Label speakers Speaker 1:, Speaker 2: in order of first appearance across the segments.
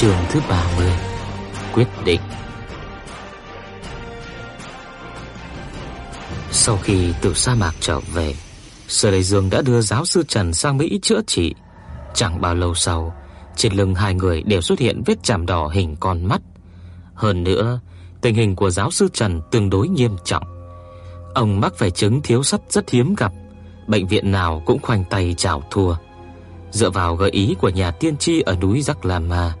Speaker 1: Chương thứ 30 Quyết định. Sau khi từ sa mạc trở về, Sở Lê Dương đã đưa giáo sư Trần sang Mỹ chữa trị. Chẳng bao lâu sau, Trên lưng hai người đều xuất hiện vết chàm đỏ hình con mắt. Hơn nữa, Tình hình của giáo sư Trần tương đối nghiêm trọng. Ông mắc phải chứng thiếu sắt rất hiếm gặp. Bệnh viện nào cũng khoanh tay chào thua. Dựa vào gợi ý của nhà tiên tri ở núi Giác La Ma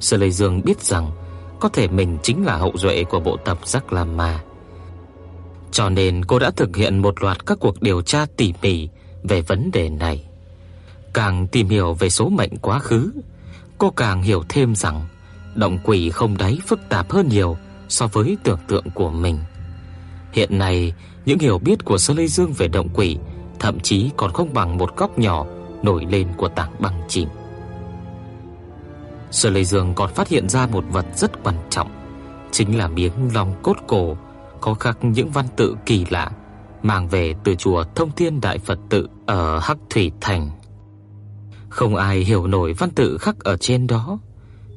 Speaker 1: Sở Lê Dương biết rằng Có thể mình chính là hậu duệ của bộ tập Giác La Ma. Cho nên cô đã thực hiện một loạt các cuộc điều tra tỉ mỉ Về vấn đề này. Càng tìm hiểu về số mệnh quá khứ, Cô càng hiểu thêm rằng Động quỷ không đáy phức tạp hơn nhiều So với tưởng tượng của mình. Hiện nay, Những hiểu biết của Sơ Lê Dương về động quỷ Thậm chí còn không bằng một góc nhỏ Nổi lên của tảng băng chìm. Sở Lê Dương còn phát hiện ra một vật rất quan trọng, chính là miếng long cốt cổ có khắc những văn tự kỳ lạ mang về từ chùa Thông Thiên Đại Phật tự ở Hắc Thủy Thành. Không ai hiểu nổi văn tự khắc ở trên đó,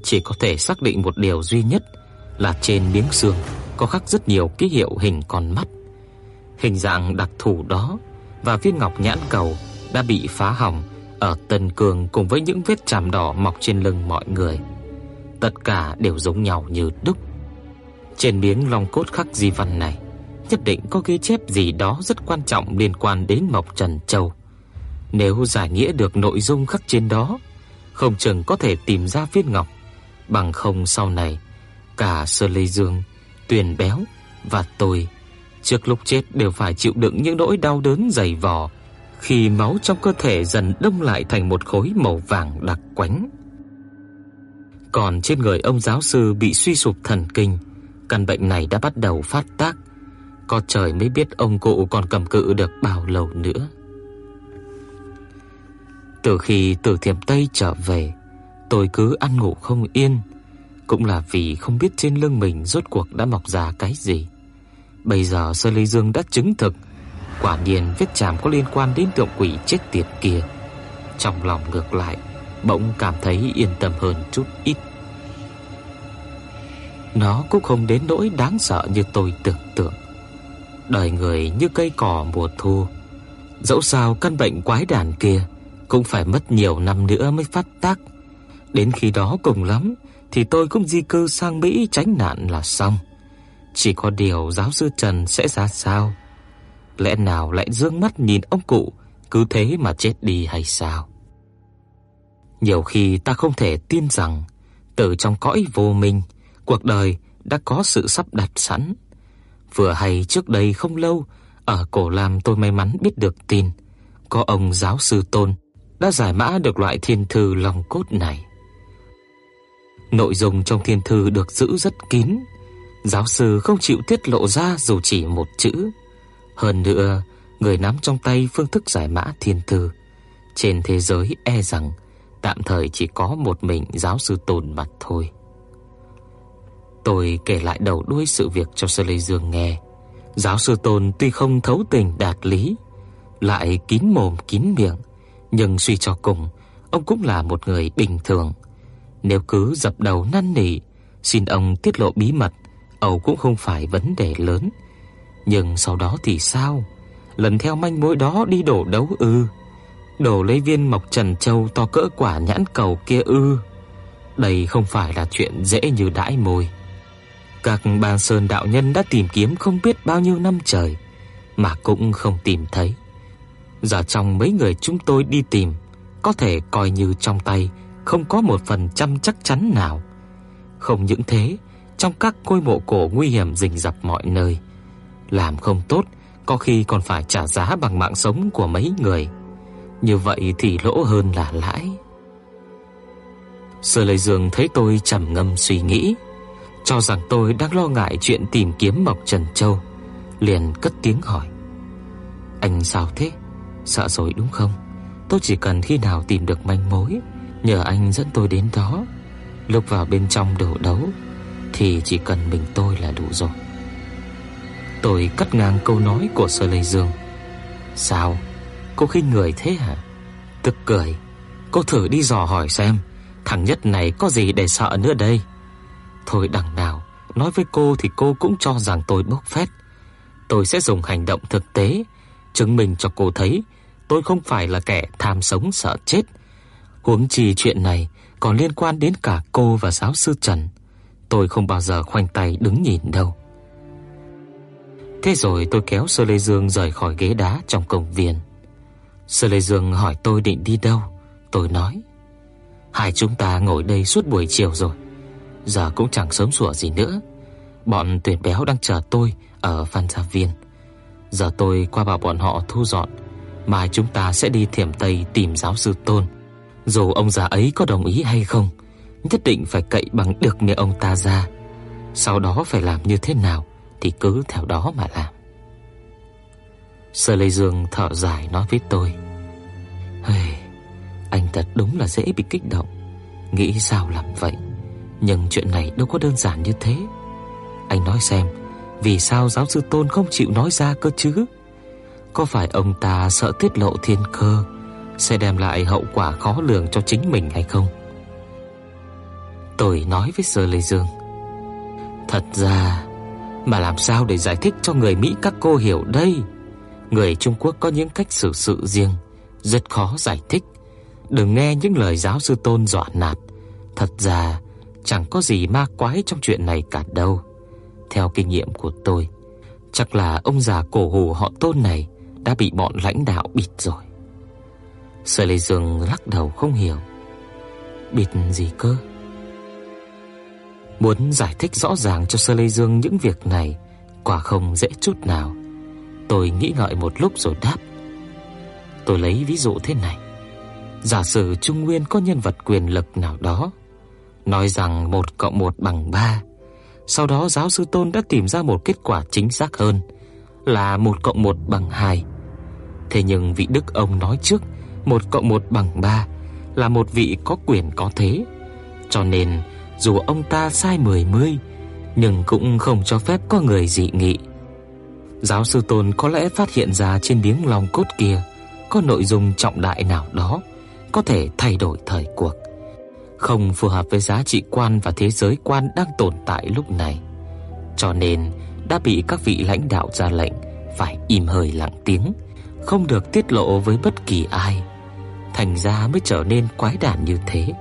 Speaker 1: chỉ có thể xác định một điều duy nhất là trên miếng xương có khắc rất nhiều ký hiệu hình con mắt. Hình dạng đặc thù đó và viên ngọc nhãn cầu đã bị phá hỏng ở Tân Cương cùng với những vết chàm đỏ mọc trên lưng mọi người. Tất cả đều giống nhau như đúc. Trên miếng long cốt khắc di văn này, nhất định có ghi chép gì đó rất quan trọng liên quan đến Mộc Trần Châu. Nếu giải nghĩa được nội dung khắc trên đó, không chừng có thể tìm ra viên ngọc, bằng không sau này cả Sơ Lê Dương, Tuyền Béo và tôi trước lúc chết đều phải chịu đựng những nỗi đau đớn dày vò khi máu trong cơ thể dần đông lại thành một khối màu vàng đặc quánh. Còn trên người ông giáo sư bị suy sụp thần kinh, căn bệnh này đã bắt đầu phát tác. Có trời mới biết ông cụ còn cầm cự được bao lâu nữa. Từ khi từ Thiểm Tây trở về, tôi cứ ăn ngủ không yên, cũng là vì không biết trên lưng mình rốt cuộc đã mọc ra cái gì. Bây giờ Sơ Ly Dương đã chứng thực Quả nhiên vết chạm có liên quan đến tượng quỷ chết tiệt kia. Trong lòng ngược lại, bỗng cảm thấy yên tâm hơn chút ít. Nó cũng không đến nỗi đáng sợ như tôi tưởng tượng. Đời người như cây cỏ mùa thu, dẫu sao căn bệnh quái đản kia cũng phải mất nhiều năm nữa mới phát tác. Đến khi đó cùng lắm thì tôi cũng di cư sang Mỹ tránh nạn là xong. Chỉ có điều giáo sư Trần sẽ ra sao Lẽ nào lại dương mắt nhìn ông cụ, Cứ thế mà chết đi hay sao? Nhiều khi ta không thể tin rằng, Từ trong cõi vô minh, Cuộc đời đã có sự sắp đặt sẵn. Vừa hay trước đây không lâu, Ở Cổ Lam tôi may mắn biết được tin, Có ông giáo sư Tôn Đã giải mã được loại thiên thư lòng cốt này. Nội dung trong thiên thư được giữ rất kín, Giáo sư không chịu tiết lộ ra dù chỉ một chữ hơn nữa, người nắm trong tay phương thức giải mã thiên thư trên thế giới e rằng tạm thời chỉ có một mình giáo sư Tôn mặt thôi. Tôi kể lại đầu đuôi sự việc cho Sơ Lê Dương nghe. Giáo sư Tôn tuy không thấu tình đạt lý, lại kín mồm kín miệng, nhưng suy cho cùng, ông cũng là một người bình thường. Nếu cứ dập đầu năn nỉ, xin ông tiết lộ bí mật, Âu cũng không phải vấn đề lớn nhưng sau đó thì sao? Lần theo manh mối đó đi đổ đấu ư? Đổ lấy viên mộc trần châu to cỡ quả nhãn cầu kia ư? Đây không phải là chuyện dễ như đãi môi. Các bàn sơn đạo nhân đã tìm kiếm không biết bao nhiêu năm trời mà cũng không tìm thấy. Giờ trong mấy người chúng tôi đi tìm, có thể coi như trong tay không có một phần trăm chắc chắn nào. Không những thế, trong các ngôi mộ cổ nguy hiểm rình rập mọi nơi, làm không tốt có khi còn phải trả giá bằng mạng sống của mấy người. Như vậy thì lỗ hơn là lãi. Sở Lệ Dương thấy tôi trầm ngâm suy nghĩ, cho rằng tôi đang lo ngại chuyện tìm kiếm Mộc Trần Châu, liền cất tiếng hỏi: "Anh sao thế? Sợ rồi đúng không? Tôi chỉ cần khi nào tìm được manh mối, nhờ anh dẫn tôi đến đó. Lúc vào bên trong đổ đấu thì chỉ cần mình tôi là đủ rồi." Tôi cắt ngang câu nói của Sở Lê Dương. "Sao? Cô khinh người thế hả?" Tức cười, cô thử đi dò hỏi xem, Thằng nhất này có gì để sợ nữa đây Thôi đằng nào Nói với cô thì cô cũng cho rằng tôi bốc phét Tôi sẽ dùng hành động thực tế Chứng minh cho cô thấy Tôi không phải là kẻ tham sống sợ chết Huống chi chuyện này Còn liên quan đến cả cô và giáo sư Trần Tôi không bao giờ khoanh tay đứng nhìn đâu Thế rồi tôi kéo Sơ Lê Dương rời khỏi ghế đá trong công viên. Sơ Lê Dương hỏi tôi định đi đâu. Tôi nói, Hai chúng ta ngồi đây suốt buổi chiều rồi. Giờ cũng chẳng sớm sủa gì nữa. Bọn tuyển béo đang chờ tôi Ở Phan Gia Viên. Giờ tôi qua bảo bọn họ thu dọn. Mai chúng ta sẽ đi thiểm Tây Tìm giáo sư Tôn. Dù ông già ấy có đồng ý hay không, Nhất định phải cậy bằng được miệng ông ta ra. Sau đó phải làm như thế nào? Thì cứ theo đó mà làm. Sơ Lê Dương thở dài nói với tôi "Hây, Anh thật đúng là dễ bị kích động. Nghĩ sao làm vậy? Nhưng chuyện này đâu có đơn giản như thế. Anh nói xem Vì sao giáo sư Tôn không chịu nói ra cơ chứ? Có phải ông ta sợ tiết lộ thiên cơ Sẽ đem lại hậu quả khó lường cho chính mình hay không? Tôi nói với Sơ Lê Dương Thật ra mà làm sao để giải thích cho người Mỹ các cô hiểu đây? Người Trung Quốc có những cách xử sự riêng, Rất khó giải thích. Đừng nghe những lời giáo sư tôn dọa nạt. Thật ra, Chẳng có gì ma quái trong chuyện này cả đâu. Theo kinh nghiệm của tôi, Chắc là ông già cổ hủ họ tôn này Đã bị bọn lãnh đạo bịt rồi. Sở Lê Dương lắc đầu không hiểu. Bịt gì cơ? Muốn giải thích rõ ràng cho Sơ Lê Dương những việc này quả không dễ chút nào. Tôi nghĩ ngợi một lúc rồi đáp. Tôi lấy ví dụ thế này. Giả sử Trung Nguyên có nhân vật quyền lực nào đó, nói rằng 1 cộng 1 bằng 3. Sau đó giáo sư Tôn đã tìm ra một kết quả chính xác hơn là 1 cộng 1 bằng 2. Thế nhưng vị đức ông nói trước 1 cộng 1 bằng 3 là một vị có quyền có thế. Cho nên dù ông ta sai mười mươi nhưng cũng không cho phép có người dị nghị. Giáo sư Tôn có lẽ phát hiện ra trên miếng lòng cốt kia có nội dung trọng đại nào đó có thể thay đổi thời cuộc, không phù hợp với giá trị quan và thế giới quan đang tồn tại lúc này. Cho nên đã bị các vị lãnh đạo ra lệnh phải im hơi lặng tiếng, không được tiết lộ với bất kỳ ai. Thành ra mới trở nên quái đản như thế.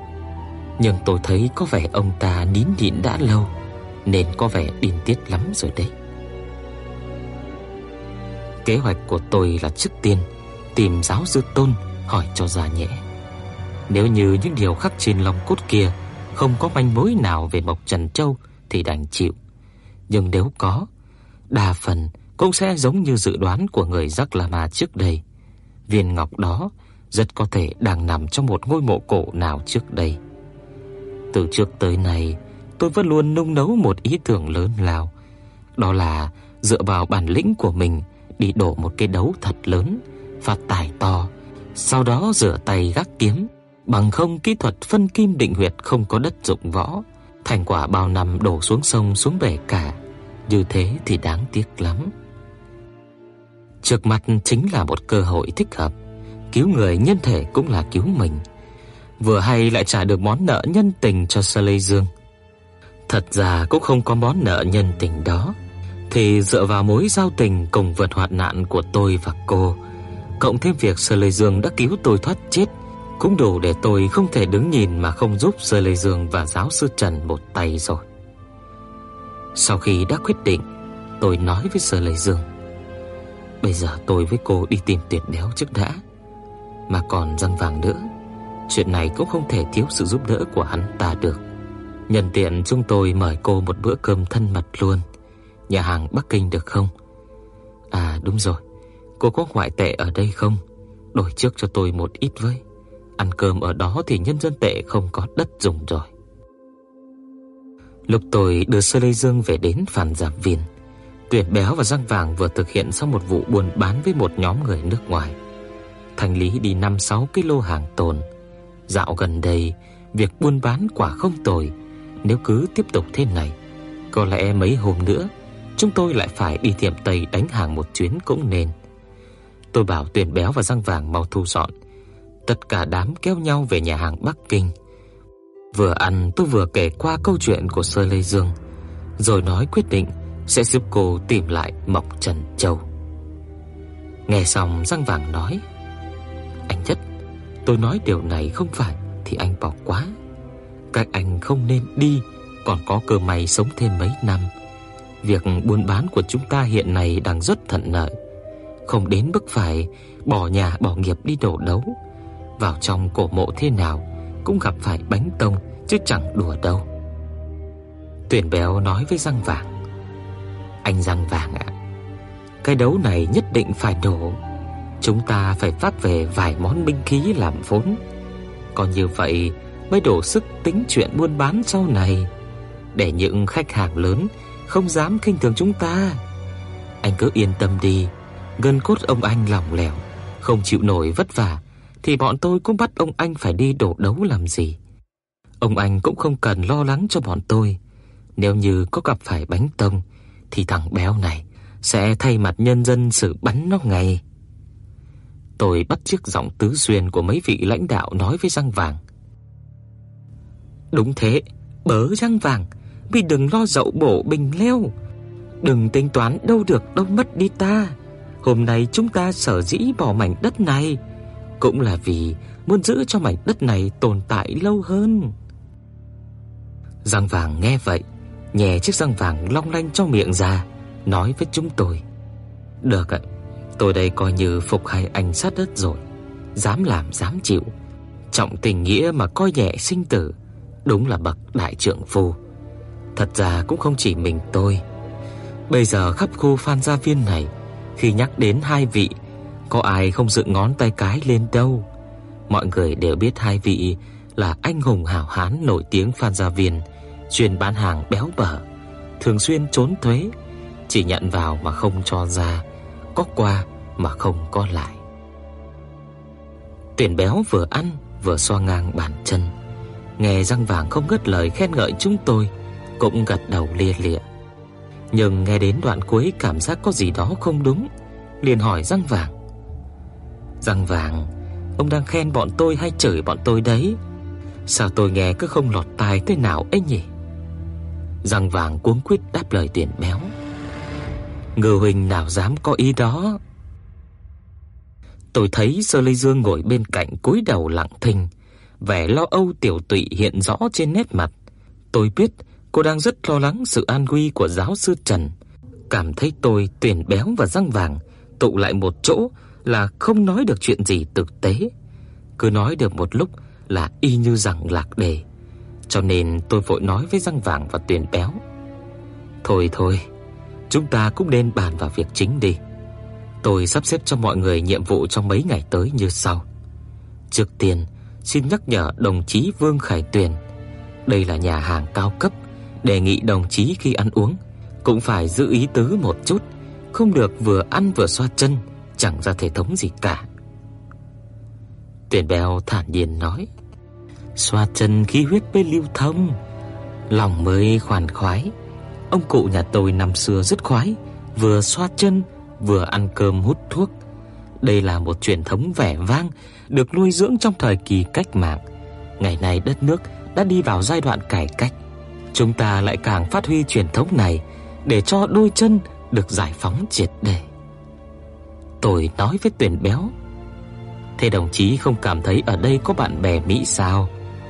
Speaker 1: Nhưng tôi thấy có vẻ ông ta nín nhịn đã lâu, Nên có vẻ điên tiết lắm rồi đấy. Kế hoạch của tôi là trước tiên Tìm giáo sư Tôn hỏi cho ra nhẹ. Nếu như những điều khắc trên lòng cốt kia Không có manh mối nào về Mộc Trần Châu Thì đành chịu. Nhưng nếu có, Đa phần cũng sẽ giống như dự đoán của người Giác La Ma trước đây. Viên ngọc đó rất có thể đang nằm trong một ngôi mộ cổ nào trước đây từ trước tới nay, tôi vẫn luôn nung nấu một ý tưởng lớn lao, đó là dựa vào bản lĩnh của mình đi đổ một cái đấu thật lớn, phát tài to, sau đó rửa tay gác kiếm, bằng không kỹ thuật phân kim định huyệt không có đất dụng võ, thành quả bao năm đổ xuống sông xuống bể cả, như thế thì đáng tiếc lắm. Trước mặt chính là một cơ hội thích hợp, cứu người nhân thể cũng là cứu mình vừa hay lại trả được món nợ nhân tình cho Sơ Lê Dương. Thật ra cũng không có món nợ nhân tình đó, thì dựa vào mối giao tình cùng vượt hoạn nạn của tôi và cô, cộng thêm việc Sơ Lê Dương đã cứu tôi thoát chết, cũng đủ để tôi không thể đứng nhìn mà không giúp Sơ Lê Dương và giáo sư Trần một tay rồi. Sau khi đã quyết định, tôi nói với Sơ Lê Dương: "Bây giờ tôi với cô đi tìm Tuyệt đéo trước đã, mà còn răng vàng nữa." Chuyện này cũng không thể thiếu sự giúp đỡ của hắn ta được. Nhân tiện chúng tôi mời cô một bữa cơm thân mật luôn. Nhà hàng Bắc Kinh được không? À đúng rồi, cô có ngoại tệ ở đây không? Đổi trước cho tôi một ít với. Ăn cơm ở đó thì nhân dân tệ không có đất dùng rồi. Lúc tôi đưa Sơ Lê Dương về đến phản giảm viên, Tuyệt Béo và Giang Vàng vừa thực hiện xong một vụ buôn bán với một nhóm người nước ngoài. Thành lý đi 5-6 kg hàng tồn Dạo gần đây, việc buôn bán quả không tồi, nếu cứ tiếp tục thế này, có lẽ mấy hôm nữa chúng tôi lại phải đi tiệm Tây đánh hàng một chuyến cũng nên. Tôi bảo tuyển Béo và Răng Vàng mau thu dọn. Tất cả đám kéo nhau về nhà hàng Bắc Kinh. Vừa ăn tôi vừa kể qua câu chuyện của Sơ Lê Dương, rồi nói quyết định sẽ giúp cô tìm lại Mộc Trần Châu. Nghe xong răng vàng nói: "Anh nhất, tôi nói điều này không phải thì anh bỏ quá. Các anh không nên đi, còn có cơ may sống thêm mấy năm. Việc buôn bán của chúng ta hiện nay đang rất thuận lợi, không đến mức phải bỏ nhà bỏ nghiệp đi đổ đấu. Vào trong cổ mộ thế nào cũng gặp phải bánh tông chứ chẳng đùa đâu." Tuyển béo nói với răng vàng: "Anh răng vàng ạ, cái đấu này nhất định phải đổ. Chúng ta phải phát về vài món binh khí làm vốn. Còn như vậy mới đủ sức tính chuyện buôn bán sau này, để những khách hàng lớn không dám khinh thường chúng ta. Anh cứ yên tâm đi, gân cốt ông anh lỏng lẻo, không chịu nổi vất vả thì bọn tôi cũng bắt ông anh phải đi đổ đấu làm gì. Ông anh cũng không cần lo lắng cho bọn tôi. Nếu như có gặp phải bánh tông thì thằng béo này sẽ thay mặt nhân dân xử bắn nó ngay. Tôi bắt chiếc giọng tứ xuyên của mấy vị lãnh đạo nói với răng vàng. Đúng thế, bớ răng vàng, vì đừng lo dậu bổ bình leo. Đừng tính toán đâu được đâu mất đi ta. Hôm nay chúng ta sở dĩ bỏ mảnh đất này cũng là vì muốn giữ cho mảnh đất này tồn tại lâu hơn. Răng vàng nghe vậy, nhè chiếc răng vàng long lanh trong miệng ra, nói với chúng tôi: "Được ạ, tôi đây coi như phục hai anh sát đất rồi, dám làm dám chịu, trọng tình nghĩa mà coi nhẹ sinh tử, đúng là bậc đại trượng phu. Thật ra cũng không chỉ mình tôi. Bây giờ khắp khu Phan Gia Viên này, khi nhắc đến hai vị, có ai không dựng ngón tay cái lên đâu. Mọi người đều biết hai vị là anh hùng hảo hán nổi tiếng Phan Gia Viên, chuyên bán hàng béo bở, thường xuyên trốn thuế, chỉ nhận vào mà không cho ra, có qua mà không có lại. Tuyển béo vừa ăn vừa xoa ngang bàn chân, nghe răng vàng không ngớt lời khen ngợi chúng tôi, cũng gật đầu lia lịa. Nhưng nghe đến đoạn cuối cảm giác có gì đó không đúng, liền hỏi răng vàng: "Răng vàng, ông đang khen bọn tôi hay chửi bọn tôi đấy? Sao tôi nghe cứ không lọt tai thế nào ấy nhỉ?" Răng vàng cuống quýt đáp lời tuyển béo: Ngư huynh nào dám có ý đó. Tôi thấy Sơ Lê Dương ngồi bên cạnh cúi đầu lặng thinh, vẻ lo âu tiểu tụy hiện rõ trên nét mặt. Tôi biết cô đang rất lo lắng sự an nguy của giáo sư Trần. Cảm thấy tôi tuyển béo và răng vàng tụ lại một chỗ là không nói được chuyện gì thực tế. Cứ nói được một lúc là y như rằng lạc đề. Cho nên tôi vội nói với răng vàng và tuyển béo. Thôi thôi, Chúng ta cũng nên bàn vào việc chính đi. Tôi sắp xếp cho mọi người nhiệm vụ trong mấy ngày tới như sau. Trước tiên, xin nhắc nhở đồng chí Vương Khải Tuyền, đây là nhà hàng cao cấp, đề nghị đồng chí khi ăn uống cũng phải giữ ý tứ một chút, không được vừa ăn vừa xoa chân, chẳng ra thể thống gì cả. Tuyển Bèo thản nhiên nói: "Xoa chân khí huyết mới lưu thông, lòng mới khoan khoái, Ông cụ nhà tôi năm xưa rất khoái, vừa xoa chân vừa ăn cơm hút thuốc. Đây là một truyền thống vẻ vang được nuôi dưỡng trong thời kỳ cách mạng. Ngày nay đất nước đã đi vào giai đoạn cải cách. Chúng ta lại càng phát huy truyền thống này để cho đôi chân được giải phóng triệt để. Tôi nói với Tuyển Béo, "Thế đồng chí không cảm thấy ở đây có bạn bè Mỹ sao?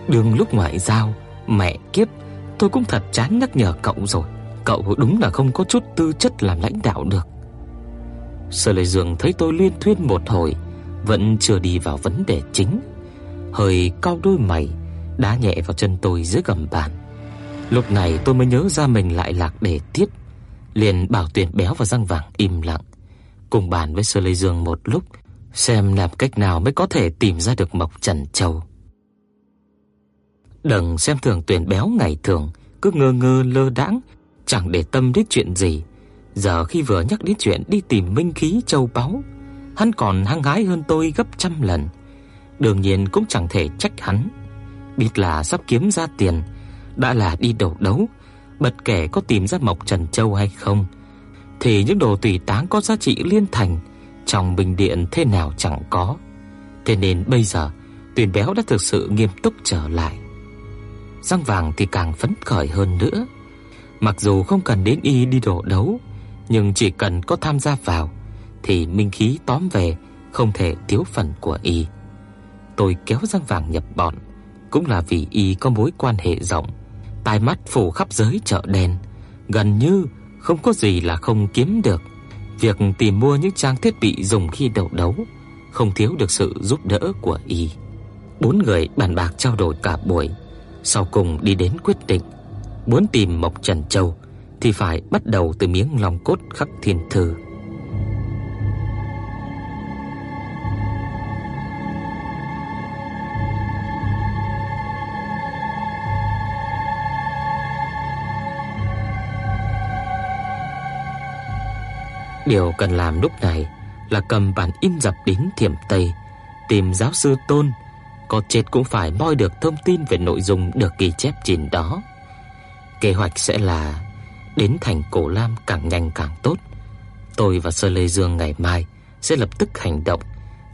Speaker 1: Đường lúc ngoại giao, mẹ kiếp, tôi cũng thật chán nhắc nhở cậu rồi." Cậu đúng là không có chút tư chất làm lãnh đạo được. Sở Lệ Dương thấy tôi liên thuyên một hồi, vẫn chưa đi vào vấn đề chính, hơi cau đôi mày, đá nhẹ vào chân tôi dưới gầm bàn. Lúc này tôi mới nhớ ra mình lại lạc đề tiết, liền bảo Tuyển béo và răng vàng im lặng, cùng bàn với Sở Lệ Dương một lúc, xem làm cách nào mới có thể tìm ra được Mộc Trần Châu. Đừng xem thường Tuyển béo ngày thường cứ ngơ ngơ lơ đãng chẳng để tâm đến chuyện gì. Giờ khi vừa nhắc đến chuyện đi tìm minh khí châu báu, hắn còn hăng hái hơn tôi gấp trăm lần. Đương nhiên cũng chẳng thể trách hắn. Biết là sắp kiếm ra tiền, đã là đi đầu đấu, bất kể có tìm ra Mộc Trần Châu hay không, thì những đồ tùy táng có giá trị liên thành trong bình điện thế nào chẳng có. Thế nên bây giờ, Tuyền Béo đã thực sự nghiêm túc trở lại. răng vàng thì càng phấn khởi hơn nữa. Mặc dù không cần đến y đi đổ đấu, nhưng chỉ cần có tham gia vào thì minh khí tóm về không thể thiếu phần của y. Tôi kéo răng vàng nhập bọn cũng là vì y có mối quan hệ rộng, tai mắt phủ khắp giới chợ đen, gần như không có gì là không kiếm được. Việc tìm mua những trang thiết bị dùng khi đấu đấu không thiếu được sự giúp đỡ của y. Bốn người bàn bạc trao đổi cả buổi, sau cùng đi đến quyết định, muốn tìm Mộc Trần Châu thì phải bắt đầu từ miếng lòng cốt khắc thiên thư. Điều cần làm lúc này là cầm bản in dập đến Thiểm Tây, tìm giáo sư Tôn, có chết cũng phải moi được thông tin về nội dung được ghi chép trên đó. Kế hoạch sẽ là đến thành Cổ Lam càng nhanh càng tốt. Tôi và Sơ Lê Dương ngày mai sẽ lập tức hành động,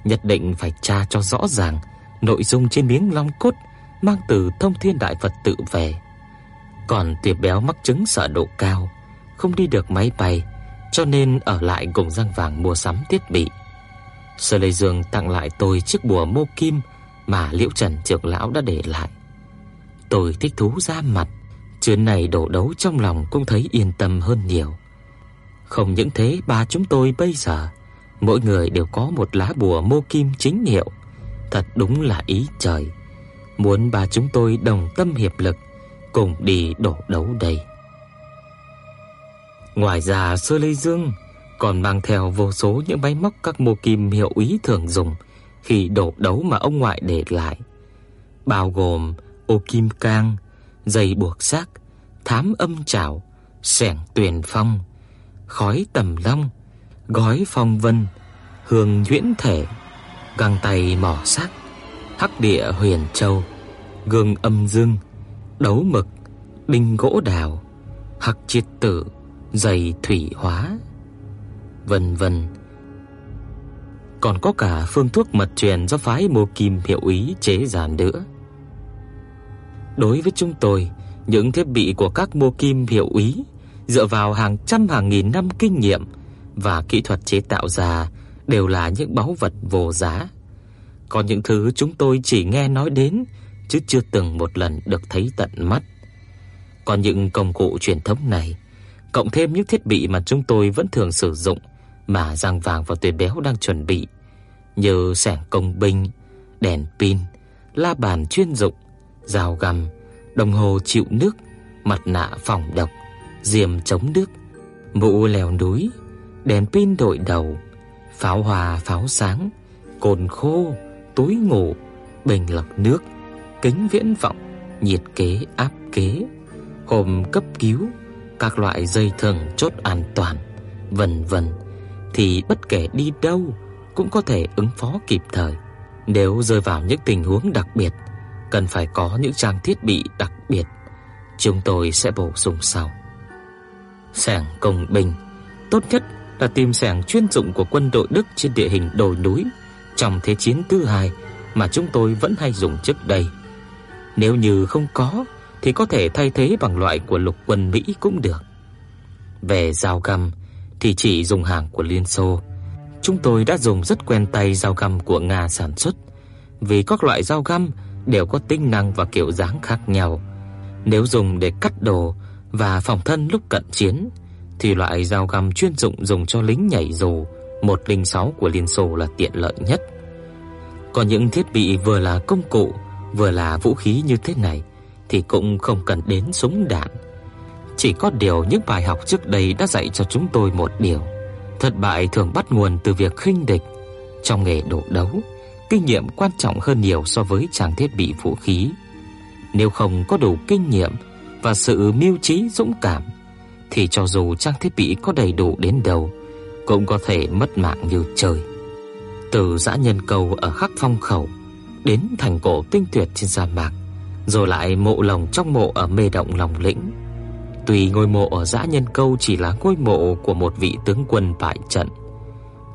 Speaker 1: nhất định phải tra cho rõ ràng nội dung trên miếng long cốt mang từ Thông Thiên Đại Phật tự về. Còn Tiệp Béo mắc chứng sợ độ cao, không đi được máy bay cho nên ở lại cùng Giang Vàng mua sắm thiết bị. Sơ lê Dương tặng lại tôi chiếc bùa mô kim mà Liễu Trần trưởng lão đã để lại. Tôi thích thú ra mặt, chuyến này đổ đấu trong lòng cũng thấy yên tâm hơn nhiều. Không những thế, ba chúng tôi bây giờ mỗi người đều có một lá bùa mô kim chính hiệu, thật đúng là ý trời. Muốn ba chúng tôi đồng tâm hiệp lực cùng đi đổ đấu đây. Ngoài ra Sơ Lê Dương còn mang theo vô số những máy móc các mô kim hiệu ý thường dùng khi đổ đấu mà ông ngoại để lại, bao gồm ô kim cang, dây buộc xác, thám âm trảo, xẻng tuyền phong, khói tầm long, gói phong vân, hương nhuyễn thể, găng tay mỏ sắc, hắc địa huyền châu, gương âm dương, đấu mực, đinh gỗ đào, hắc triệt tử, dày thủy hóa, vân vân. Còn có cả phương thuốc mật truyền do phái Mộ Kim hiệu ý chế giản nữa. Đối với chúng tôi, những thiết bị của các mô Kim hiệu ý dựa vào hàng trăm hàng nghìn năm kinh nghiệm và kỹ thuật chế tạo ra đều là những báu vật vô giá. Còn những thứ chúng tôi chỉ nghe nói đến chứ chưa từng một lần được thấy tận mắt. Còn những công cụ truyền thống này cộng thêm những thiết bị mà chúng tôi vẫn thường sử dụng mà Giang Vàng và Tuyệt Béo đang chuẩn bị, như xẻng công binh, đèn pin, la bàn chuyên dụng, dao găm, đồng hồ chịu nước, mặt nạ phòng độc, diêm chống nước, mũ leo núi, đèn pin đội đầu, pháo hòa pháo sáng, cồn khô, túi ngủ, bình lọc nước, kính viễn vọng, nhiệt kế áp kế, hòm cấp cứu, các loại dây thừng chốt an toàn, vân vân thì bất kể đi đâu cũng có thể ứng phó kịp thời. Nếu rơi vào những tình huống đặc biệt, cần phải có những trang thiết bị đặc biệt, chúng tôi sẽ bổ sung sau. Sẻng công binh, tốt nhất là tìm sẻng chuyên dụng của quân đội Đức trên địa hình đồi núi trong thế chiến thứ hai mà chúng tôi vẫn hay dùng trước đây. Nếu như không có thì có thể thay thế bằng loại của lục quân Mỹ cũng được. Về dao găm thì chỉ dùng hàng của Liên Xô. Chúng tôi đã dùng rất quen tay dao găm của Nga sản xuất, vì các loại dao găm đều có tính năng và kiểu dáng khác nhau. Nếu dùng để cắt đồ và phòng thân lúc cận chiến thì loại dao găm chuyên dụng dùng cho lính nhảy dù 106 của Liên Xô là tiện lợi nhất. Còn những thiết bị vừa là công cụ, vừa là vũ khí như thế này thì cũng không cần đến súng đạn. Chỉ có điều những bài học trước đây đã dạy cho chúng tôi một điều, thất bại thường bắt nguồn từ việc khinh địch. Trong nghề đổ đấu, kinh nghiệm quan trọng hơn nhiều so với trang thiết bị vũ khí. Nếu không có đủ kinh nghiệm và sự mưu trí dũng cảm thì cho dù trang thiết bị có đầy đủ đến đâu cũng có thể mất mạng như trời. Từ dã nhân cầu ở Khắc Phong khẩu đến thành cổ tinh tuyệt trên sa mạc rồi lại mộ lồng trong mộ ở mê động lòng lĩnh. Tuy ngôi mộ ở dã nhân câu chỉ là ngôi mộ của một vị tướng quân bại trận,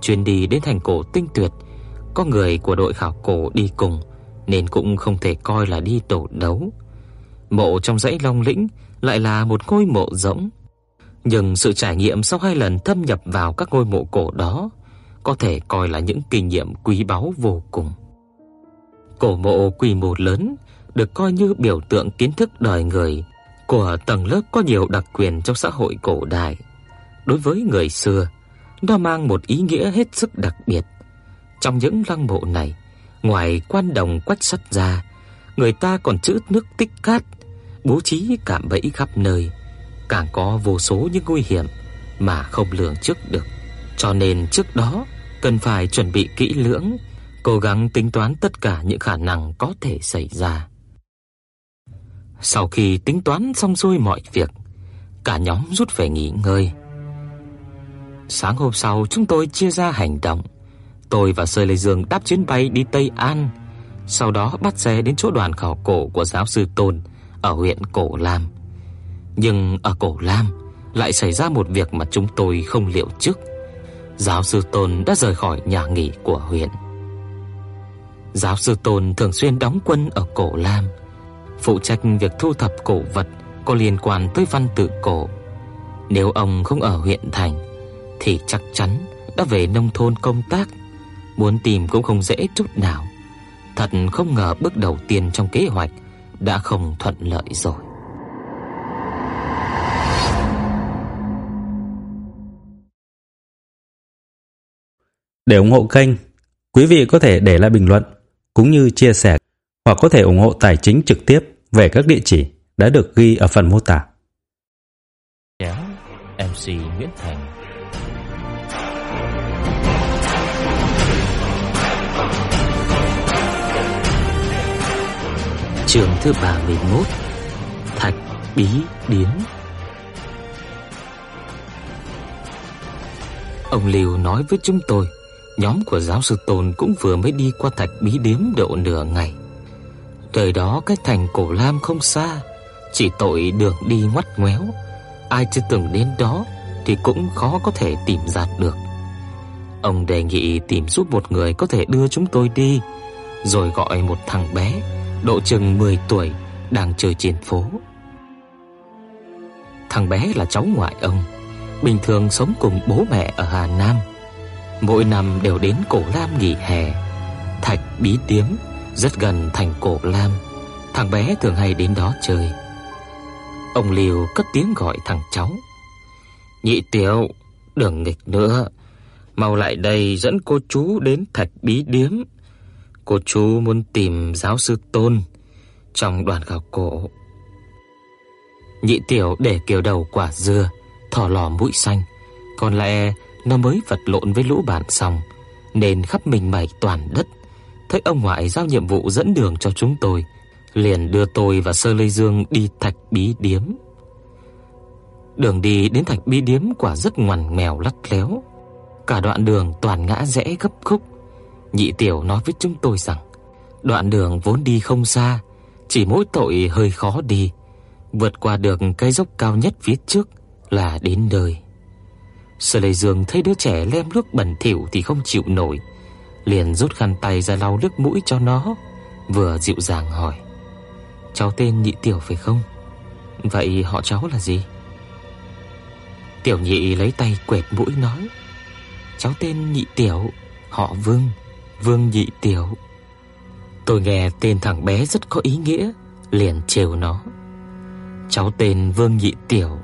Speaker 1: chuyến đi đến thành cổ tinh tuyệt, có người của đội khảo cổ đi cùng nên cũng không thể coi là đi tổ đấu. Mộ trong dãy Long Lĩnh lại là một ngôi mộ rỗng. Nhưng sự trải nghiệm sau hai lần thâm nhập vào các ngôi mộ cổ đó có thể coi là những kinh nghiệm quý báu vô cùng. Cổ mộ quy mô lớn được coi như biểu tượng kiến thức đời người của tầng lớp có nhiều đặc quyền trong xã hội cổ đại. Đối với người xưa, nó mang một ý nghĩa hết sức đặc biệt. Trong những lăng mộ này, ngoài quan đồng quách sắt ra, người ta còn trữ nước tích cát, bố trí cạm bẫy khắp nơi, càng có vô số những nguy hiểm mà không lường trước được. Cho nên trước đó cần phải chuẩn bị kỹ lưỡng, cố gắng tính toán tất cả những khả năng có thể xảy ra. Sau khi tính toán xong xuôi mọi việc, cả nhóm rút về nghỉ ngơi. Sáng hôm sau chúng tôi chia ra hành động. Tôi và Sơ Lê Dương đáp chuyến bay đi Tây An, sau đó bắt xe đến chỗ đoàn khảo cổ của giáo sư Tôn ở huyện Cổ Lam. Nhưng ở Cổ Lam lại xảy ra một việc mà chúng tôi không liệu trước. Giáo sư Tôn đã rời khỏi nhà nghỉ của huyện. Giáo sư Tôn thường xuyên đóng quân ở Cổ Lam, phụ trách việc thu thập cổ vật có liên quan tới văn tự cổ. Nếu ông không ở huyện thành thì chắc chắn đã về nông thôn công tác, muốn tìm cũng không dễ chút nào. Thật không ngờ bước đầu tiên trong kế hoạch đã không thuận lợi rồi.
Speaker 2: Để ủng hộ kênh, quý vị có thể để lại bình luận cũng như chia sẻ hoặc có thể ủng hộ tài chính trực tiếp về các địa chỉ đã được ghi ở phần mô tả.
Speaker 1: MC Nguyễn Thành Trường thứ 31 Thạch Bí Điếm. Ông liều nói với chúng tôi, Nhóm của giáo sư Tôn cũng vừa mới đi qua thạch bí điếm độ nửa ngày. Thời đó cách thành cổ lam không xa, Chỉ tội đường đi ngoắt ngoéo. Ai chưa từng đến đó Thì cũng khó có thể tìm ra được. Ông đề nghị tìm giúp một người có thể đưa chúng tôi đi, Rồi gọi một thằng bé Độ chừng 10 tuổi, Đang chơi trên phố. Thằng bé là cháu ngoại ông, Bình thường sống cùng bố mẹ ở Hà Nam. Mỗi năm đều đến Cổ Lam nghỉ hè. Thạch, bí tiếm, Rất gần thành Cổ Lam. Thằng bé thường hay đến đó chơi. Ông Liều cất tiếng gọi thằng cháu. Nhị tiểu, Đừng nghịch nữa. Mau lại đây dẫn cô chú đến thạch bí điếm Cô chú muốn tìm giáo sư Tôn Trong đoàn khảo cổ. Nhị tiểu để kiều đầu quả dưa, Thỏ lò mũi xanh. Còn lại nó mới vật lộn với lũ bạn xong, Nên khắp mình mẩy toàn đất. Thấy ông ngoại giao nhiệm vụ dẫn đường cho chúng tôi, Liền đưa tôi và Sơ Lê Dương đi thạch bí điếm. Đường đi đến thạch bí điếm quả rất ngoằn mèo lắt léo. Cả đoạn đường toàn ngã rẽ gấp khúc. Nhị tiểu nói với chúng tôi rằng Đoạn đường vốn đi không xa Chỉ mỗi tội hơi khó đi Vượt qua được cái dốc cao nhất phía trước Là đến nơi Sở Lệ Dương thấy đứa trẻ lem nước bẩn thỉu thì không chịu nổi, liền rút khăn tay ra lau nước mũi cho nó, vừa dịu dàng hỏi: "Cháu tên Nhị Tiểu phải không? Vậy họ cháu là gì?" Tiểu Nhị lấy tay quệt mũi nói: "Cháu tên Nhị Tiểu, họ Vương, Vương Nhị Tiểu." Tôi nghe tên thằng bé rất có ý nghĩa, liền trêu nó: "Cháu tên Vương Nhị Tiểu."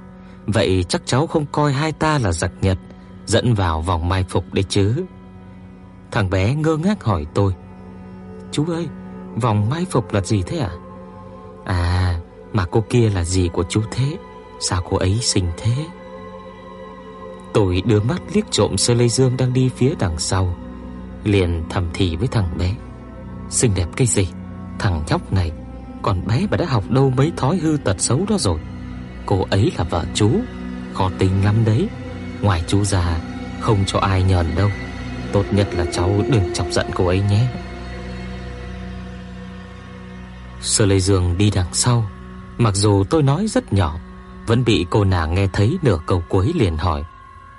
Speaker 1: Vậy chắc cháu không coi hai ta là giặc Nhật Dẫn vào vòng mai phục đấy chứ Thằng bé ngơ ngác hỏi tôi Chú ơi Vòng mai phục là gì thế ạ à? à mà cô kia là gì của chú thế Sao cô ấy xinh thế Tôi đưa mắt liếc trộm Sơ Lê Dương đang đi phía đằng sau Liền thầm thì với thằng bé. Xinh đẹp cái gì? Thằng nhóc này, Còn bé mà đã học đâu mấy thói hư tật xấu đó rồi. Cô ấy là vợ chú, Khó tính lắm đấy. Ngoài chú già Không cho ai nhờn đâu. Tốt nhất là cháu đừng chọc giận cô ấy nhé. Sơ Lê Dương đi đằng sau. Mặc dù tôi nói rất nhỏ, Vẫn bị cô nàng nghe thấy nửa câu cuối liền hỏi,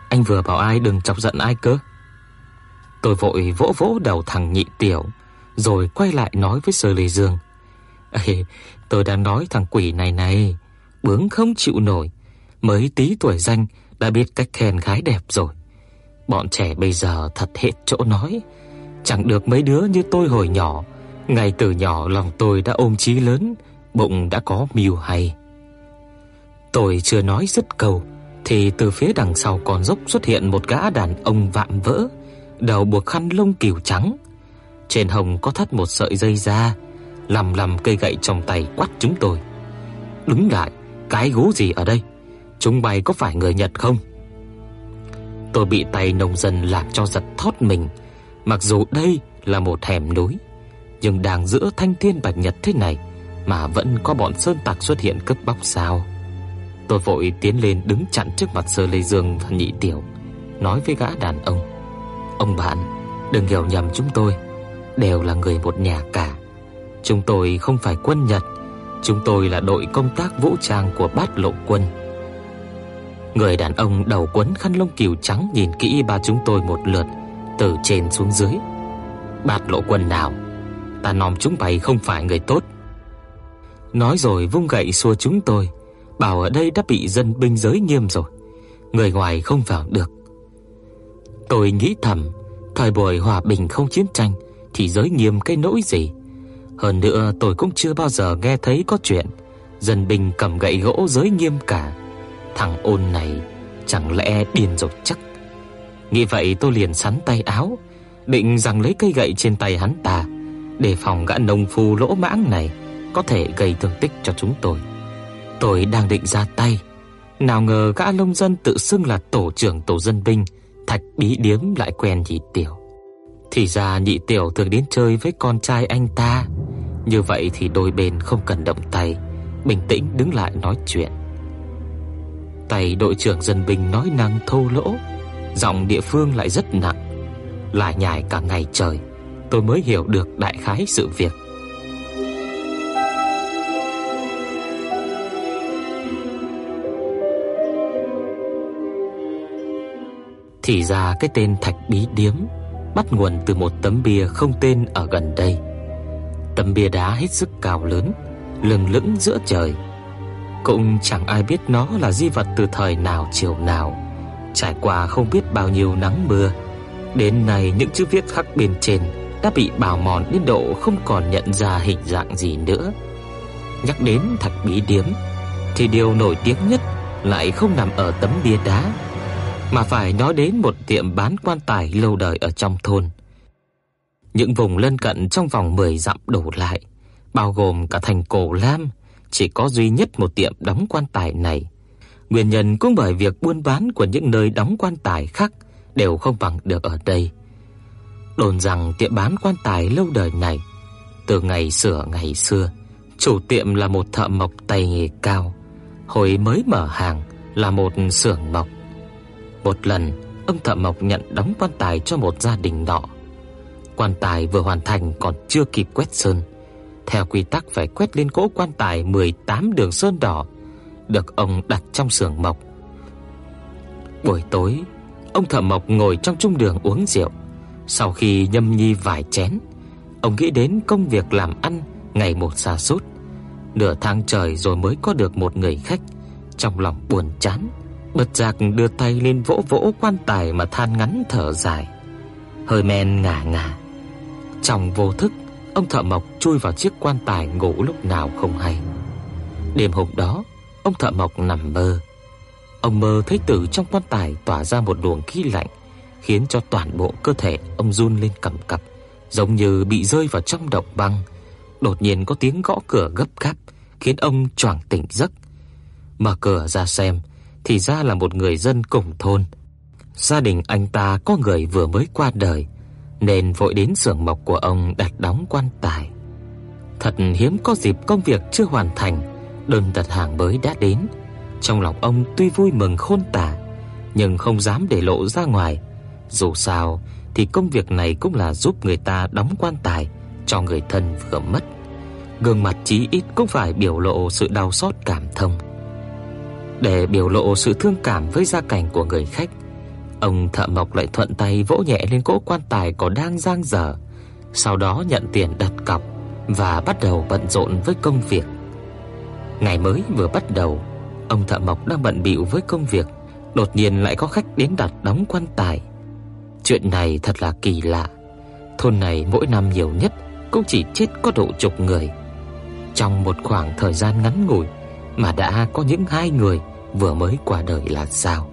Speaker 1: Anh vừa bảo ai đừng chọc giận ai cơ? Tôi vội vỗ vỗ đầu thằng nhị tiểu Rồi quay lại nói với Sơ Lê Dương Ê, tôi đang nói thằng quỷ này này, bướng không chịu nổi, mới tí tuổi danh đã biết cách khen gái đẹp rồi. Bọn trẻ bây giờ thật hết chỗ nói, chẳng được mấy đứa như tôi hồi nhỏ, ngay từ nhỏ lòng tôi đã ôm chí lớn, bụng đã có mưu hay. Tôi chưa nói dứt câu thì từ phía đằng sau con dốc xuất hiện một gã đàn ông vạm vỡ, đầu buộc khăn lông cừu trắng, trên hồng có thắt một sợi dây da, lầm lầm cây gậy trong tay quát chúng tôi. Đứng lại, cái gú gì ở đây? Chúng bay có phải người Nhật không? Tôi bị tay nông dân làm cho giật thót mình, mặc dù đây là một hẻm núi, nhưng đang giữa thanh thiên bạch nhật thế này mà vẫn có bọn sơn tặc xuất hiện cướp bóc sao? Tôi vội tiến lên đứng chặn trước mặt Sơ Lê Dương và Nhị Tiểu, nói với gã đàn ông: "Ông bạn, đừng hiểu nhầm chúng tôi, đều là người một nhà cả. Chúng tôi không phải quân Nhật, chúng tôi là đội công tác vũ trang của Bát Lộ quân." Người đàn ông đầu quấn khăn lông cừu trắng nhìn kỹ ba chúng tôi một lượt, từ trên xuống dưới. "Bát Lộ quân nào? Ta nom chúng bày không phải người tốt." Nói rồi vung gậy xua chúng tôi bảo ở đây đã bị dân binh giới nghiêm rồi, người ngoài không vào được. Tôi nghĩ thầm, thời buổi hòa bình không chiến tranh thì giới nghiêm cái nỗi gì? Hơn nữa tôi cũng chưa bao giờ nghe thấy có chuyện dân binh cầm gậy gỗ giới nghiêm cả. Thằng ôn này chẳng lẽ điên rồi chắc. Nghĩ vậy tôi liền sắn tay áo, định rằng lấy cây gậy trên tay hắn ta để phòng gã nông phu lỗ mãng này có thể gây thương tích cho chúng tôi. Tôi đang định ra tay, nào ngờ gã nông dân tự xưng là tổ trưởng tổ dân binh, Thạch Bí Điếm lại quen nhị tiểu. Thì ra nhị tiểu thường đến chơi với con trai anh ta, như vậy thì đôi bên không cần động tay, bình tĩnh đứng lại nói chuyện. Tay đội trưởng dân binh nói năng thô lỗ, giọng địa phương lại rất nặng, lại nhải cả ngày trời, tôi mới hiểu được đại khái sự việc. Thì ra cái tên Thạch Bí Điếm bắt nguồn từ một tấm bia không tên ở gần đây. Tấm bia đá hết sức cao lớn, lừng lững giữa trời. Cũng chẳng ai biết nó là di vật từ thời nào chiều nào, trải qua không biết bao nhiêu nắng mưa. Đến nay những chữ viết khắc bên trên đã bị bào mòn đến độ không còn nhận ra hình dạng gì nữa. Nhắc đến Thạch Bí Điếm thì điều nổi tiếng nhất lại không nằm ở tấm bia đá mà phải nói đến một tiệm bán quan tài lâu đời ở trong thôn. Những vùng lân cận trong vòng 10 dặm đổ lại, bao gồm cả thành Cổ Lam, chỉ có duy nhất một tiệm đóng quan tài này. Nguyên nhân cũng bởi việc buôn bán của những nơi đóng quan tài khác đều không bằng được ở đây. Đồn rằng tiệm bán quan tài lâu đời này từ ngày xưa ngày xưa, chủ tiệm là một thợ mộc tay nghề cao, hồi mới mở hàng là một xưởng mộc. Một lần, ông thợ mộc nhận đóng quan tài cho một gia đình nọ. Quan tài vừa hoàn thành còn chưa kịp quét sơn. Theo quy tắc phải quét lên cỗ quan tài 18 đường sơn đỏ, được ông đặt trong xưởng mộc. Buổi tối, ông thợ mộc ngồi trong trung đường uống rượu. Sau khi nhâm nhi vài chén, ông nghĩ đến công việc làm ăn ngày một xa sút. Nửa tháng trời rồi mới có được một người khách, trong lòng buồn chán Bất giác đưa tay lên vỗ vỗ quan tài mà than ngắn thở dài. Hơi men ngả ngả. Trong vô thức, ông thợ mộc chui vào chiếc quan tài ngủ lúc nào không hay. Đêm hôm đó, ông thợ mộc nằm mơ. Ông mơ thấy từ trong quan tài tỏa ra một luồng khí lạnh, khiến cho toàn bộ cơ thể ông run lên cầm cập, giống như bị rơi vào trong động băng. Đột nhiên có tiếng gõ cửa gấp gáp, khiến ông choàng tỉnh giấc. Mở cửa ra xem, thì ra là một người dân cùng thôn. Gia đình anh ta có người vừa mới qua đời, nên vội đến xưởng mộc của ông đặt đóng quan tài. Thật hiếm có dịp công việc chưa hoàn thành, đơn đặt hàng mới đã đến. Trong lòng ông tuy vui mừng khôn tả, nhưng không dám để lộ ra ngoài. Dù sao thì công việc này cũng là giúp người ta đóng quan tài cho người thân vừa mất. Gương mặt chí ít cũng phải biểu lộ sự đau xót cảm thông. Để biểu lộ sự thương cảm với gia cảnh của người khách, ông thợ mộc lại thuận tay vỗ nhẹ lên cỗ quan tài còn đang dang dở, sau đó nhận tiền đặt cọc, và bắt đầu bận rộn với công việc. Ngày mới vừa bắt đầu, ông thợ mộc đang bận bịu với công việc, đột nhiên lại có khách đến đặt đóng quan tài. Chuyện này thật là kỳ lạ. Thôn này mỗi năm nhiều nhất cũng chỉ chết có độ chục người. Trong một khoảng thời gian ngắn ngủi mà đã có những hai người vừa mới qua đời là sao?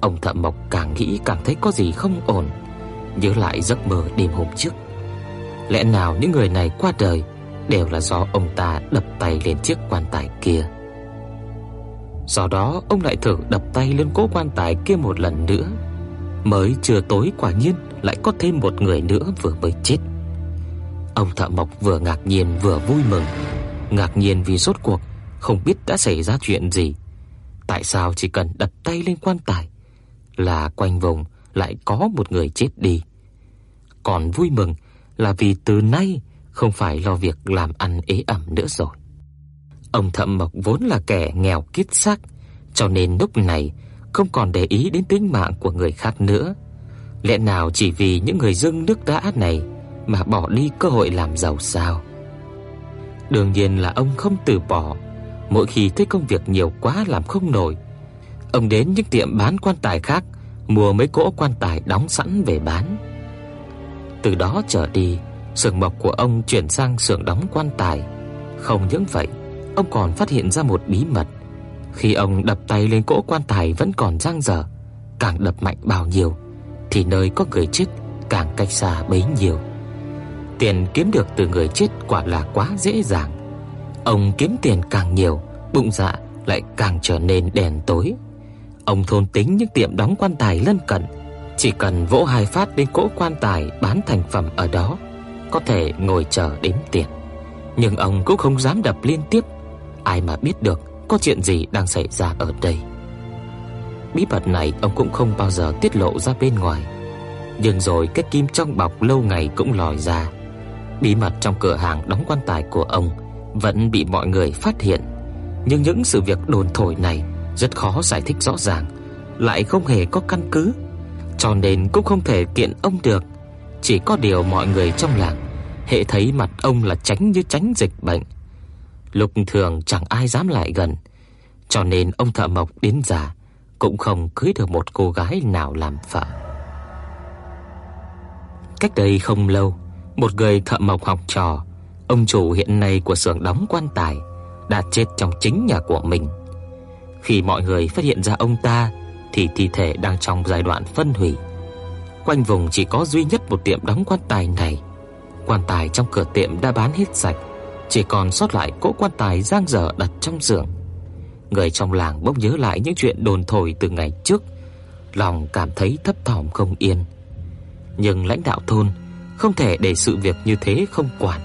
Speaker 1: Ông thợ mộc càng nghĩ càng thấy có gì không ổn, nhớ lại giấc mơ đêm hôm trước. Lẽ nào những người này qua đời đều là do ông ta đập tay lên chiếc quan tài kia? Sau đó ông lại thử đập tay lên cố quan tài kia một lần nữa. Mới chưa tối quả nhiên lại có thêm một người nữa vừa mới chết. Ông thợ mộc vừa ngạc nhiên vừa vui mừng. Ngạc nhiên vì rốt cuộc không biết đã xảy ra chuyện gì. Tại sao chỉ cần đặt tay lên quan tài là quanh vùng lại có một người chết đi. Còn vui mừng là vì từ nay không phải lo việc làm ăn ế ẩm nữa rồi. Ông Thẩm Mộc vốn là kẻ nghèo kiết xác, cho nên lúc này không còn để ý đến tính mạng của người khác nữa. Lẽ nào chỉ vì những người dưng nước đã này mà bỏ đi cơ hội làm giàu sao? Đương nhiên là ông không từ bỏ. Mỗi khi thấy công việc nhiều quá làm không nổi, ông đến những tiệm bán quan tài khác mua mấy cỗ quan tài đóng sẵn về bán. Từ đó trở đi, xưởng mộc của ông chuyển sang xưởng đóng quan tài. Không những vậy, ông còn phát hiện ra một bí mật. Khi ông đập tay lên cỗ quan tài vẫn còn dang dở, càng đập mạnh bao nhiêu thì nơi có người chết càng cách xa bấy nhiêu. Tiền kiếm được từ người chết quả là quá dễ dàng. Ông kiếm tiền càng nhiều, bụng dạ lại càng trở nên đen tối. Ông thôn tính những tiệm đóng quan tài lân cận, chỉ cần vỗ hai phát lên cỗ quan tài bán thành phẩm ở đó, có thể ngồi chờ đếm tiền. Nhưng ông cũng không dám đập liên tiếp, ai mà biết được có chuyện gì đang xảy ra ở đây. Bí mật này ông cũng không bao giờ tiết lộ ra bên ngoài. Nhưng rồi cái kim trong bọc lâu ngày cũng lòi ra. Bí mật trong cửa hàng đóng quan tài của ông vẫn bị mọi người phát hiện. Nhưng những sự việc đồn thổi này rất khó giải thích rõ ràng, lại không hề có căn cứ, cho nên cũng không thể kiện ông được. Chỉ có điều mọi người trong làng hệ thấy mặt ông là tránh như tránh dịch bệnh. Lúc thường chẳng ai dám lại gần, cho nên ông thợ mộc đến già cũng không cưới được một cô gái nào làm vợ. Cách đây không lâu, một người thợ mộc học trò, ông chủ hiện nay của xưởng đóng quan tài, đã chết trong chính nhà của mình. Khi mọi người phát hiện ra ông ta thì thi thể đang trong giai đoạn phân hủy. Quanh vùng chỉ có duy nhất một tiệm đóng quan tài này. Quan tài trong cửa tiệm đã bán hết sạch, chỉ còn sót lại cỗ quan tài dang dở đặt trong giường. Người trong làng bỗng nhớ lại những chuyện đồn thổi từ ngày trước, lòng cảm thấy thấp thỏm không yên. Nhưng lãnh đạo thôn không thể để sự việc như thế không quản.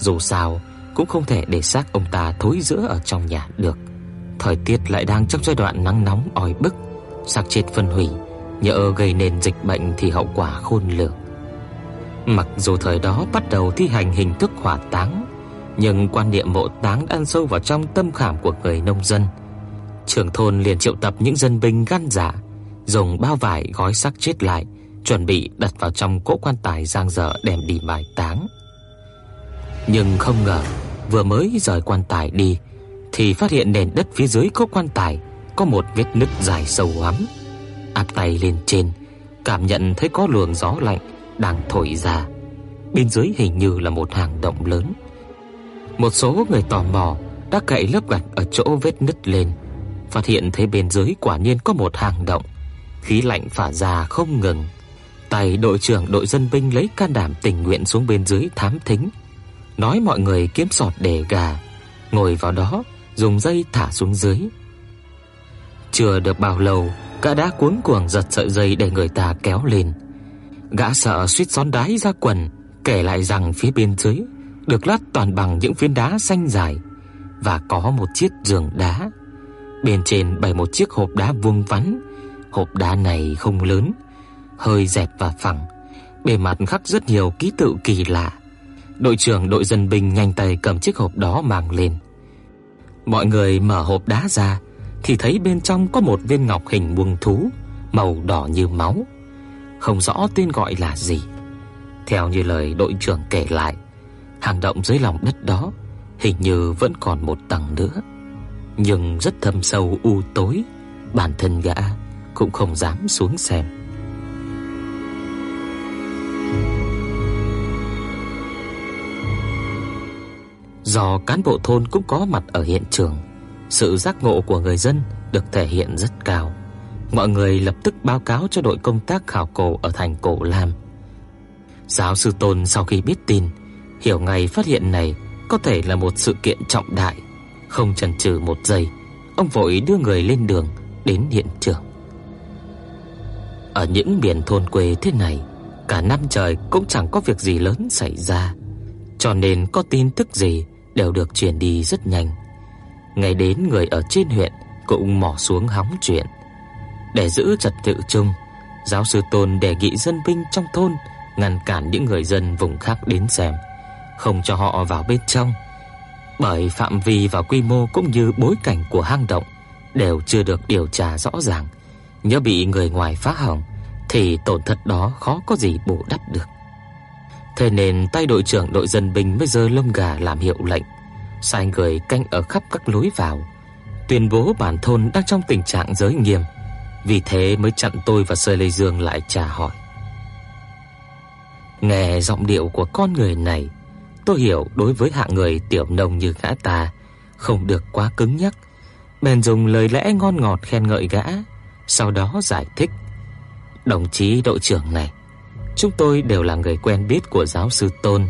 Speaker 1: Dù sao cũng không thể để xác ông ta thối rữa ở trong nhà được. Thời tiết lại đang trong giai đoạn nắng nóng oi bức, xác chết phân hủy, nhỡ gây nên dịch bệnh thì hậu quả khôn lường. Mặc dù thời đó bắt đầu thi hành hình thức hỏa táng, nhưng quan niệm mộ táng ăn sâu vào trong tâm khảm của người nông dân. Trưởng thôn liền triệu tập những dân binh gan dạ, dùng bao vải gói xác chết lại, chuẩn bị đặt vào trong cỗ quan tài giang dở đem đi mai táng. Nhưng không ngờ, vừa mới rời quan tài đi thì phát hiện nền đất phía dưới cỗ quan tài có một vết nứt dài sâu hoắm. Áp tay lên trên, cảm nhận thấy có luồng gió lạnh đang thổi ra. Bên dưới hình như là một hang động lớn. Một số người tò mò đã cậy lớp gạch ở chỗ vết nứt lên, phát hiện thấy bên dưới quả nhiên có một hang động, khí lạnh phả ra không ngừng. Tay đội trưởng đội dân binh lấy can đảm tình nguyện xuống bên dưới thám thính, nói mọi người kiếm sọt để gà, ngồi vào đó dùng dây thả xuống dưới. Chưa được bao lâu, gã đã cuống cuồng giật sợi dây để người ta kéo lên. Gã sợ suýt xón đái ra quần, kể lại rằng phía bên dưới được lát toàn bằng những phiến đá xanh dài và có một chiếc giường đá. Bên trên bày một chiếc hộp đá vuông vắn. Hộp đá này không lớn, hơi dẹt và phẳng, bề mặt khắc rất nhiều ký tự kỳ lạ. Đội trưởng đội dân binh nhanh tay cầm chiếc hộp đó mang lên. Mọi người mở hộp đá ra thì thấy bên trong có một viên ngọc hình buông thú, màu đỏ như máu. Không rõ tên gọi là gì. Theo như lời đội trưởng kể lại, hang động dưới lòng đất đó hình như vẫn còn một tầng nữa, nhưng rất thâm sâu u tối, bản thân gã cũng không dám xuống xem. Do cán bộ thôn cũng có mặt ở hiện trường, sự giác ngộ của người dân được thể hiện rất cao. Mọi người lập tức báo cáo cho đội công tác khảo cổ ở thành Cổ Lam. Giáo sư Tôn sau khi biết tin, hiểu ngay phát hiện này có thể là một sự kiện trọng đại, không chần chừ một giây, ông vội đưa người lên đường đến hiện trường. Ở những miền thôn quê thế này, cả năm trời cũng chẳng có việc gì lớn xảy ra, cho nên có tin tức gì đều được truyền đi rất nhanh. Ngày đến người ở trên huyện cũng mò xuống hóng chuyện. Để giữ trật tự chung, giáo sư Tôn đề nghị dân binh trong thôn ngăn cản những người dân vùng khác đến xem, không cho họ vào bên trong. Bởi phạm vi và quy mô cũng như bối cảnh của hang động đều chưa được điều tra rõ ràng, nhớ bị người ngoài phá hỏng thì tổn thất đó khó có gì bù đắp được. Thế nên tay đội trưởng đội dân binh mới giơ lông gà làm hiệu lệnh, sai người canh ở khắp các lối vào, tuyên bố bản thôn đang trong tình trạng giới nghiêm. Vì thế mới chặn tôi và Sơ Lê Dương lại trả hỏi. Nghe giọng điệu của con người này, tôi hiểu đối với hạng người tiểu nông như gã ta không được quá cứng nhắc, bèn dùng lời lẽ ngon ngọt khen ngợi gã, sau đó giải thích. Đồng chí đội trưởng này, chúng tôi đều là người quen biết của giáo sư Tôn,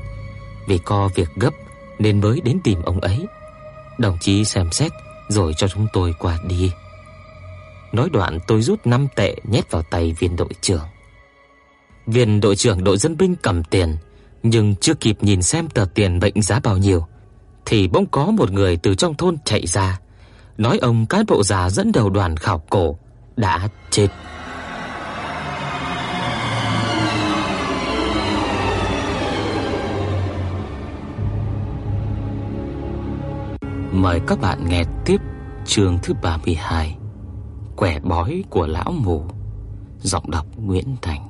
Speaker 1: vì có việc gấp nên mới đến tìm ông ấy. Đồng chí xem xét rồi cho chúng tôi qua đi. Nói đoạn tôi rút 5 tệ nhét vào tay viên đội trưởng. Viên đội trưởng đội dân binh cầm tiền, nhưng chưa kịp nhìn xem tờ tiền mệnh giá bao nhiêu thì bỗng có một người từ trong thôn chạy ra, nói ông cán bộ già dẫn đầu đoàn khảo cổ đã chết. Mời các bạn nghe tiếp chương thứ 32 Quẻ bói của lão mù, Giọng đọc Nguyễn Thành.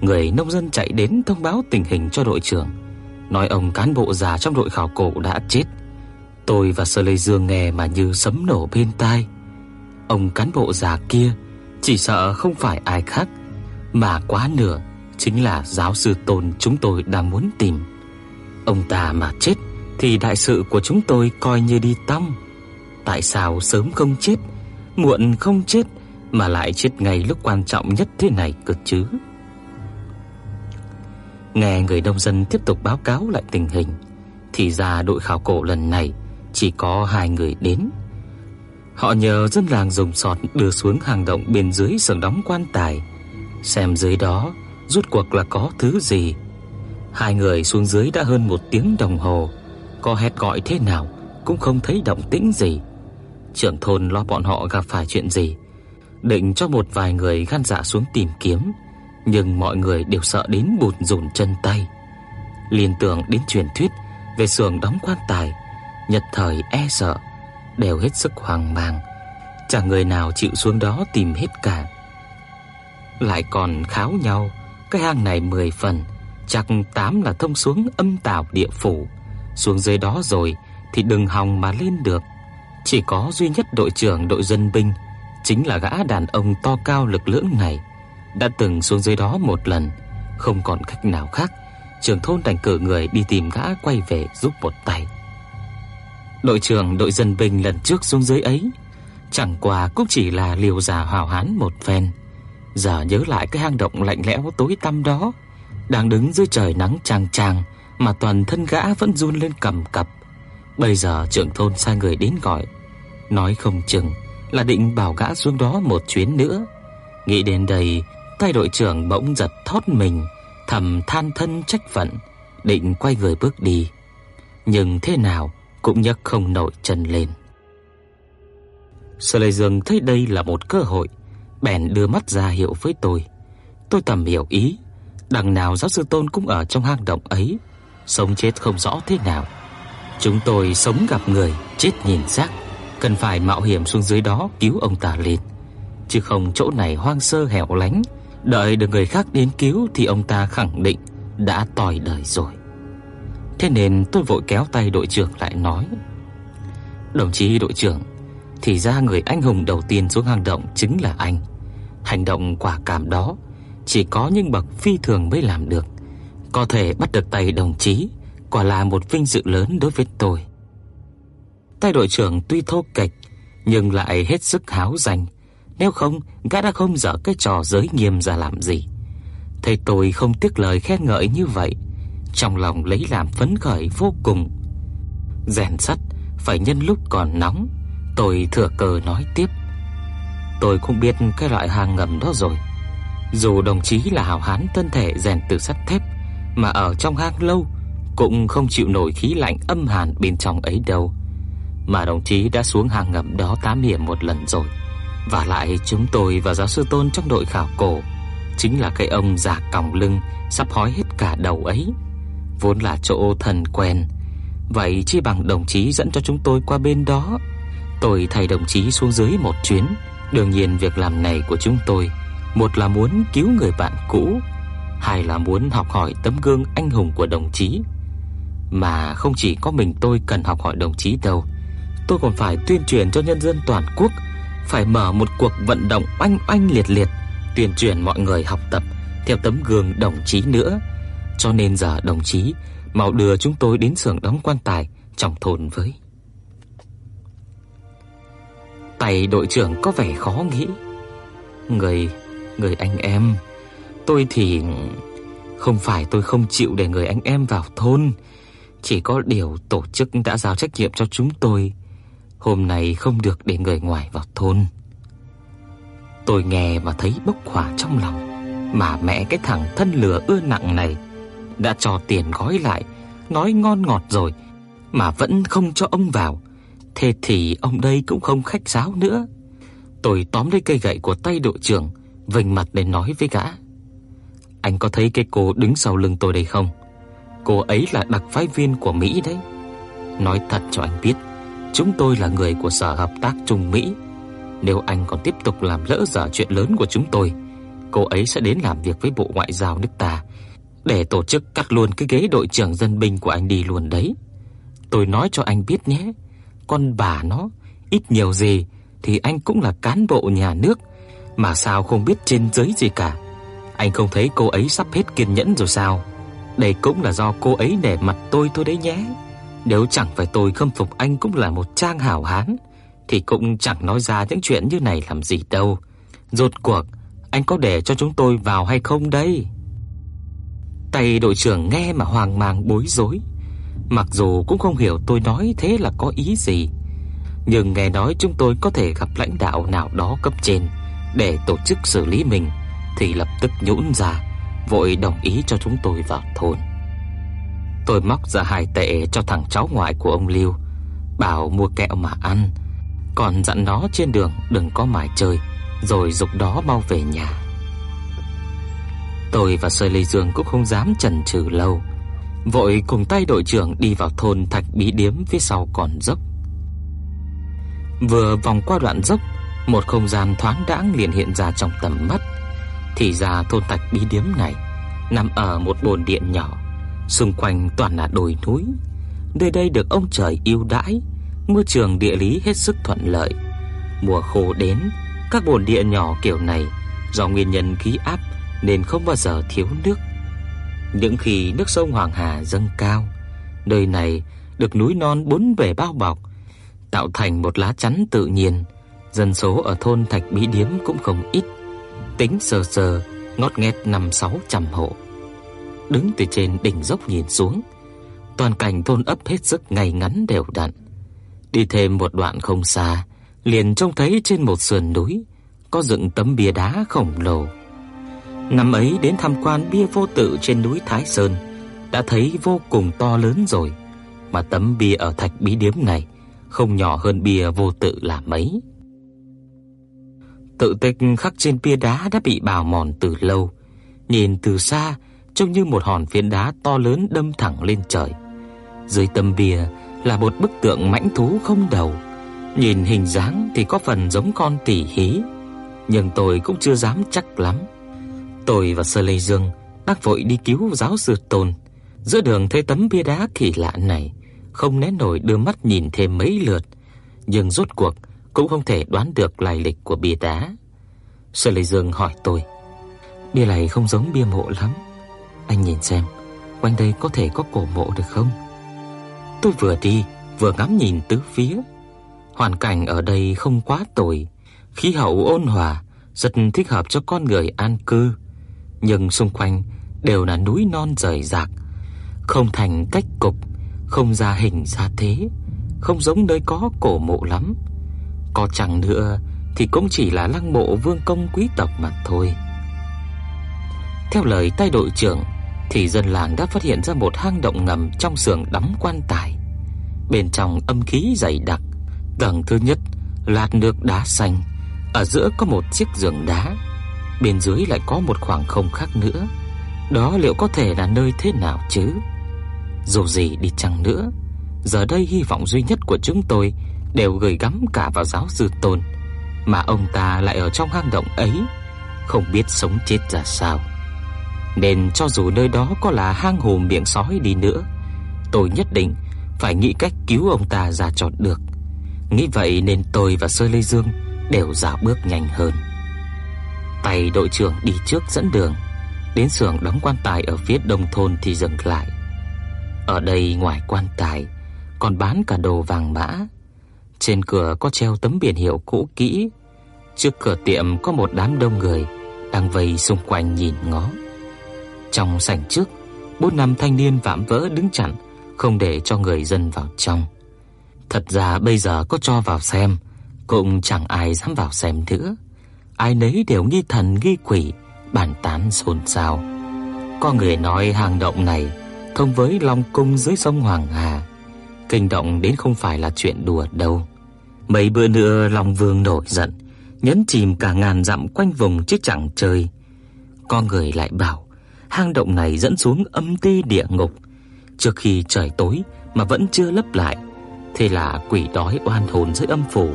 Speaker 1: Người nông dân chạy đến thông báo tình hình cho đội trưởng, Nói ông cán bộ già trong đội khảo cổ đã chết. Tôi và Sơ Lê Dương nghe mà như sấm nổ bên tai. Ông cán bộ già kia Chỉ sợ không phải ai khác, Mà quá nửa chính là giáo sư Tôn chúng tôi đang muốn tìm. Ông ta mà chết thì đại sự của chúng tôi coi như đi tăm. Tại sao sớm không chết, muộn không chết mà lại chết ngay lúc quan trọng nhất thế này cơ chứ? Nghe người nông dân tiếp tục báo cáo lại tình hình, thì ra đội khảo cổ lần này chỉ có hai người đến. Họ nhờ dân làng dùng sọt đưa xuống hang động bên dưới sườn đóng quan tài, xem dưới đó rốt cuộc là có thứ gì. Hai người xuống dưới đã hơn một tiếng đồng hồ, có hét gọi thế nào cũng không thấy động tĩnh gì. Trưởng thôn lo bọn họ gặp phải chuyện gì, định cho một vài người gan dạ xuống tìm kiếm, nhưng mọi người đều sợ đến bụt rùn chân tay. Liên tưởng đến truyền thuyết về xưởng đóng quan tài, nhất thời e sợ, đều hết sức hoang mang, chẳng người nào chịu xuống đó tìm hết cả. Lại còn kháo nhau cái hang này 10 phần, chắc 8 là thông xuống âm tào địa phủ. Xuống dưới đó rồi thì đừng hòng mà lên được. Chỉ có duy nhất đội trưởng đội dân binh, chính là gã đàn ông to cao lực lưỡng này, đã từng xuống dưới đó một lần, không còn cách nào khác, trưởng thôn đành cử người đi tìm gã quay về giúp một tay. Đội trưởng đội dân binh lần trước xuống dưới ấy, chẳng qua cũng chỉ là liều già hào hán một phen. Giờ nhớ lại cái hang động lạnh lẽo tối tăm đó, đang đứng dưới trời nắng chang chang mà toàn thân gã vẫn run lên cầm cập. Bây giờ trưởng thôn sai người đến gọi, nói không chừng là định bảo gã xuống đó một chuyến nữa. Nghĩ đến đây, tay đội trưởng bỗng giật thót mình, thầm than thân trách phận, định quay người bước đi. Nhưng thế nào cũng nhấc không nổi chân lên. Sở Lệ Dương thấy đây là một cơ hội, bèn đưa mắt ra hiệu với tôi. Tôi tầm hiểu ý, đằng nào giáo sư Tôn cũng ở trong hang động ấy, sống chết không rõ thế nào. Chúng tôi sống gặp người, chết nhìn xác, cần phải mạo hiểm xuống dưới đó cứu ông ta lên. chứ không chỗ này hoang sơ hẻo lánh, đợi được người khác đến cứu thì ông ta khẳng định đã tỏi đời rồi. Thế nên tôi vội kéo tay đội trưởng lại nói: "Đồng chí đội trưởng, thì ra người anh hùng đầu tiên xuống hang động chính là anh. Hành động quả cảm đó chỉ có những bậc phi thường mới làm được. Có thể bắt được tay đồng chí, quả là một vinh dự lớn đối với tôi." Tay đội trưởng tuy thô kệch nhưng lại hết sức háo danh, nếu không gã đã không dở cái trò giới nghiêm ra làm gì. Thấy tôi không tiếc lời khen ngợi như vậy, trong lòng lấy làm phấn khởi vô cùng. Rèn sắt phải nhân lúc còn nóng, tôi thừa cơ nói tiếp. Tôi cũng biết cái loại hàng ngầm đó rồi. Dù đồng chí là hào hán thân thể rèn từ sắt thép mà ở trong hang lâu cũng không chịu nổi khí lạnh âm hàn bên trong ấy đâu. Mà đồng chí đã xuống hang ngầm đó tám hiểm một lần rồi. Và lại chúng tôi và giáo sư Tôn trong đội khảo cổ chính là cái ông già còng lưng sắp hói hết cả đầu ấy, vốn là chỗ thần quen. Vậy chi bằng đồng chí dẫn cho chúng tôi qua bên đó. Tôi thay đồng chí xuống dưới một chuyến. Đương nhiên việc làm này của chúng tôi, một là muốn cứu người bạn cũ, hai là muốn học hỏi tấm gương anh hùng của đồng chí. Mà không chỉ có mình tôi cần học hỏi đồng chí đâu, tôi còn phải tuyên truyền cho nhân dân toàn quốc phải mở một cuộc vận động oanh oanh liệt liệt tuyên truyền mọi người học tập theo tấm gương đồng chí nữa. Cho nên giờ đồng chí mau đưa chúng tôi đến xưởng đóng quan tài trong thôn với. Tay đội trưởng có vẻ khó nghĩ. Người người anh em, tôi thì không phải tôi không chịu để người anh em vào thôn, chỉ có điều tổ chức đã giao trách nhiệm cho chúng tôi hôm nay không được để người ngoài vào thôn. Tôi nghe và thấy bốc hỏa trong lòng, mà mẹ cái thằng thân lửa ưa nặng này đã cho tiền gói lại, nói ngon ngọt rồi mà vẫn không cho ông vào. Thế thì ông đây cũng không khách sáo nữa. Tôi tóm lấy cây gậy của tay đội trưởng, vênh mặt để nói với gã. Anh có thấy cái cô đứng sau lưng tôi đây không? Cô ấy là đặc phái viên của Mỹ đấy. Nói thật cho anh biết, Chúng tôi là người của Sở Hợp tác Trung Mỹ. Nếu anh còn tiếp tục làm lỡ dở chuyện lớn của chúng tôi, cô ấy sẽ đến làm việc với Bộ Ngoại giao nước ta để tổ chức cắt luôn cái ghế đội trưởng dân binh của anh đi luôn đấy. Tôi nói cho anh biết nhé, con bà nó ít nhiều gì thì anh cũng là cán bộ nhà nước, mà sao không biết trên dưới gì cả. Anh không thấy cô ấy sắp hết kiên nhẫn rồi sao? Đây cũng là do cô ấy để mặt tôi thôi đấy nhé. Nếu chẳng phải tôi khâm phục anh cũng là một trang hảo hán thì cũng chẳng nói ra những chuyện như này làm gì đâu. Rốt cuộc anh có để cho chúng tôi vào hay không đây? Tay đội trưởng nghe mà hoang mang bối rối, mặc dù cũng không hiểu tôi nói thế là có ý gì, nhưng nghe nói chúng tôi có thể gặp lãnh đạo nào đó cấp trên để tổ chức xử lý mình thì lập tức nhũn ra, vội đồng ý cho chúng tôi vào thôn. Tôi móc ra hai tệ cho thằng cháu ngoại của ông Lưu, bảo mua kẹo mà ăn, còn dặn nó trên đường đừng có mải chơi, rồi dục đó mau về nhà. Tôi và Sơ Lê Dương cũng không dám chần chừ lâu, vội cùng tay đội trưởng đi vào thôn Thạch Bí Điếm phía sau còn dốc. Vừa vòng qua đoạn dốc, một không gian thoáng đãng liền hiện ra trong tầm mắt. Thì ra thôn Thạch Bí Điếm này nằm ở một bồn điện nhỏ Xung quanh toàn là đồi núi Nơi đây được ông trời yêu đãi Môi trường địa lý hết sức thuận lợi Mùa khô đến Các bồn địa nhỏ kiểu này Do nguyên nhân khí áp Nên không bao giờ thiếu nước những khi nước sông Hoàng Hà dâng cao Nơi này được núi non bốn bề bao bọc Tạo thành một lá chắn tự nhiên Dân số ở thôn Thạch Bí Điếm cũng không ít Tính sờ sờ Ngót nghét năm sáu trăm hộ đứng từ trên đỉnh dốc nhìn xuống, toàn cảnh thôn ấp hết sức ngay ngắn đều đặn. Đi thêm một đoạn không xa, liền trông thấy trên một sườn núi có dựng tấm bia đá khổng lồ. Năm ấy đến tham quan bia vô tự trên núi Thái Sơn, đã thấy vô cùng to lớn rồi, mà tấm bia ở thạch bí điếm này không nhỏ hơn bia vô tự là mấy. Tự tích khắc trên bia đá đã bị bào mòn từ lâu, nhìn từ xa trông như một hòn phiến đá to lớn đâm thẳng lên trời. Dưới tấm bia là một bức tượng mãnh thú không đầu, nhìn hình dáng thì có phần giống con tỷ hí. nhưng tôi cũng chưa dám chắc lắm. Tôi và Sơ Lê Dương bác vội đi cứu giáo sư Tôn. Giữa đường thấy tấm bia đá kỳ lạ này, không né nổi đưa mắt nhìn thêm mấy lượt, nhưng rốt cuộc cũng không thể đoán được lai lịch của bia đá. Sơ Lê Dương hỏi tôi: "Bia này không giống bia mộ lắm, anh nhìn xem, quanh đây có thể có cổ mộ được không?" Tôi vừa đi, vừa ngắm nhìn tứ phía. Hoàn cảnh ở đây không quá tồi, khí hậu ôn hòa, rất thích hợp cho con người an cư, nhưng xung quanh đều là núi non rời rạc, không thành cách cục, không ra hình ra thế, không giống nơi có cổ mộ lắm. Có chẳng nữa thì cũng chỉ là lăng mộ vương công quý tộc mà thôi. Theo lời tay đội trưởng thì dân làng đã phát hiện ra một hang động ngầm trong xưởng đóng quan tài. Bên trong âm khí dày đặc, tầng thứ nhất lát nước đá xanh, ở giữa có một chiếc giường đá, bên dưới lại có một khoảng không khác nữa. Đó liệu có thể là nơi thế nào chứ? Dù gì đi chăng nữa, giờ đây hy vọng duy nhất của chúng tôi đều gửi gắm cả vào giáo sư Tôn, mà ông ta lại ở trong hang động ấy, không biết sống chết ra sao. Nên cho dù nơi đó có là hang hùm miệng sói đi nữa, tôi nhất định phải nghĩ cách cứu ông ta ra cho được. Nghĩ vậy nên tôi và Sơ Lê Dương đều dạo bước nhanh hơn. Tay đội trưởng đi trước dẫn đường, đến xưởng đóng quan tài ở phía đông thôn thì dừng lại. Ở đây ngoài quan tài còn bán cả đồ vàng mã. Trên cửa có treo tấm biển hiệu cũ kỹ. Trước cửa tiệm có một đám đông người đang vây xung quanh nhìn ngó. Trong sảnh trước, bốn năm thanh niên vạm vỡ đứng chặn, không để cho người dân vào trong. Thật ra bây giờ có cho vào xem, cũng chẳng ai dám vào xem nữa. Ai nấy đều nghi thần nghi quỷ, bàn tán xôn xao. Có người nói hang động này thông với Long cung dưới sông Hoàng Hà, kinh động đến không phải là chuyện đùa đâu. Mấy bữa nữa Long Vương nổi giận, nhấn chìm cả ngàn dặm quanh vùng chứ chẳng chơi. Có người lại bảo, hang động này dẫn xuống âm ti địa ngục, trước khi trời tối mà vẫn chưa lấp lại, thế là quỷ đói oan hồn dưới âm phủ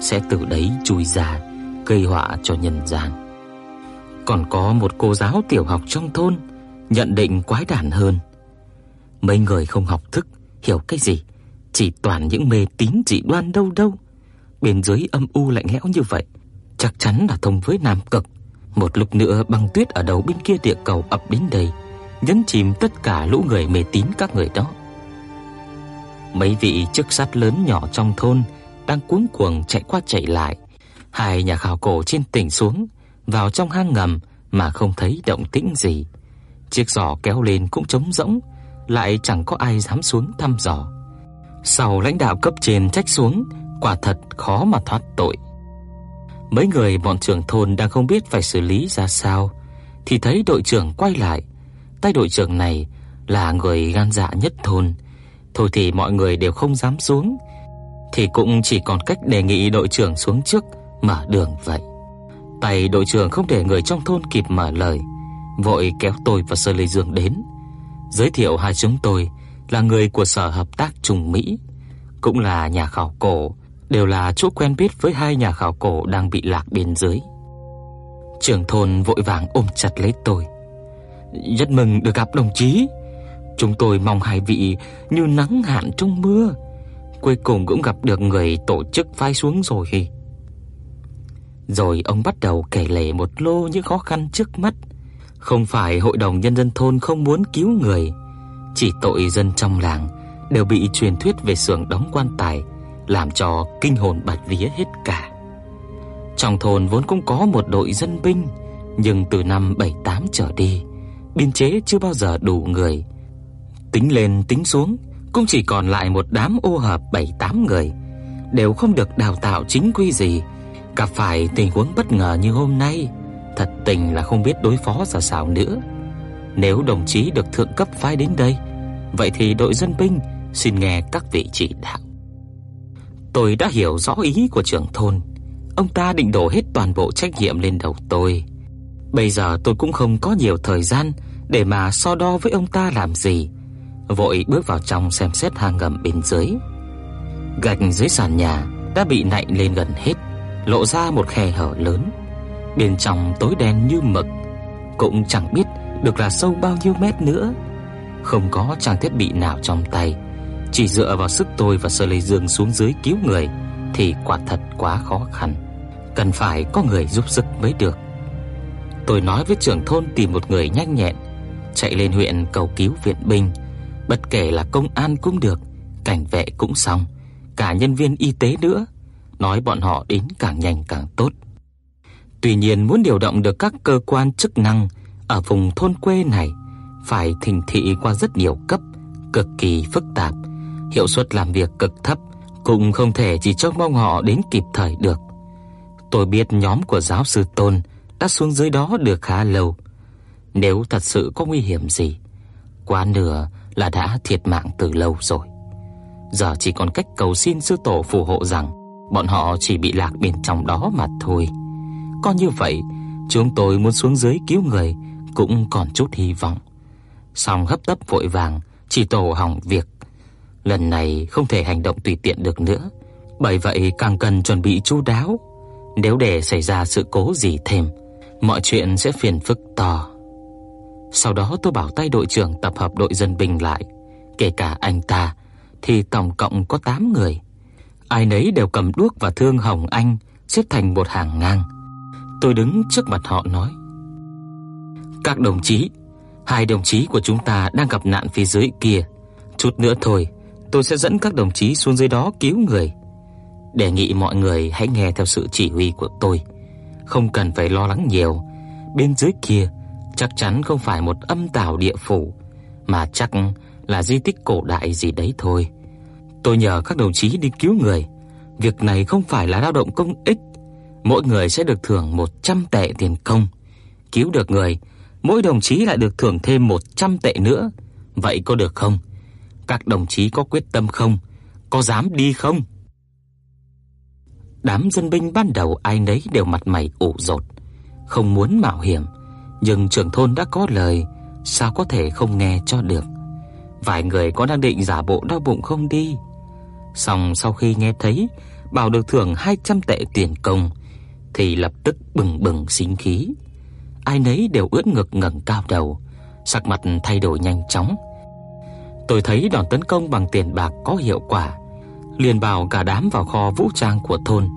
Speaker 1: sẽ từ đấy chui ra, gây họa cho nhân gian. Còn có một cô giáo tiểu học trong thôn nhận định quái đản hơn. Mấy người không học thức, hiểu cái gì, chỉ toàn những mê tín dị đoan đâu đâu. Bên dưới âm u lạnh lẽo như vậy, chắc chắn là thông với Nam Cực. Một lúc nữa băng tuyết ở đầu bên kia địa cầu ập đến đây, nhấn chìm tất cả lũ người mê tín các người đó. Mấy vị chức sát lớn nhỏ trong thôn đang cuống cuồng chạy qua chạy lại. Hai nhà khảo cổ trên tỉnh xuống, vào trong hang ngầm mà không thấy động tĩnh gì. Chiếc giỏ kéo lên cũng trống rỗng, lại chẳng có ai dám xuống thăm dò. Sau lãnh đạo cấp trên trách xuống, quả thật khó mà thoát tội. Mấy người bọn trưởng thôn đang không biết phải xử lý ra sao thì thấy đội trưởng quay lại. Tay đội trưởng này là người gan dạ nhất thôn, thôi thì mọi người đều không dám xuống, thì cũng chỉ còn cách đề nghị đội trưởng xuống trước mở đường vậy. Tay đội trưởng không để người trong thôn kịp mở lời, vội kéo tôi và Sơ Lê Dương đến, giới thiệu hai chúng tôi là người của Sở Hợp tác Trung Mỹ, cũng là nhà khảo cổ, đều là chỗ quen biết với hai nhà khảo cổ đang bị lạc bên dưới. Trưởng thôn vội vàng ôm chặt lấy tôi. Rất mừng được gặp đồng chí. Chúng tôi mong hai vị như nắng hạn trong mưa, cuối cùng cũng gặp được người tổ chức phái xuống rồi. Rồi ông bắt đầu kể lể một lô những khó khăn trước mắt. Không phải hội đồng nhân dân thôn không muốn cứu người, chỉ tội dân trong làng đều bị truyền thuyết về xưởng đóng quan tài làm cho kinh hồn bạt vía hết cả. Trong thôn vốn cũng có một đội dân binh, nhưng từ năm 78 trở đi, biên chế chưa bao giờ đủ người. Tính lên tính xuống, cũng chỉ còn lại một đám ô hợp 7-8 người, đều không được đào tạo chính quy gì, gặp phải tình huống bất ngờ như hôm nay, thật tình là không biết đối phó ra sao nữa. Nếu đồng chí được thượng cấp phái đến đây, vậy thì đội dân binh xin nghe các vị chỉ đạo. Tôi đã hiểu rõ ý của trưởng thôn, ông ta định đổ hết toàn bộ trách nhiệm lên đầu tôi. Bây giờ tôi cũng không có nhiều thời gian để mà so đo với ông ta làm gì vội bước vào trong xem xét hang ngầm bên dưới. Gạch dưới sàn nhà đã bị nạy lên gần hết, lộ ra một khe hở lớn. Bên trong tối đen như mực, cũng chẳng biết được là sâu bao nhiêu mét nữa. Không có trang thiết bị nào trong tay, chỉ dựa vào sức tôi và Sơ Lê Dương xuống dưới cứu người thì quả thật quá khó khăn, cần phải có người giúp sức mới được. Tôi nói với trưởng thôn tìm một người nhanh nhẹn, chạy lên huyện cầu cứu viện binh, bất kể là công an cũng được, cảnh vệ cũng xong, cả nhân viên y tế nữa, nói bọn họ đến càng nhanh càng tốt. Tuy nhiên muốn điều động được các cơ quan chức năng ở vùng thôn quê này phải thỉnh thị qua rất nhiều cấp, cực kỳ phức tạp, hiệu suất làm việc cực thấp, cũng không thể chỉ trông mong họ đến kịp thời được. Tôi biết nhóm của giáo sư Tôn đã xuống dưới đó được khá lâu. Nếu thật sự có nguy hiểm gì, quá nửa là đã thiệt mạng từ lâu rồi. Giờ chỉ còn cách cầu xin sư tổ phù hộ rằng bọn họ chỉ bị lạc bên trong đó mà thôi. Có như vậy, chúng tôi muốn xuống dưới cứu người cũng còn chút hy vọng. Song hấp tấp vội vàng, chỉ tổ hỏng việc. Lần này không thể hành động tùy tiện được nữa, bởi vậy càng cần chuẩn bị chu đáo. Nếu để xảy ra sự cố gì thêm, mọi chuyện sẽ phiền phức to. Sau đó tôi bảo tay đội trưởng tập hợp đội dân binh lại, kể cả anh ta thì tổng cộng có 8 người. Ai nấy đều cầm đuốc và thương hồng anh xếp thành một hàng ngang. Tôi đứng trước mặt họ nói: "Các đồng chí, hai đồng chí của chúng ta đang gặp nạn phía dưới kia. Chút nữa thôi, tôi sẽ dẫn các đồng chí xuống dưới đó cứu người. Đề nghị mọi người hãy nghe theo sự chỉ huy của tôi, không cần phải lo lắng nhiều. Bên dưới kia chắc chắn không phải một âm tào địa phủ, mà chắc là di tích cổ đại gì đấy thôi. Tôi nhờ các đồng chí đi cứu người, việc này không phải là lao động công ích, mỗi người sẽ được thưởng 100 tệ tiền công. Cứu được người, mỗi đồng chí lại được thưởng thêm 100 tệ nữa. Vậy có được không? Các đồng chí có quyết tâm không? Có dám đi không? Đám dân binh ban đầu ai nấy đều mặt mày ủ rột, không muốn mạo hiểm, nhưng trưởng thôn đã có lời, sao có thể không nghe cho được. Vài người có đang định giả bộ đau bụng không đi. Xong sau khi nghe thấy bảo được thưởng 200 tệ tiền công thì lập tức bừng bừng sinh khí. Ai nấy đều ưỡn ngực ngẩng cao đầu, sắc mặt thay đổi nhanh chóng. Tôi thấy đòn tấn công bằng tiền bạc có hiệu quả, liền bảo cả đám vào kho vũ trang của thôn,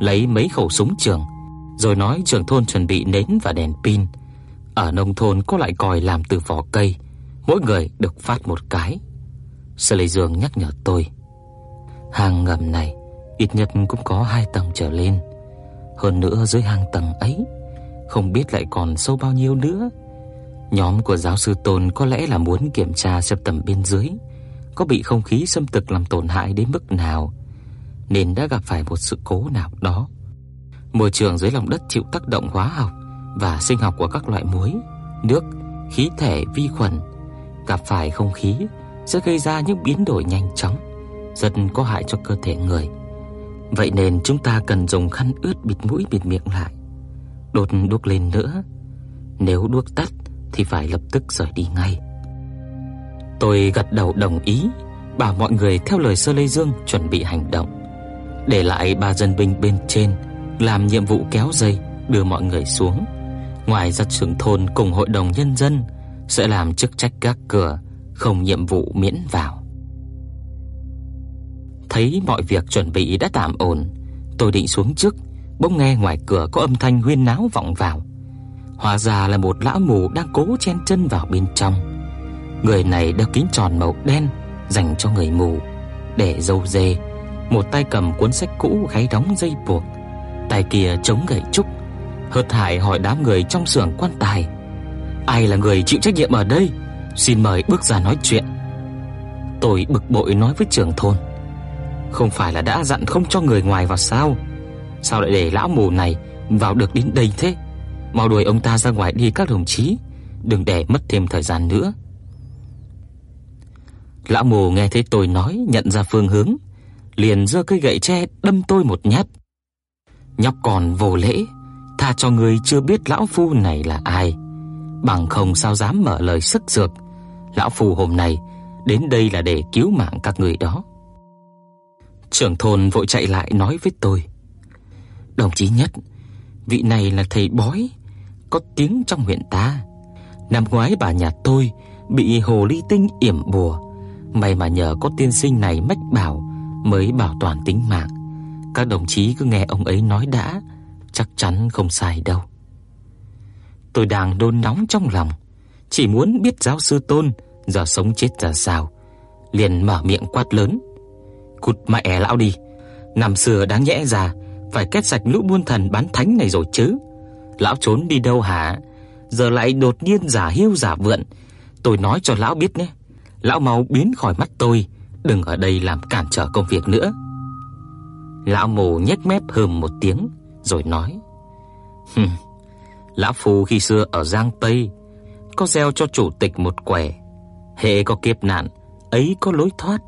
Speaker 1: lấy mấy khẩu súng trường, rồi nói trưởng thôn chuẩn bị nến và đèn pin. Ở nông thôn có loại còi làm từ vỏ cây, mỗi người được phát một cái. Sở Lệ Dương nhắc nhở tôi, hang ngầm này ít nhất cũng có hai tầng trở lên. Hơn nữa dưới hang tầng ấy, không biết lại còn sâu bao nhiêu nữa. Nhóm của giáo sư Tôn có lẽ là muốn kiểm tra xem tầm bên dưới có bị không khí xâm thực làm tổn hại đến mức nào, nên đã gặp phải một sự cố nào đó. Môi trường dưới lòng đất chịu tác động hóa học và sinh học của các loại muối, nước, khí thể, vi khuẩn gặp phải không khí sẽ gây ra những biến đổi nhanh chóng, rất có hại cho cơ thể người. Vậy nên chúng ta cần dùng khăn ướt bịt mũi bịt miệng lại. Đốt đuốc lên nữa. Nếu đuốc tắt thì phải lập tức rời đi ngay. Tôi gật đầu đồng ý, bảo mọi người theo lời Sơ Lê Dương chuẩn bị hành động. Để lại ba dân binh bên trên làm nhiệm vụ kéo dây đưa mọi người xuống. Ngoài ra trưởng thôn cùng hội đồng nhân dân sẽ làm chức trách gác cửa, không nhiệm vụ miễn vào. Thấy mọi việc chuẩn bị đã tạm ổn, tôi định xuống trước, bỗng nghe ngoài cửa có âm thanh huyên náo vọng vào. Hóa ra là một lão mù đang cố chen chân vào bên trong. Người này đeo kính tròn màu đen dành cho người mù, để râu dê, một tay cầm cuốn sách cũ gáy đóng dây buộc, tay kia chống gậy trúc. hớt hải hỏi đám người trong xưởng quan tài: "Ai là người chịu trách nhiệm ở đây? Xin mời bước ra nói chuyện." Tôi bực bội nói với trưởng thôn: "Không phải là đã dặn không cho người ngoài vào sao? Sao lại để lão mù này vào được đến đây thế? Mau đuổi ông ta ra ngoài đi các đồng chí, đừng để mất thêm thời gian nữa." Lão mù nghe thấy tôi nói nhận ra phương hướng, liền giơ cây gậy tre đâm tôi một nhát. Nhóc còn vô lễ, tha cho người chưa biết lão phu này là ai, bằng không sao dám mở lời sức dược. Lão phu hôm nay đến đây là để cứu mạng các người đó. Trưởng thôn vội chạy lại nói với tôi: "Đồng chí nhất, Vị này là thầy bói có tiếng trong huyện ta. Năm ngoái bà nhà tôi bị hồ ly tinh yểm bùa, may mà nhờ có tiên sinh này mách bảo mới bảo toàn tính mạng. Các đồng chí cứ nghe ông ấy nói đã, chắc chắn không sai đâu. Tôi đang đôn nóng trong lòng, chỉ muốn biết giáo sư Tôn giờ sống chết ra sao, liền mở miệng quát lớn: "Cút mẹ lão đi, năm xưa đáng nhẽ ra phải kết sạch lũ buôn thần bán thánh này rồi chứ. Lão trốn đi đâu hả? Giờ lại đột nhiên giả hiu giả vượn. Tôi nói cho lão biết nhé. Lão mau biến khỏi mắt tôi, đừng ở đây làm cản trở công việc nữa." Lão mù nhếch mép hừm một tiếng rồi nói: "Hừm, lão phu khi xưa ở Giang Tây có gieo cho chủ tịch một quẻ, hệ có kiếp nạn, ấy có lối thoát.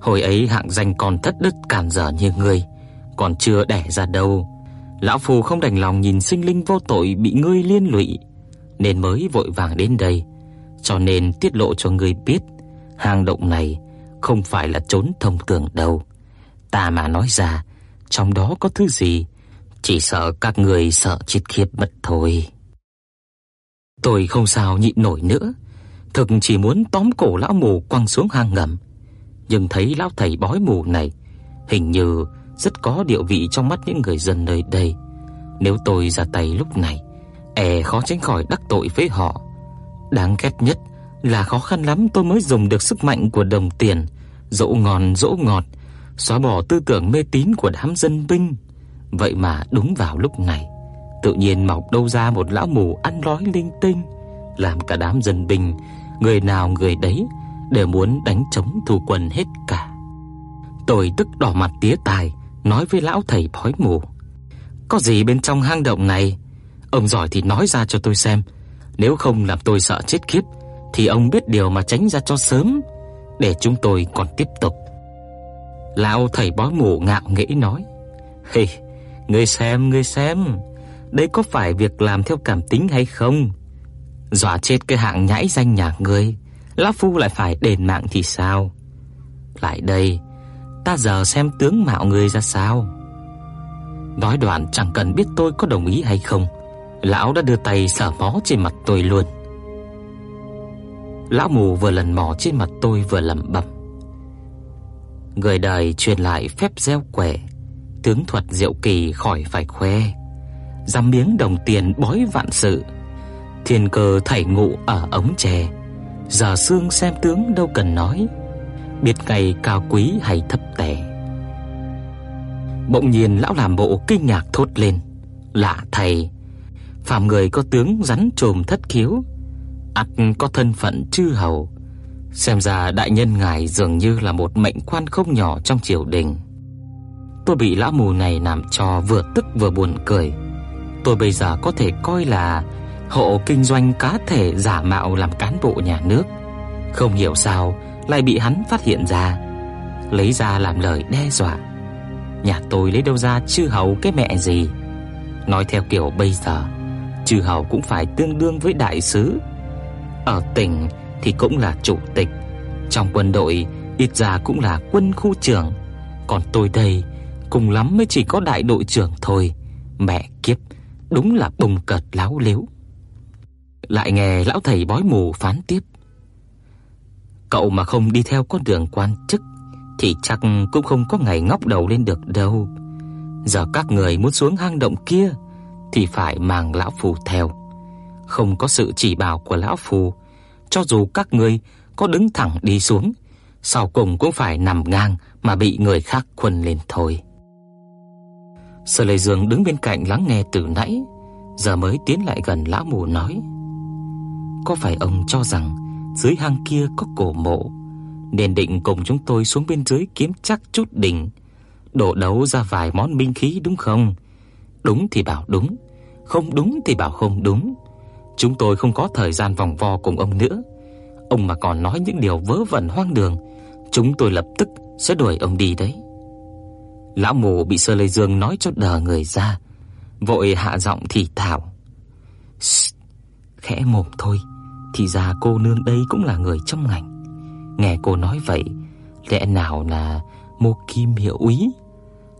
Speaker 1: Hồi ấy hạng danh còn thất đức cản trở như ngươi, còn chưa đẻ ra đâu. Lão phu không đành lòng nhìn sinh linh vô tội bị ngươi liên lụy, nên mới vội vàng đến đây, cho nên tiết lộ cho ngươi biết, hang động này không phải là trốn thông thường đâu. Ta mà nói ra, trong đó có thứ gì, chỉ sợ các người sợ chết khiếp mất thôi. Tôi không sao nhịn nổi nữa, thực chỉ muốn tóm cổ lão mù quăng xuống hang ngầm, nhưng thấy lão thầy bói mù này hình như rất có địa vị trong mắt những người dân nơi đây. Nếu tôi ra tay lúc này, e khó tránh khỏi đắc tội với họ. Đáng ghét nhất là khó khăn lắm tôi mới dùng được sức mạnh của đồng tiền, dỗ ngon dỗ ngọt, xóa bỏ tư tưởng mê tín của đám dân binh. Vậy mà đúng vào lúc này, tự nhiên mọc đâu ra một lão mù ăn nói linh tinh, làm cả đám dân binh, người nào người đấy đều muốn đánh chống thủ quân hết cả. Tôi tức đỏ mặt tía tai, nói với lão thầy bói mù: "Có gì bên trong hang động này? Ông giỏi thì nói ra cho tôi xem, nếu không làm tôi sợ chết khiếp thì ông biết điều mà tránh ra cho sớm, để chúng tôi còn tiếp tục." Lão thầy bói mù ngạo nghễ nói: "Hê, ngươi xem, ngươi xem, đây có phải việc làm theo cảm tính hay không? Dọa chết cái hạng nhãi danh nhà ngươi, lão phu lại phải đền mạng thì sao? Lại đây, ta giờ xem tướng mạo ngươi ra sao." Nói đoạn chẳng cần biết tôi có đồng ý hay không, lão đã đưa tay sờ mó trên mặt tôi luôn. Lão mù vừa lần mò trên mặt tôi vừa lẩm bẩm. Người đời truyền lại phép gieo quẻ, tướng thuật diệu kỳ khỏi phải khoe. Dám miếng đồng tiền bói vạn sự, thiên cơ thảy ngụ ở ống tre. Giờ xương xem tướng đâu cần nói, biết ngày cao quý hay thấp tẻ. Bỗng nhiên lão làm bộ kinh ngạc thốt lên, lạ thầy, phàm người có tướng rắn trồm thất khiếu, ắt có thân phận chư hầu. Xem ra đại nhân ngài dường như là một mệnh quan không nhỏ trong triều đình. Tôi bị lão mù này làm cho vừa tức vừa buồn cười. Tôi bây giờ có thể coi là hộ kinh doanh cá thể giả mạo làm cán bộ nhà nước. Không hiểu sao lại bị hắn phát hiện ra, lấy ra làm lời đe dọa. Nhà tôi lấy đâu ra chư hầu cái mẹ gì? Nói theo kiểu bây giờ, chư hầu cũng phải tương đương với đại sứ. Ở tỉnh thì cũng là chủ tịch, trong quân đội ít ra cũng là quân khu trưởng, còn tôi đây cùng lắm mới chỉ có đại đội trưởng thôi. Mẹ kiếp, đúng là bùng cợt láo liếu. Lại nghe lão thầy bói mù phán tiếp. Cậu mà không đi theo con đường quan chức thì chắc cũng không có ngày ngóc đầu lên được đâu. Giờ các người muốn xuống hang động kia thì phải mang lão phù theo. Không có sự chỉ bảo của lão phù, cho dù các người có đứng thẳng đi xuống, sau cùng cũng phải nằm ngang mà bị người khác khuân lên thôi. Sở Lệ Dương đứng bên cạnh lắng nghe từ nãy, giờ mới tiến lại gần lão mù nói: "Có phải ông cho rằng dưới hang kia có cổ mộ, nên định cùng chúng tôi xuống bên dưới kiếm chắc chút đỉnh, đổ đấu ra vài món binh khí đúng không? Đúng thì bảo đúng, không đúng thì bảo không đúng. Chúng tôi không có thời gian vòng vo cùng ông nữa. Ông mà còn nói những điều vớ vẩn hoang đường, chúng tôi lập tức sẽ đuổi ông đi đấy." Lão mù bị Sơ Lê Dương nói cho đờ người ra, vội hạ giọng thì thào. Khẽ mồm thôi, thì ra cô nương đây cũng là người trong ngành. Nghe cô nói vậy, lẽ nào là Mộ Kim hiệu úy?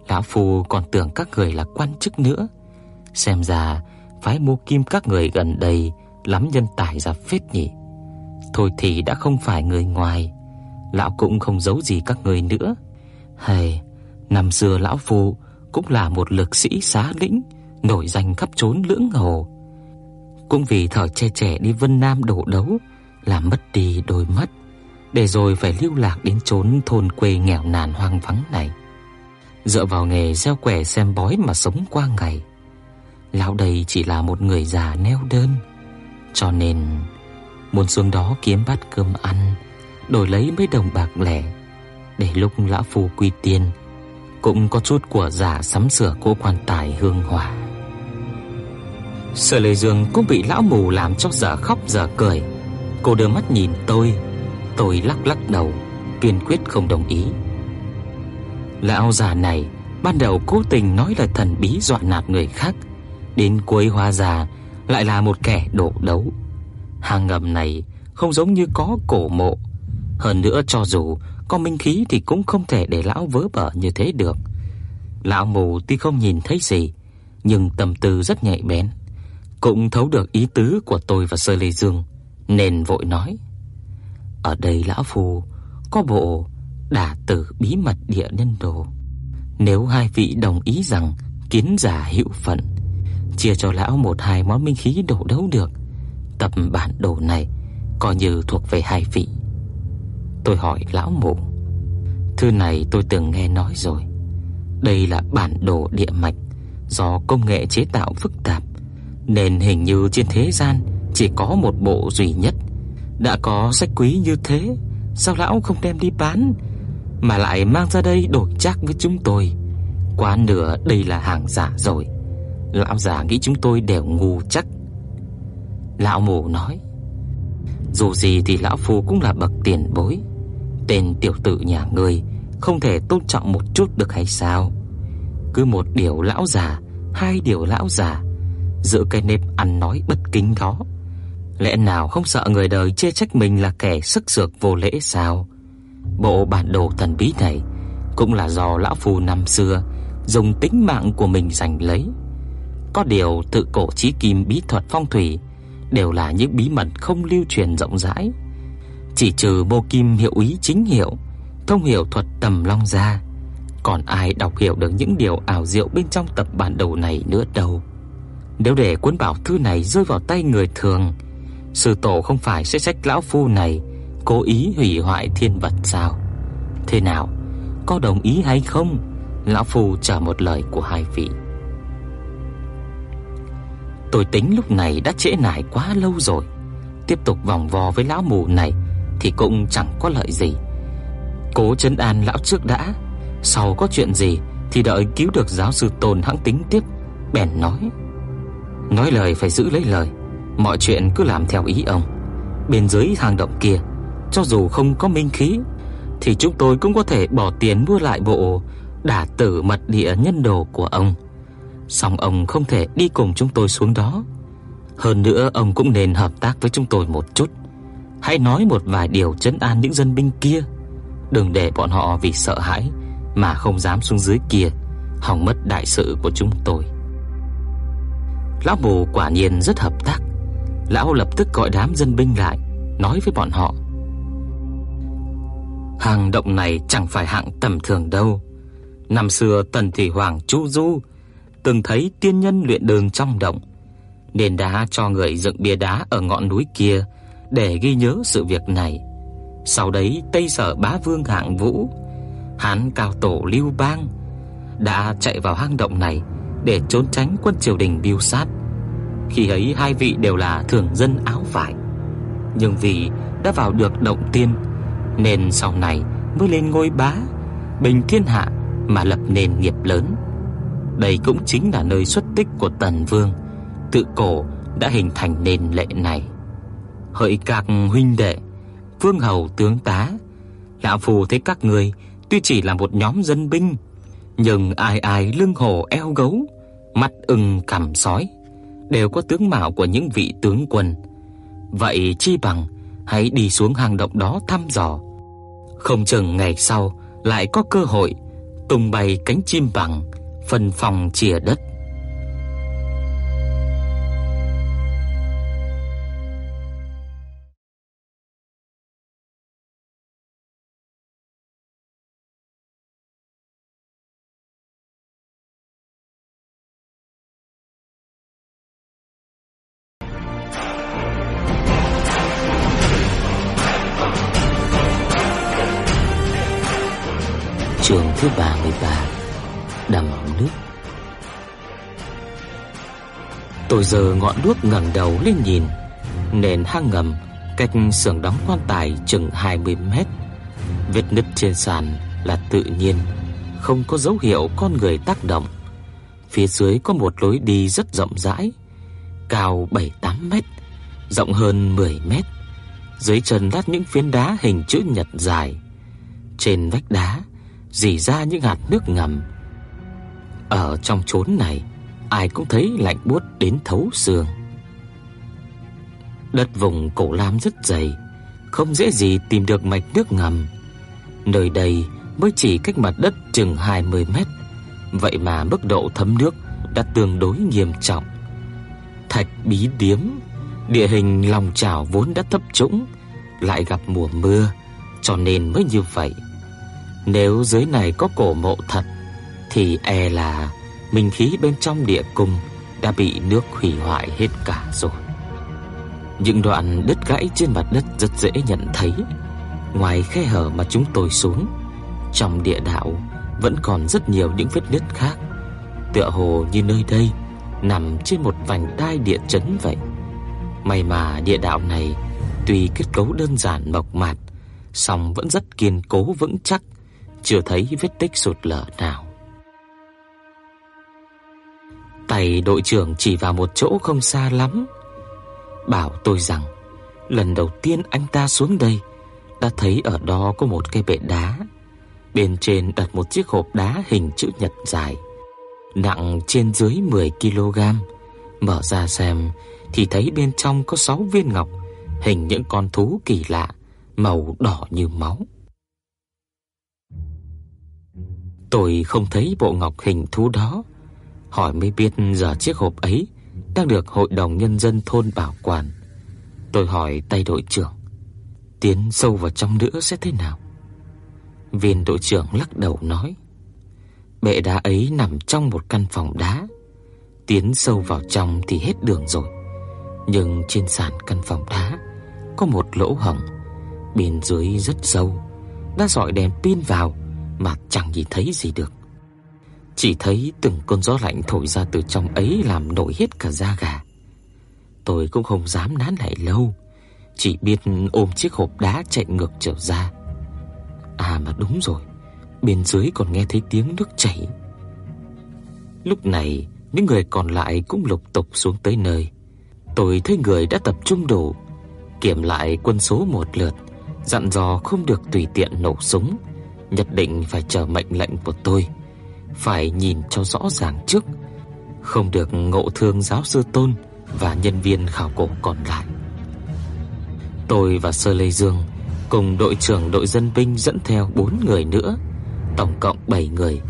Speaker 1: Lão phu còn tưởng các người là quan chức nữa. Xem ra phái mua kim các người gần đây lắm nhân tài ra phết nhỉ. Thôi thì đã không phải người ngoài, lão cũng không giấu gì các người nữa. Hay, năm xưa lão phu cũng là một lực sĩ xá lĩnh, nổi danh khắp trốn lưỡng hồ. Cũng vì thời trẻ trẻ đi Vân Nam đổ đấu, làm mất đi đôi mắt, để rồi phải lưu lạc đến chốn thôn quê nghèo nàn hoang vắng này. Dựa vào nghề gieo quẻ xem bói mà sống qua ngày. Lão đây chỉ là một người già neo đơn, cho nên muốn xuống đó kiếm bát cơm ăn, đổi lấy mấy đồng bạc lẻ, để lúc lão phu quy tiên cũng có chút của giả sắm sửa cô quan tài hương hỏa. Sở Lệ Dương cũng bị lão mù làm cho giờ khóc giờ cười. Cô đưa mắt nhìn tôi, tôi lắc lắc đầu, kiên quyết không đồng ý. Lão già này ban đầu cố tình nói là thần bí dọa nạt người khác, đến cuối hóa già lại là một kẻ đổ đấu. Hang ngầm này không giống như có cổ mộ, hơn nữa cho dù có minh khí thì cũng không thể để lão vớ bở như thế được. Lão mù tuy không nhìn thấy gì, nhưng tâm tư rất nhạy bén, cũng thấu được ý tứ của tôi và Sơ Lê Dương, nên vội nói: "Ở đây lão phu có bộ đả tử bí mật địa nhân đồ. Nếu hai vị đồng ý rằng kiến giả hữu phận, chia cho lão một hai món minh khí đổ đấu được, tập bản đồ này coi như thuộc về hai vị." Tôi hỏi lão mù: "Thư này tôi từng nghe nói rồi. Đây là bản đồ địa mạch do công nghệ chế tạo phức tạp, nên hình như trên thế gian chỉ có một bộ duy nhất. Đã có sách quý như thế, sao lão không đem đi bán mà lại mang ra đây đổi chắc với chúng tôi? Quá nửa đây là hàng giả rồi. Lão già nghĩ chúng tôi đều ngu chắc. Lão mù nói: "Dù gì thì lão phu cũng là bậc tiền bối, tên tiểu tử nhà ngươi không thể tôn trọng một chút được hay sao? Cứ một điều lão già, hai điều lão già, giữ cái nếp ăn nói bất kính đó. Lẽ nào không sợ người đời chê trách mình là kẻ sức sược vô lễ sao? Bộ bản đồ thần bí này cũng là do lão phu năm xưa dùng tính mạng của mình giành lấy. Có điều tự cổ chí kim bí thuật phong thủy đều là những bí mật không lưu truyền rộng rãi. Chỉ trừ Mộ Kim hiệu ý chính hiệu, thông hiểu thuật tầm long ra, còn ai đọc hiểu được những điều ảo diệu bên trong tập bản đồ này nữa đâu. Nếu để cuốn bảo thư này rơi vào tay người thường, sư tổ không phải sẽ trách lão phu này cố ý hủy hoại thiên vật sao? Thế nào, có đồng ý hay không? Lão phu chờ một lời của hai vị. Tôi tính lúc này đã trễ nải quá lâu rồi, tiếp tục vòng vo với lão mù này thì cũng chẳng có lợi gì. Cố trấn an lão trước đã, sau có chuyện gì thì đợi cứu được giáo sư Tôn hãng tính tiếp, bèn nói: Nói lời phải giữ lấy lời, mọi chuyện cứ làm theo ý ông. Bên dưới hang động kia, cho dù không có minh khí thì chúng tôi cũng có thể bỏ tiền mua lại bộ đả tử mật địa nhân đồ của ông. Song ông không thể đi cùng chúng tôi xuống đó. Hơn nữa ông cũng nên hợp tác với chúng tôi một chút. Hãy nói một vài điều trấn an những dân binh kia, đừng để bọn họ vì sợ hãi mà không dám xuống dưới kia, hỏng mất đại sự của chúng tôi. Lão bồ quả nhiên rất hợp tác. Lão lập tức gọi đám dân binh lại, nói với bọn họ: Hàng động này chẳng phải hạng tầm thường đâu. Năm xưa Tần Thủy Hoàng Chu Du từng thấy tiên nhân luyện đường trong động, nên đã cho người dựng bia đá ở ngọn núi kia để ghi nhớ sự việc này. Sau đấy Tây Sở Bá Vương Hạng Vũ, Hán cao tổ Lưu Bang đã chạy vào hang động này để trốn tránh quân triều đình biêu sát. Khi ấy hai vị đều là thường dân áo vải, nhưng vì đã vào được động tiên nên sau này mới lên ngôi bá bình thiên hạ mà lập nền nghiệp lớn. Đây cũng chính là nơi xuất tích của Tần Vương, tự cổ đã hình thành nền lệ này. Hỡi các huynh đệ, vương hầu tướng tá, lão phù thấy các người tuy chỉ là một nhóm dân binh, nhưng ai ai lưng hổ eo gấu, mắt ưng cằm sói, đều có tướng mạo của những vị tướng quân. Vậy chi bằng hãy đi xuống hang động đó thăm dò. Không chừng ngày sau lại có cơ hội tung bay cánh chim bằng, phân phòng chia đất. Tôi giờ ngọn đuốc ngẩng đầu lên nhìn, Nền hang ngầm Cách xưởng đóng quan tài chừng 20 mét. Vết nứt trên sàn là tự nhiên, Không có dấu hiệu con người tác động. Phía dưới có một lối đi rất rộng rãi, Cao 7-8 mét, Rộng hơn 10 mét. Dưới chân lát những phiến đá hình chữ nhật dài. Trên vách đá Dì ra những hạt nước ngầm. Ở trong chốn này Ai cũng thấy lạnh buốt đến thấu xương. Đất vùng cổ lam rất dày, Không dễ gì tìm được mạch nước ngầm. Nơi đây mới chỉ cách mặt đất chừng 20 mét, Vậy mà mức độ thấm nước đã tương đối nghiêm trọng. Thạch bí điếm, Địa hình lòng chảo vốn đã thấp trũng, Lại gặp mùa mưa, Cho nên mới như vậy. Nếu dưới này có cổ mộ thật, Thì e là Minh khí bên trong địa cung Đã bị nước hủy hoại hết cả rồi. Những đoạn đất gãy trên mặt đất rất dễ nhận thấy. Ngoài khe hở mà chúng tôi xuống, Trong địa đạo Vẫn còn rất nhiều những vết nứt khác. Tựa hồ như nơi đây Nằm trên một vành đai địa chấn vậy. May mà địa đạo này Tuy kết cấu đơn giản mộc mạc, song vẫn rất kiên cố vững chắc, Chưa thấy vết tích sụt lở nào. Tay đội trưởng chỉ vào một chỗ không xa lắm, Bảo tôi rằng, Lần đầu tiên anh ta xuống đây, Đã thấy ở đó có một cái bệ đá, Bên trên đặt một chiếc hộp đá hình chữ nhật dài, Nặng trên dưới 10 kg Mở ra xem, Thì thấy bên trong có 6 viên ngọc, Hình những con thú kỳ lạ, Màu đỏ như máu. Tôi không thấy bộ ngọc hình thú đó Hỏi mới biết giờ chiếc hộp ấy Đang được hội đồng nhân dân thôn bảo quản. Tôi hỏi tay đội trưởng, Tiến sâu vào trong nữa sẽ thế nào? Viên đội trưởng lắc đầu nói, Bệ đá ấy nằm trong một căn phòng đá. Tiến sâu vào trong thì hết đường rồi. Nhưng trên sàn căn phòng đá Có một lỗ hổng. Bên dưới rất sâu, Đã dọi đèn pin vào Mà chẳng nhìn thấy gì được chỉ thấy từng cơn gió lạnh thổi ra từ trong ấy làm nổi hết cả da gà. Tôi cũng không dám nán lại lâu, chỉ biết ôm chiếc hộp đá chạy ngược trở ra. À mà đúng rồi, bên dưới còn nghe thấy tiếng nước chảy. Lúc này, những người còn lại cũng lục tục xuống tới nơi. Tôi thấy người đã tập trung đủ, kiểm lại quân số một lượt, dặn dò không được tùy tiện nổ súng, nhất định phải chờ mệnh lệnh của tôi phải nhìn cho rõ ràng trước, không được ngộ thương giáo sư Tôn và nhân viên khảo cổ còn lại. Tôi và Sơ Lê Dương cùng đội trưởng đội dân binh dẫn theo 4 người nữa, tổng cộng 7 người,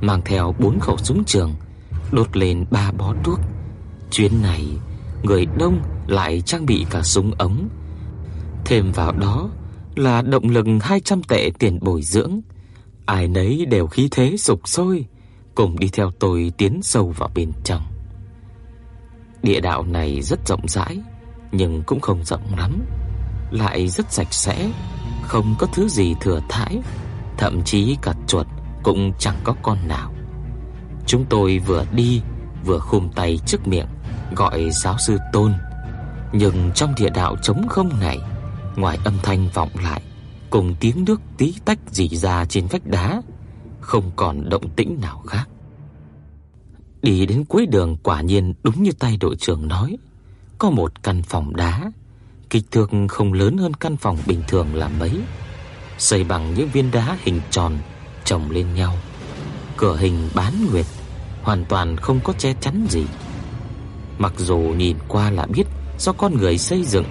Speaker 1: mang theo 4 khẩu súng trường, đốt lên 3 bó thuốc. Chuyến này, người đông lại trang bị cả súng ống. Thêm vào đó là động lực 200 tệ tiền bồi dưỡng. Ai nấy đều khí thế sục sôi, cùng đi theo tôi tiến sâu vào bên trong. Địa đạo này rất rộng rãi, nhưng cũng không rộng lắm, lại rất sạch sẽ, không có thứ gì thừa thãi, thậm chí cả chuột cũng chẳng có con nào. Chúng tôi vừa đi vừa khum tay trước miệng gọi giáo sư Tôn, nhưng trong địa đạo trống không này, ngoài âm thanh vọng lại cùng tiếng nước tí tách rỉ ra trên vách đá, không còn động tĩnh nào khác. Đi đến cuối đường quả nhiên đúng như tay đội trưởng nói, có một căn phòng đá, kích thước không lớn hơn căn phòng bình thường là mấy, xây bằng những viên đá hình tròn chồng lên nhau. Cửa hình bán nguyệt, hoàn toàn không có che chắn gì. Mặc dù nhìn qua là biết do con người xây dựng,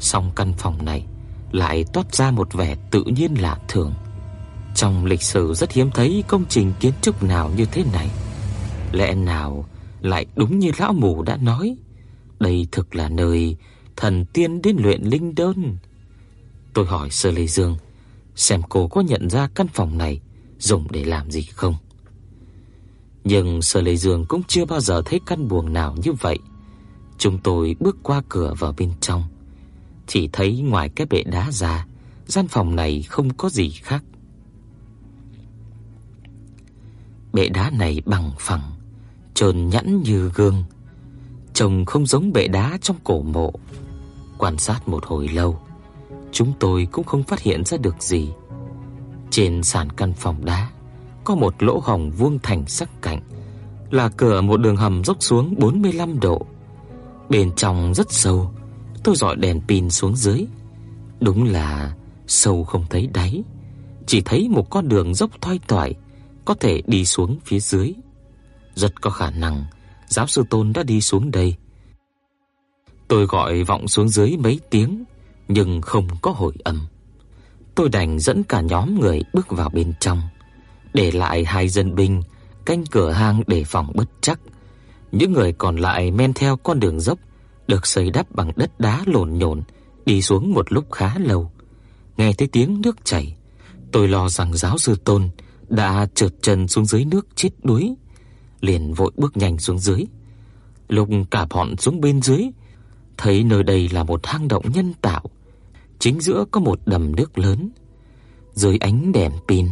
Speaker 1: song căn phòng này lại toát ra một vẻ tự nhiên lạ thường. Trong lịch sử rất hiếm thấy công trình kiến trúc nào như thế này. Lẽ nào lại đúng như lão mù đã nói, đây thực là nơi thần tiên đến luyện linh đơn. Tôi hỏi Sơ Lê Dương, xem cô có nhận ra căn phòng này dùng để làm gì không. Nhưng Sơ Lê Dương cũng chưa bao giờ thấy căn buồng nào như vậy. Chúng tôi bước qua cửa vào bên trong, chỉ thấy ngoài cái bệ đá ra, gian phòng này không có gì khác. Bệ đá này bằng phẳng, trơn nhẵn như gương, trông không giống bệ đá trong cổ mộ. Quan sát một hồi lâu, chúng tôi cũng không phát hiện ra được gì. Trên sàn căn phòng đá có một lỗ hổng vuông thành sắc cạnh, là cửa một đường hầm dốc xuống 45 độ. Bên trong rất sâu, tôi dọi đèn pin xuống dưới. Đúng là sâu không thấy đáy, chỉ thấy một con đường dốc thoai thoải có thể đi xuống phía dưới. Rất có khả năng giáo sư Tôn đã đi xuống đây. Tôi gọi vọng xuống dưới mấy tiếng nhưng không có hồi âm. Tôi đành dẫn cả nhóm người bước vào bên trong, để lại hai dân binh canh cửa hang để phòng bất chắc. Những người còn lại men theo con đường dốc được xây đắp bằng đất đá lộn nhộn đi xuống một lúc khá lâu. Nghe thấy tiếng nước chảy, tôi lo rằng giáo sư Tôn đã trượt chân xuống dưới nước chết đuối, liền vội bước nhanh xuống dưới. Lúc cả bọn xuống bên dưới, thấy nơi đây là một hang động nhân tạo, chính giữa có một đầm nước lớn. Dưới ánh đèn pin,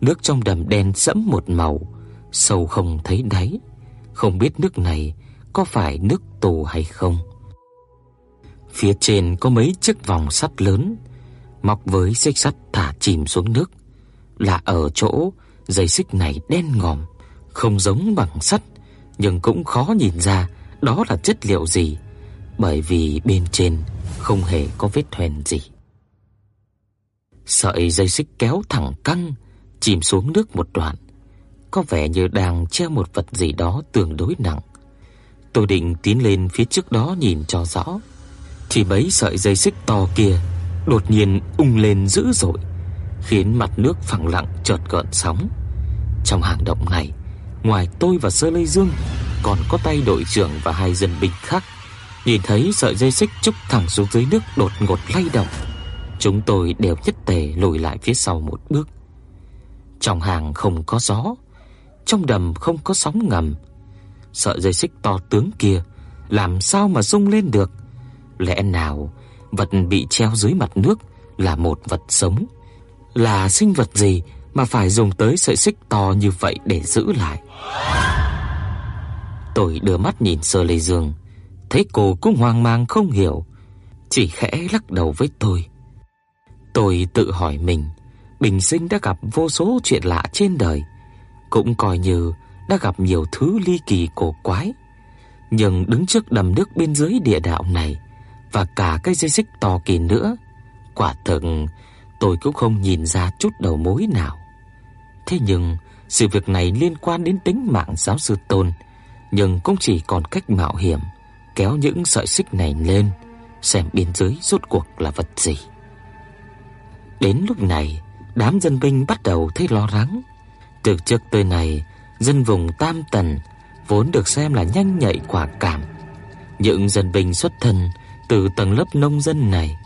Speaker 1: nước trong đầm đen sẫm một màu, sâu không thấy đáy, không biết nước này có phải nước tù hay không. Phía trên có mấy chiếc vòng sắt lớn, mọc với xích sắt thả chìm xuống nước, là ở chỗ dây xích này đen ngòm, không giống bằng sắt, nhưng cũng khó nhìn ra đó là chất liệu gì, bởi vì bên trên không hề có vết hoen gì. Sợi dây xích kéo thẳng căng, chìm xuống nước một đoạn, có vẻ như đang treo một vật gì đó tương đối nặng. Tôi định tiến lên phía trước đó nhìn cho rõ, thì mấy sợi dây xích to kia đột nhiên ung lên dữ dội, khiến mặt nước phẳng lặng chợt gợn sóng. Trong hang động này, ngoài tôi và Sơ Lê Dương, còn có tay đội trưởng và hai dân binh khác. Nhìn thấy sợi dây xích trúc thẳng xuống dưới nước đột ngột lay động, chúng tôi đều nhất tề lùi lại phía sau một bước. Trong hang không có gió, trong đầm không có sóng ngầm. Sợi dây xích to tướng kia làm sao mà rung lên được? Lẽ nào vật bị treo dưới mặt nước là một vật sống? Là sinh vật gì mà phải dùng tới sợi xích to như vậy để giữ lại? Tôi đưa mắt nhìn Sơ Lê Dương, thấy cô cũng hoang mang không hiểu, chỉ khẽ lắc đầu với tôi. Tôi tự hỏi mình, bình sinh đã gặp vô số chuyện lạ trên đời, cũng coi như đã gặp nhiều thứ ly kỳ cổ quái. Nhưng đứng trước đầm nước bên dưới địa đạo này và cả cái dây xích to kỳ nữa, quả thực tôi cũng không nhìn ra chút đầu mối nào. Thế nhưng sự việc này liên quan đến tính mạng giáo sư Tôn, nhưng cũng chỉ còn cách mạo hiểm kéo những sợi xích này lên xem bên dưới rốt cuộc là vật gì. Đến lúc này, đám dân binh bắt đầu thấy lo lắng. Từ trước tới nay, dân vùng Tam Tần vốn được xem là nhanh nhạy quả cảm. Những dân binh xuất thân từ tầng lớp nông dân này,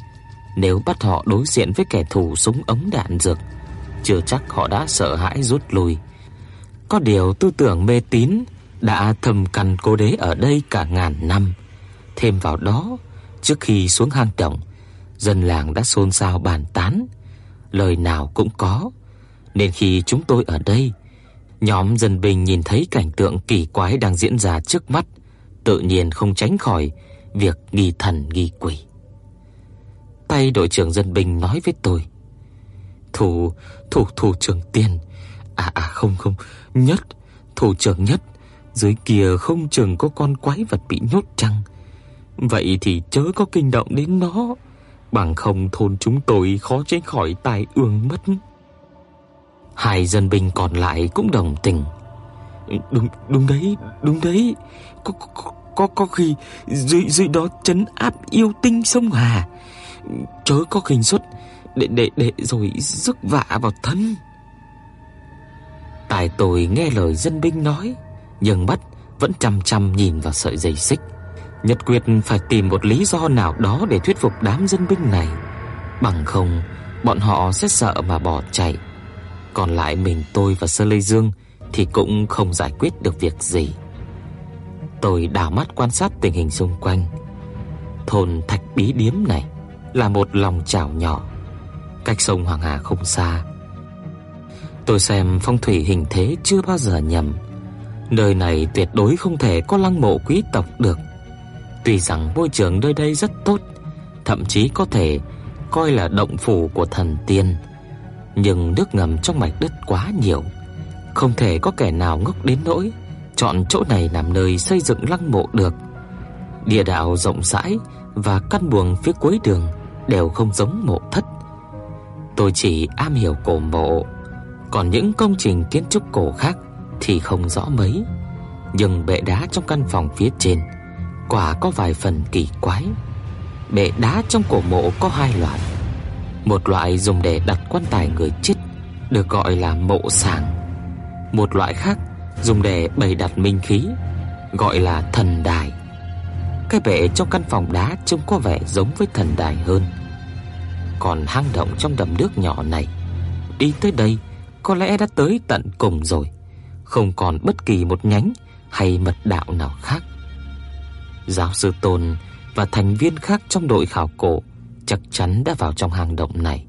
Speaker 1: nếu bắt họ đối diện với kẻ thù súng ống đạn dược, chưa chắc họ đã sợ hãi rút lui. Có điều tư tưởng mê tín đã thầm cằn cố đế ở đây cả ngàn năm. Thêm vào đó, trước khi xuống hang động, dân làng đã xôn xao bàn tán, lời nào cũng có, nên khi chúng tôi ở đây, nhóm dân binh nhìn thấy cảnh tượng kỳ quái đang diễn ra trước mắt, tự nhiên không tránh khỏi việc nghi thần nghi quỷ. Tay đội trưởng dân binh nói với tôi: "Thủ, thủ thủ trưởng tiên, à à không không, nhất, thủ trưởng nhất, dưới kia không chừng có con quái vật bị nhốt chăng? Vậy thì chớ có kinh động đến nó, bằng không thôn chúng tôi khó tránh khỏi tai ương mất." Hai dân binh còn lại cũng đồng tình. Đúng đúng đấy, đúng đấy. Có có có, có khi dưới dưới đó trấn áp yêu tinh sông Hà. Chớ có khinh suất để để để rồi rước vạ vào thân. Tài tôi nghe lời dân binh nói, nhưng mắt vẫn chăm chăm nhìn vào sợi dây xích. Nhật quyết phải tìm một lý do nào đó để thuyết phục đám dân binh này, bằng không bọn họ sẽ sợ mà bỏ chạy. Còn lại mình tôi và Sơ Lê Dương thì cũng không giải quyết được việc gì. Tôi đảo mắt quan sát tình hình xung quanh. Thôn Thạch Bí Điếm này là một lòng chảo nhỏ, cách sông Hoàng Hà không xa. Tôi xem phong thủy hình thế chưa bao giờ nhầm. Nơi này tuyệt đối không thể có lăng mộ quý tộc được. Tuy rằng môi trường nơi đây rất tốt, thậm chí có thể coi là động phủ của thần tiên, nhưng nước ngầm trong mạch đất quá nhiều, không thể có kẻ nào ngốc đến nỗi chọn chỗ này làm nơi xây dựng lăng mộ được. Địa đạo rộng rãi và căn buồng phía cuối đường đều không giống mộ thất. Tôi chỉ am hiểu cổ mộ, còn những công trình kiến trúc cổ khác thì không rõ mấy. Nhưng bệ đá trong căn phòng phía trên quả có vài phần kỳ quái. Bệ đá trong cổ mộ có hai loại. Một loại dùng để đặt quan tài người chết được gọi là mộ sàng. Một loại khác dùng để bày đặt minh khí gọi là thần đài. Cái bệ trong căn phòng đá trông có vẻ giống với thần đài hơn. Còn hang động trong đầm nước nhỏ này, đi tới đây có lẽ đã tới tận cùng rồi, không còn bất kỳ một nhánh hay mật đạo nào khác. Giáo sư Tôn và thành viên khác trong đội khảo cổ chắc chắn đã vào trong hang động này,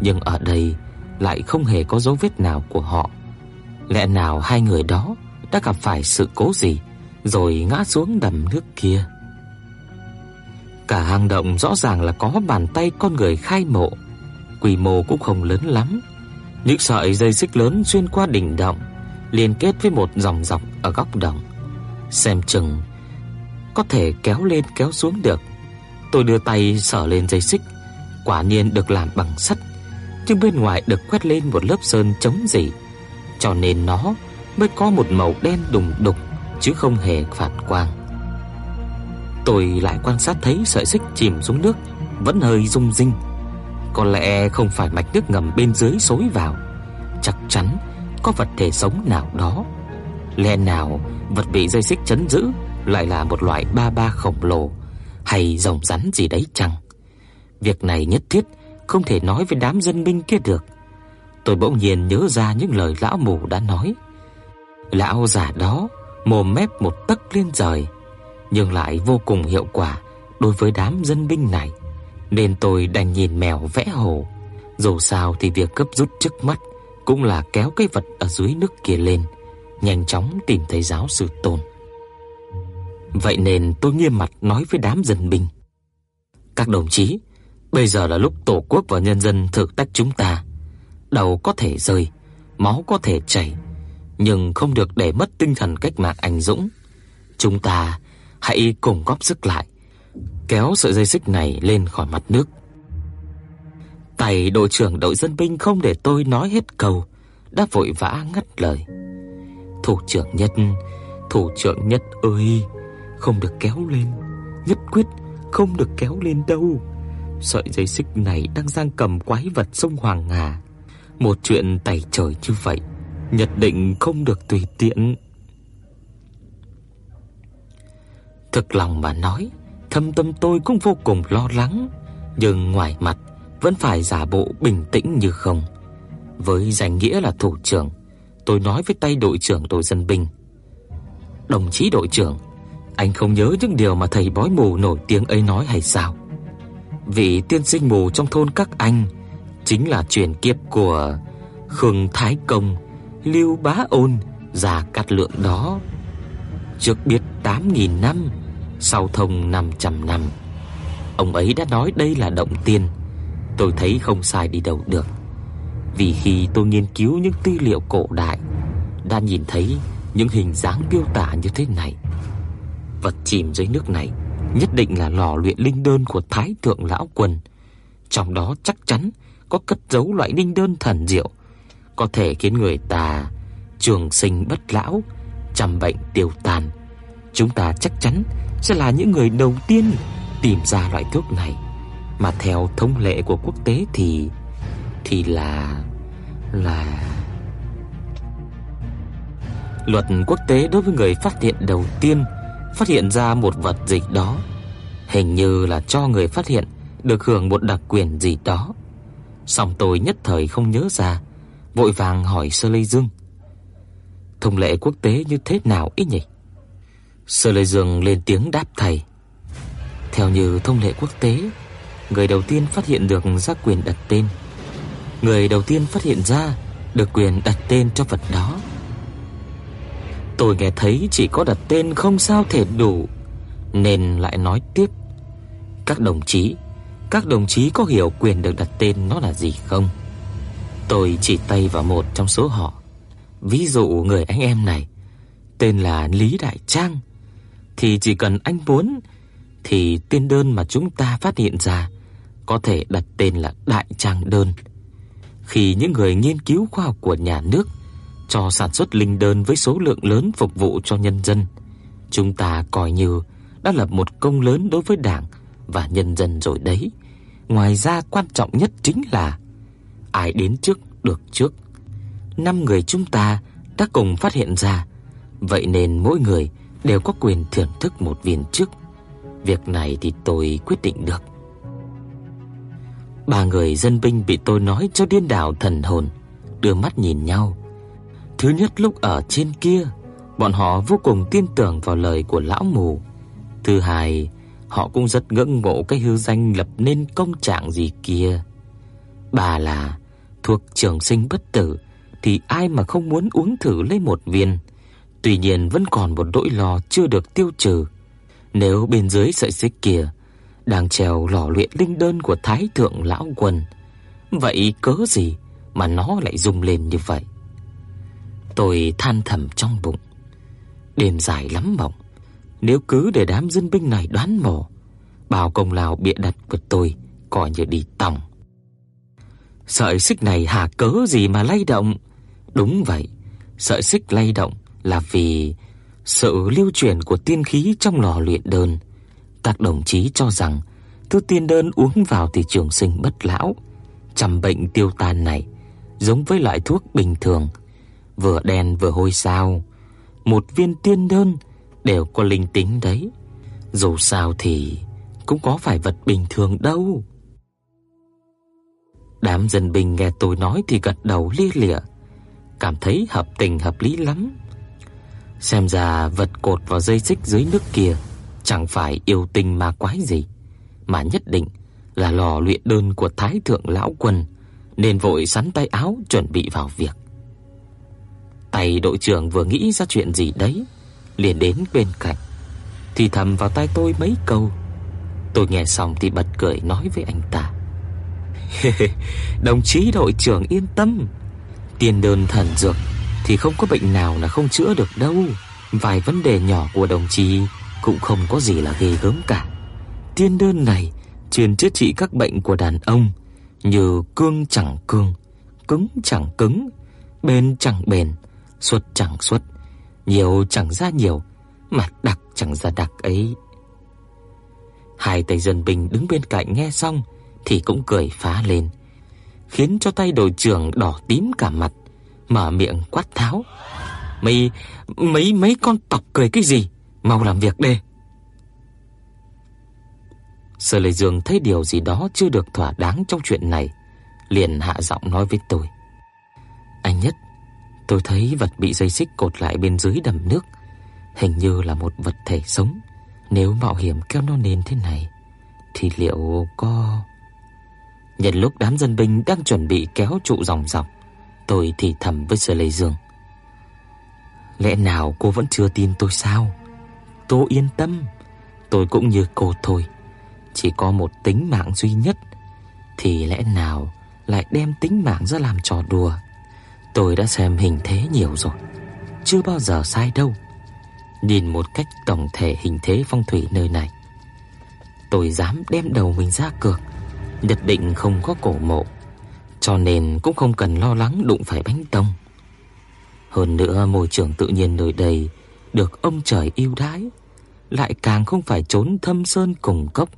Speaker 1: nhưng ở đây lại không hề có dấu vết nào của họ. Lẽ nào hai người đó đã gặp phải sự cố gì rồi ngã xuống đầm nước kia? Cả hang động rõ ràng là có bàn tay con người khai mộ, quy mô cũng không lớn lắm. Những sợi dây xích lớn xuyên qua đỉnh động, liên kết với một dòng dọc ở góc động. Xem chừng có thể kéo lên kéo xuống được. Tôi đưa tay sờ lên dây xích, quả nhiên được làm bằng sắt, nhưng bên ngoài được quét lên một lớp sơn chống rỉ, cho nên nó mới có một màu đen đùng đục chứ không hề phản quang. Tôi lại quan sát thấy sợi xích chìm xuống nước vẫn hơi rung rinh. Có lẽ không phải mạch nước ngầm bên dưới xối vào, chắc chắn có vật thể sống nào đó. Lẽ nào vật bị dây xích chấn giữ lại là một loại ba ba khổng lồ hay rồng rắn gì đấy chăng? Việc này nhất thiết không thể nói với đám dân binh kia được. Tôi bỗng nhiên nhớ ra những lời lão mù đã nói. Lão già đó mồm mép một tấc lên trời, nhưng lại vô cùng hiệu quả đối với đám dân binh này, nên tôi đành nhìn mèo vẽ hổ. Dù sao thì việc cấp rút trước mắt cũng là kéo cái vật ở dưới nước kia lên, nhanh chóng tìm thấy giáo sư Tôn. Vậy nên tôi nghiêm mặt nói với đám dân binh: "Các đồng chí, bây giờ là lúc Tổ quốc và nhân dân thực tách chúng ta. Đầu có thể rơi, máu có thể chảy, nhưng không được để mất tinh thần cách mạng anh dũng. Chúng ta hãy cùng góp sức lại, kéo sợi dây xích này lên khỏi mặt nước." Tay đội trưởng đội dân binh không để tôi nói hết câu, đã vội vã ngắt lời. "Thủ trưởng Nhất, thủ trưởng Nhất ơi, không được kéo lên, nhất quyết không được kéo lên đâu. Sợi dây xích này đang giang cầm quái vật sông Hoàng Hà. Một chuyện tày trời như vậy, nhất định không được tùy tiện. Thực lòng mà nói, thâm tâm tôi cũng vô cùng lo lắng, nhưng ngoài mặt vẫn phải giả bộ bình tĩnh như không. Với danh nghĩa là thủ trưởng, tôi nói với tay đội trưởng đội dân binh. Đồng chí đội trưởng, anh không nhớ những điều mà thầy bói mù nổi tiếng ấy nói hay sao? Vị tiên sinh mù trong thôn các anh chính là truyền kiếp của Khương Thái Công, Lưu Bá Ôn, già cát lượng đó. Trước biết 8000 năm, sau thông 500 năm. Ông ấy đã nói đây là động tiên. Tôi thấy không sai đi đâu được. Vì khi tôi nghiên cứu những tư liệu cổ đại, đã nhìn thấy những hình dáng miêu tả như thế này. Vật chìm dưới nước này nhất định là lò luyện linh đơn của Thái thượng lão quân. Trong đó chắc chắn có cất giấu loại linh đơn thần diệu, có thể khiến người ta trường sinh bất lão, trăm bệnh tiêu tan. Chúng ta chắc chắn sẽ là những người đầu tiên tìm ra loại thuốc này. Mà theo thông lệ của quốc tế thì thì là là luật quốc tế đối với người phát hiện đầu tiên phát hiện ra một vật gì đó, hình như là cho người phát hiện được hưởng một đặc quyền gì đó. Song tôi nhất thời không nhớ ra, vội vàng hỏi Sơ Lê Dương. Thông lệ quốc tế như thế nào ý nhỉ? Sơ Lê Dương lên tiếng đáp thầy. Theo như thông lệ quốc tế, người đầu tiên phát hiện được ra quyền đặt tên, người đầu tiên phát hiện ra được quyền đặt tên cho vật đó. Tôi nghe thấy chỉ có đặt tên không sao thể đủ, nên lại nói tiếp. Các đồng chí, các đồng chí có hiểu quyền được đặt tên nó là gì không? Tôi chỉ tay vào một trong số họ. Ví dụ người anh em này tên là Lý Đại Trang thì chỉ cần anh muốn thì tên đơn mà chúng ta phát hiện ra có thể đặt tên là Đại Trang đơn. Khi những người nghiên cứu khoa học của nhà nước cho sản xuất linh đơn với số lượng lớn phục vụ cho nhân dân, chúng ta coi như đã lập một công lớn đối với Đảng và nhân dân rồi đấy. Ngoài ra quan trọng nhất chính là ai đến trước được trước. Năm người chúng ta đã cùng phát hiện ra, vậy nên mỗi người đều có quyền thưởng thức một viên trước. Việc này thì tôi quyết định được. Ba người dân binh bị tôi nói cho điên đảo thần hồn, đưa mắt nhìn nhau. Thứ nhất lúc ở trên kia, bọn họ vô cùng tin tưởng vào lời của lão mù. Thứ hai, họ cũng rất ngưỡng mộ cái hư danh lập nên công trạng gì kia. Bà là thuộc trường sinh bất tử thì ai mà không muốn uống thử lấy một viên. Tuy nhiên vẫn còn một nỗi lo chưa được tiêu trừ. Nếu bên dưới sợi xích kia đang treo lò luyện linh đơn của Thái thượng lão quân, vậy cớ gì mà nó lại rung lên như vậy? Tôi than thầm trong bụng. Đêm dài lắm mộng, nếu cứ để đám dân binh này đoán mò, bao công lao bịa đặt của tôi coi như đi tòng. Sợi xích này hà cớ gì mà lay động? Đúng vậy, sợi xích lay động là vì sự lưu chuyển của tiên khí trong lò luyện đơn. Các đồng chí cho rằng thứ tiên đơn uống vào thì trường sinh bất lão, trăm bệnh tiêu tan này giống với loại thuốc bình thường, vừa đen vừa hôi sao. Một viên tiên đơn đều có linh tính đấy. Dù sao thì cũng có phải vật bình thường đâu. Đám dân binh nghe tôi nói thì gật đầu lia lịa, cảm thấy hợp tình hợp lý lắm. Xem ra vật cột vào dây xích dưới nước kia chẳng phải yêu tinh ma quái gì, mà nhất định là lò luyện đơn của Thái thượng lão quân, nên vội sắn tay áo chuẩn bị vào việc. Tay đội trưởng vừa nghĩ ra chuyện gì đấy, liền đến bên cạnh, thì thầm vào tai tôi mấy câu. Tôi nghe xong thì bật cười nói với anh ta: Đồng chí đội trưởng yên tâm Tiên đơn thần dược Thì không có bệnh nào là không chữa được đâu. Vài vấn đề nhỏ của đồng chí Cũng không có gì là ghê gớm cả. Tiên đơn này Chuyên chữa trị các bệnh của đàn ông Như cương chẳng cương Cứng chẳng cứng Bền chẳng bền Xuất chẳng xuất Nhiều chẳng ra nhiều Mà đặc chẳng ra đặc ấy. Hai tay dân binh đứng bên cạnh nghe xong thì cũng cười phá lên, khiến cho tay đội trưởng đỏ tím cả mặt, mở miệng quát tháo: "Mấy mấy mấy con tộc cười cái gì, mau làm việc đi." Sở Lệ Dương thấy điều gì đó chưa được thỏa đáng trong chuyện này, liền hạ giọng nói với tôi: "Anh nhất, tôi thấy vật bị dây xích cột lại bên dưới đầm nước, hình như là một vật thể sống. Nếu mạo hiểm kéo nó lên thế này thì liệu có Nhân lúc đám dân binh đang chuẩn bị kéo trụ dòng dọc, tôi thì thầm với Sở Lệ Dương. Lẽ nào cô vẫn chưa tin tôi sao? Tôi yên tâm, tôi cũng như cô thôi. Chỉ có một tính mạng duy nhất thì lẽ nào lại đem tính mạng ra làm trò đùa? Tôi đã xem hình thế nhiều rồi, chưa bao giờ sai đâu. Nhìn một cách tổng thể hình thế phong thủy nơi này, tôi dám đem đầu mình ra cược nhất định không có cổ mộ, cho nên cũng không cần lo lắng đụng phải bánh tông. Hơn nữa môi trường tự nhiên nơi đây được ông trời yêu đãi, lại càng không phải trốn thâm sơn cùng cốc.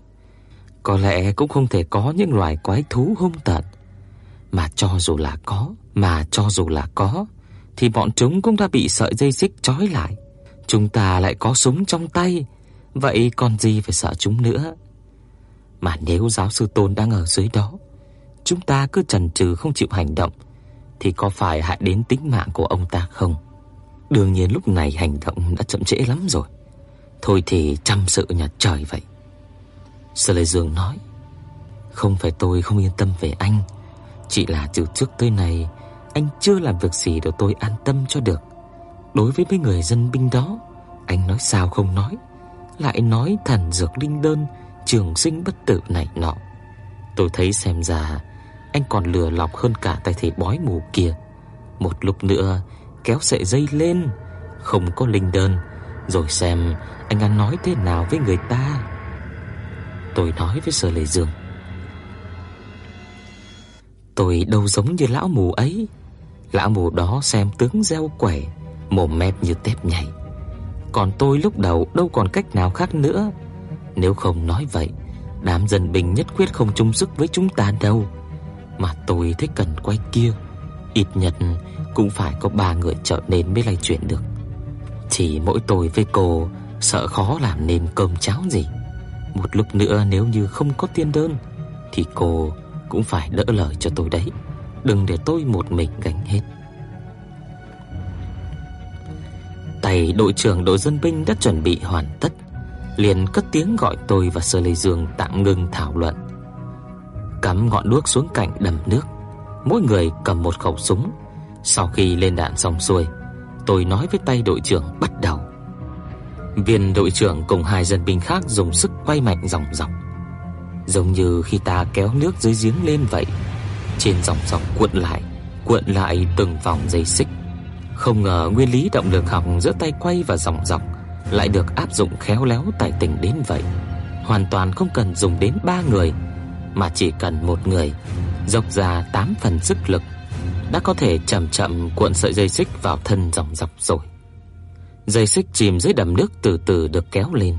Speaker 1: Có lẽ cũng không thể có những loài quái thú hung tợn, mà cho dù là có, mà cho dù là có thì bọn chúng cũng đã bị sợi dây xích trói lại. Chúng ta lại có súng trong tay, vậy còn gì phải sợ chúng nữa? Mà nếu giáo sư Tôn đang ở dưới đó, chúng ta cứ chần chừ không chịu hành động thì có phải hại đến tính mạng của ông ta không? Đương nhiên lúc này hành động đã chậm trễ lắm rồi. Thôi thì chăm sự nhà trời vậy. Sở Lệ Dương nói, không phải tôi không yên tâm về anh, chỉ là từ trước tới nay anh chưa làm việc gì để tôi an tâm cho được. Đối với mấy người dân binh đó, anh nói sao không nói, lại nói thần dược linh đơn, trường sinh bất tử này nọ. Tôi thấy xem ra anh còn lừa lọc hơn cả tay thầy bói mù kia. Một lúc nữa kéo sợi dây lên, không có linh đơn, rồi xem anh ăn nói thế nào với người ta. Tôi nói với Sở Lệ Dương. Tôi đâu giống như lão mù ấy. Lão mù đó xem tướng gieo quẻ, mồm mép như tép nhảy. Còn tôi lúc đầu đâu còn cách nào khác nữa. Nếu không nói vậy, đám dân binh nhất quyết không chung sức với chúng ta đâu. Mà tôi thấy cần quay kia, ít nhất cũng phải có ba người trợ nên mới lay chuyển được. Chỉ mỗi tôi với cô sợ khó làm nên cơm cháo gì. Một lúc nữa nếu như không có tiên đơn thì cô cũng phải đỡ lời cho tôi đấy. Đừng để tôi một mình gánh hết. Tay đội trưởng đội dân binh đã chuẩn bị hoàn tất, liền cất tiếng gọi tôi và Sơ Lê Dương tạm ngừng thảo luận. Cắm ngọn đuốc xuống cạnh đầm nước, mỗi người cầm một khẩu súng. Sau khi lên đạn xong xuôi, tôi nói với tay đội trưởng bắt đầu. Viên đội trưởng cùng hai dân binh khác dùng sức quay mạnh dòng dọc, giống như khi ta kéo nước dưới giếng lên vậy. Trên dòng dọc cuộn lại, cuộn lại từng vòng dây xích. Không ngờ nguyên lý động lực học giữa tay quay và dòng dọc lại được áp dụng khéo léo tài tình đến vậy. Hoàn toàn không cần dùng đến ba người, mà chỉ cần một người dốc ra 8 phần sức lực đã có thể chậm chậm cuộn sợi dây xích vào thân dòng dọc rồi. Dây xích chìm dưới đầm nước từ từ được kéo lên.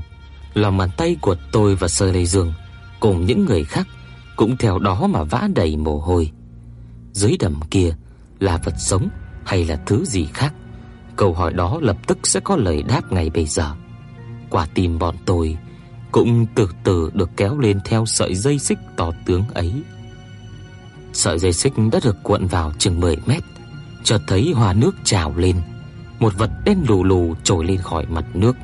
Speaker 1: Lòng bàn tay của tôi và Sơ Lê Dương cùng những người khác cũng theo đó mà vã đầy mồ hôi. Dưới đầm kia là vật sống hay là thứ gì khác? Câu hỏi đó lập tức sẽ có lời đáp ngay bây giờ. Quả tim bọn tôi cũng từ từ được kéo lên theo sợi dây xích to tướng ấy. Sợi dây xích đã được cuộn vào chừng 10 mét, chợt thấy hòa nước trào lên, một vật đen lù lù trồi lên khỏi mặt nước.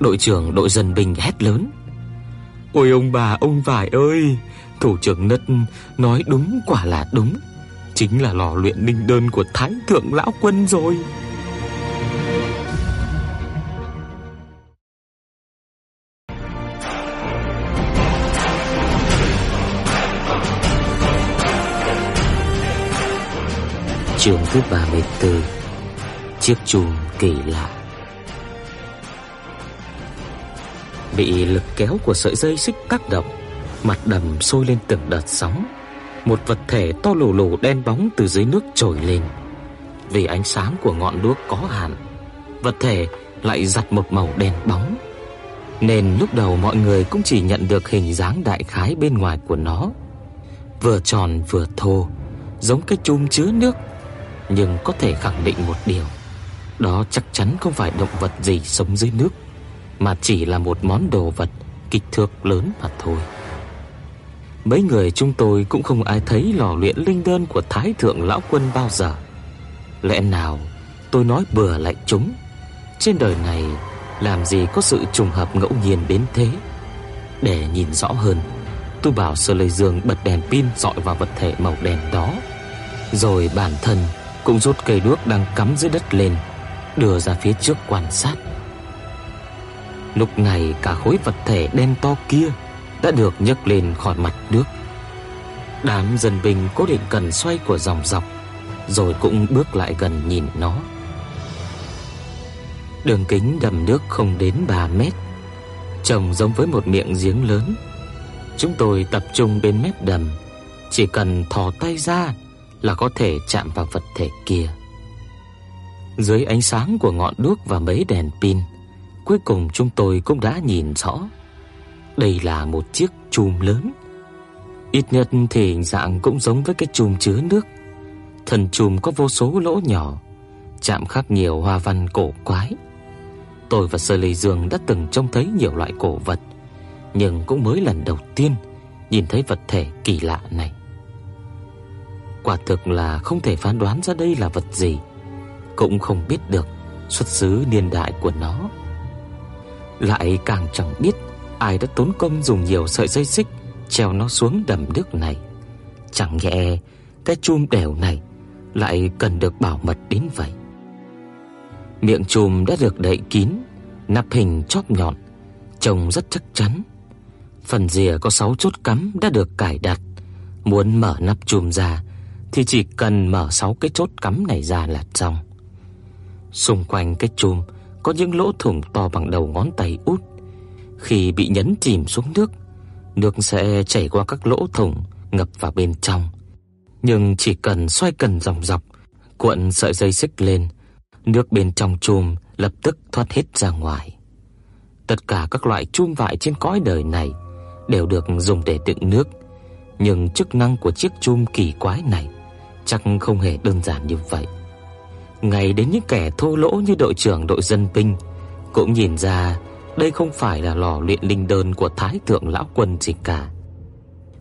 Speaker 1: Đội trưởng đội dân binh hét lớn: "Ôi ông bà ông vải ơi, thủ trưởng Nất nói đúng quả là đúng, chính là lò luyện ninh đơn của Thái thượng lão quân rồi." Chương thứ 34 Chiếc chuông kỳ lạ Bị lực kéo của sợi dây xích tác động, Mặt đầm sôi lên từng đợt sóng một vật thể to lù lù đen bóng từ dưới nước trồi lên. Vì ánh sáng của ngọn đuốc có hạn Vật thể lại giặt một màu đen bóng. Nên lúc đầu mọi người cũng chỉ nhận được hình dáng đại khái bên ngoài của nó. Vừa tròn vừa thô Giống cái chum chứa nước nhưng có thể khẳng định một điều, đó chắc chắn không phải động vật gì sống dưới nước, mà chỉ là một món đồ vật kích thước lớn mà thôi. Mấy người chúng tôi cũng không ai thấy lò luyện linh đơn của Thái thượng lão quân bao giờ. Lẽ nào tôi nói bừa lại chúng? Trên đời này làm gì có sự trùng hợp ngẫu nhiên đến thế? Để nhìn rõ hơn, tôi bảo Sơ Lê Dương bật đèn pin dọi vào vật thể màu đen đó, rồi bản thân cũng rút cây đuốc đang cắm dưới đất lên, đưa ra phía trước quan sát. Lúc này cả khối vật thể đen to kia đã được nhấc lên khỏi mặt nước. Đám dân binh cố định cần xoay của dòng dọc, rồi cũng bước lại gần nhìn nó. Đường kính đầm nước không đến 3 mét, trông giống với một miệng giếng lớn. Chúng tôi tập trung bên mép đầm, chỉ cần thò tay ra là có thể chạm vào vật thể kia. Dưới ánh sáng của ngọn đuốc và mấy đèn pin, cuối cùng chúng tôi cũng đã nhìn rõ. Đây là một chiếc chùm lớn. Ít nhất thì hình dạng cũng giống với cái chùm chứa nước. Thân chùm có vô số lỗ nhỏ, chạm khắc nhiều hoa văn cổ quái. Tôi và Sơ Lê Dương đã từng trông thấy nhiều loại cổ vật, nhưng cũng mới lần đầu tiên nhìn thấy vật thể kỳ lạ này. Quả thực là không thể phán đoán ra đây là vật gì, cũng không biết được xuất xứ niên đại của nó. Lại càng chẳng biết ai đã tốn công dùng nhiều sợi dây xích treo nó xuống đầm nước này. Chẳng nhẽ cái chum đèo này lại cần được bảo mật đến vậy. Miệng chùm đã được đậy kín, nắp hình chóp nhọn, trông rất chắc chắn. Phần rìa có 6 chốt cắm đã được cài đặt. Muốn mở nắp chùm ra thì chỉ cần mở 6 cái chốt cắm này ra là xong. Xung quanh cái chùm có những lỗ thủng to bằng đầu ngón tay út. Khi bị nhấn chìm xuống nước, nước sẽ chảy qua các lỗ thủng ngập vào bên trong. Nhưng chỉ cần xoay cần dòng dọc, cuộn sợi dây xích lên, nước bên trong chùm lập tức thoát hết ra ngoài. Tất cả các loại chum vại trên cõi đời này đều được dùng để đựng nước, nhưng chức năng của chiếc chum kỳ quái này chắc không hề đơn giản như vậy. Ngay đến những kẻ thô lỗ như đội trưởng đội dân binh cũng nhìn ra đây không phải là lò luyện linh đơn của thái thượng lão quân gì cả.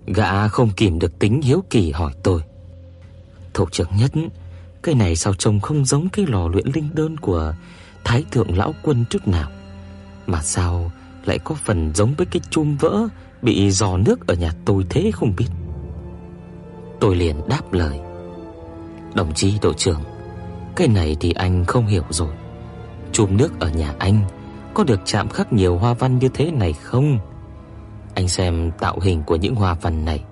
Speaker 1: Gã không kìm được tính hiếu kỳ hỏi tôi: "Thủ trưởng nhất, cái này sao trông không giống cái lò luyện linh đơn của thái thượng lão quân chút nào, mà sao lại có phần giống với cái chum vỡ bị giò nước ở nhà tôi thế không biết?" Tôi liền đáp lời: "Đồng chí đội trưởng, cái này thì anh không hiểu rồi. Chùm nước ở nhà anh có được chạm khắc nhiều hoa văn như thế này không? Anh xem tạo hình của những hoa văn này,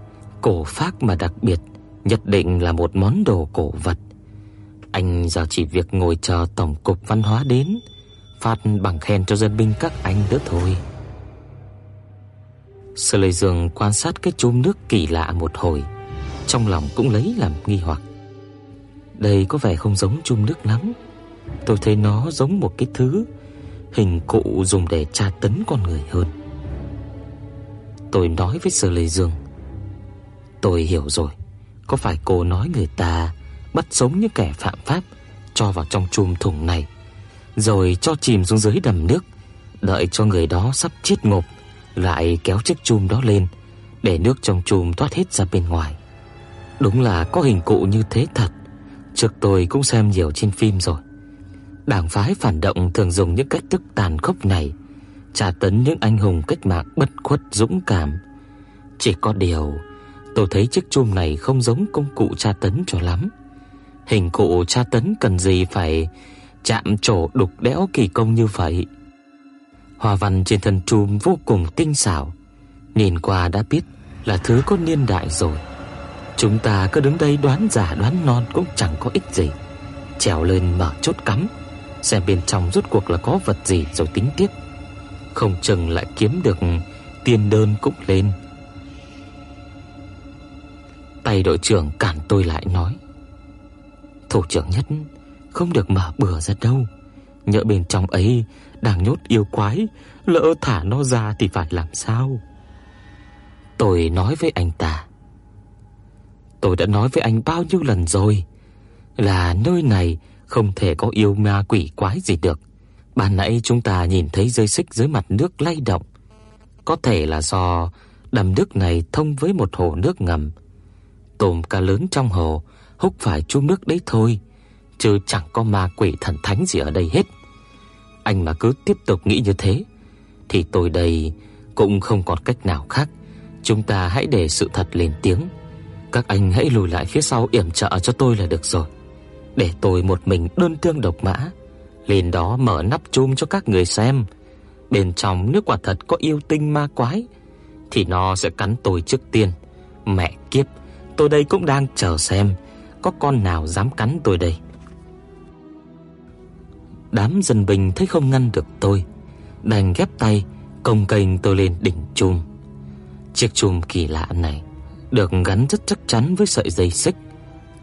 Speaker 1: cổ phác mà đặc biệt, nhất định là một món đồ cổ vật. Anh giờ chỉ việc ngồi chờ tổng cục văn hóa đến, phát bằng khen cho dân binh các anh nữa thôi. Sở Lệ Dương quan sát cái chum nước kỳ lạ một hồi, trong lòng cũng lấy làm nghi hoặc. Đây có vẻ không giống chum nước lắm. Tôi thấy nó giống một cái thứ hình cụ dùng để tra tấn con người hơn. Tôi nói với Sở Lệ Dương, "Tôi hiểu rồi, có phải cô nói người ta bắt sống những kẻ phạm pháp cho vào trong chum thùng này, rồi cho chìm xuống dưới đầm nước, đợi cho người đó sắp chết ngộp lại kéo chiếc chum đó lên để nước trong chum thoát hết ra bên ngoài." Đúng là có hình cụ như thế thật. Trước tôi cũng xem nhiều trên phim rồi. Đảng phái phản động thường dùng những cách thức tàn khốc này tra tấn những anh hùng cách mạng bất khuất dũng cảm. Chỉ có điều, tôi thấy chiếc chum này không giống công cụ tra tấn cho lắm. Hình cụ tra tấn cần gì phải chạm trổ đục đẽo kỳ công như vậy. Hoa văn trên thân chum vô cùng tinh xảo, nhìn qua đã biết là thứ có niên đại rồi. Chúng ta cứ đứng đây đoán giả đoán non cũng chẳng có ích gì. Trèo lên mở chốt cắm, xem bên trong rốt cuộc là có vật gì rồi tính tiếp. Không chừng lại kiếm được tiền đơn cũng lên. Tay đội trưởng cản tôi lại nói: "Thủ trưởng nhất không được mở bừa ra đâu. Nhỡ bên trong ấy đang nhốt yêu quái, lỡ thả nó ra thì phải làm sao?" Tôi nói với anh ta: Tôi đã nói với anh bao nhiêu lần rồi là nơi này không thể có yêu ma quỷ quái gì được. Ban nãy chúng ta nhìn thấy dây xích dưới mặt nước lay động, có thể là do đầm nước này thông với một hồ nước ngầm. Tôm cá lớn trong hồ húc phải chung nước đấy thôi, chứ chẳng có ma quỷ thần thánh gì ở đây hết. Anh mà cứ tiếp tục nghĩ như thế thì tôi đây cũng không còn cách nào khác. Chúng ta hãy để sự thật lên tiếng. Các anh hãy lùi lại phía sau yểm trợ cho tôi là được rồi. Để tôi một mình đơn thương độc mã lên đó mở nắp chum cho các người xem. Bên trong nước quả thật có yêu tinh ma quái thì nó sẽ cắn tôi trước tiên. Mẹ kiếp, tôi đây cũng đang chờ xem có con nào dám cắn tôi đây. Đám dân binh thấy không ngăn được tôi, đành ghép tay công kênh tôi lên đỉnh chum. Chiếc chum kỳ lạ này được gắn rất chắc chắn với sợi dây xích.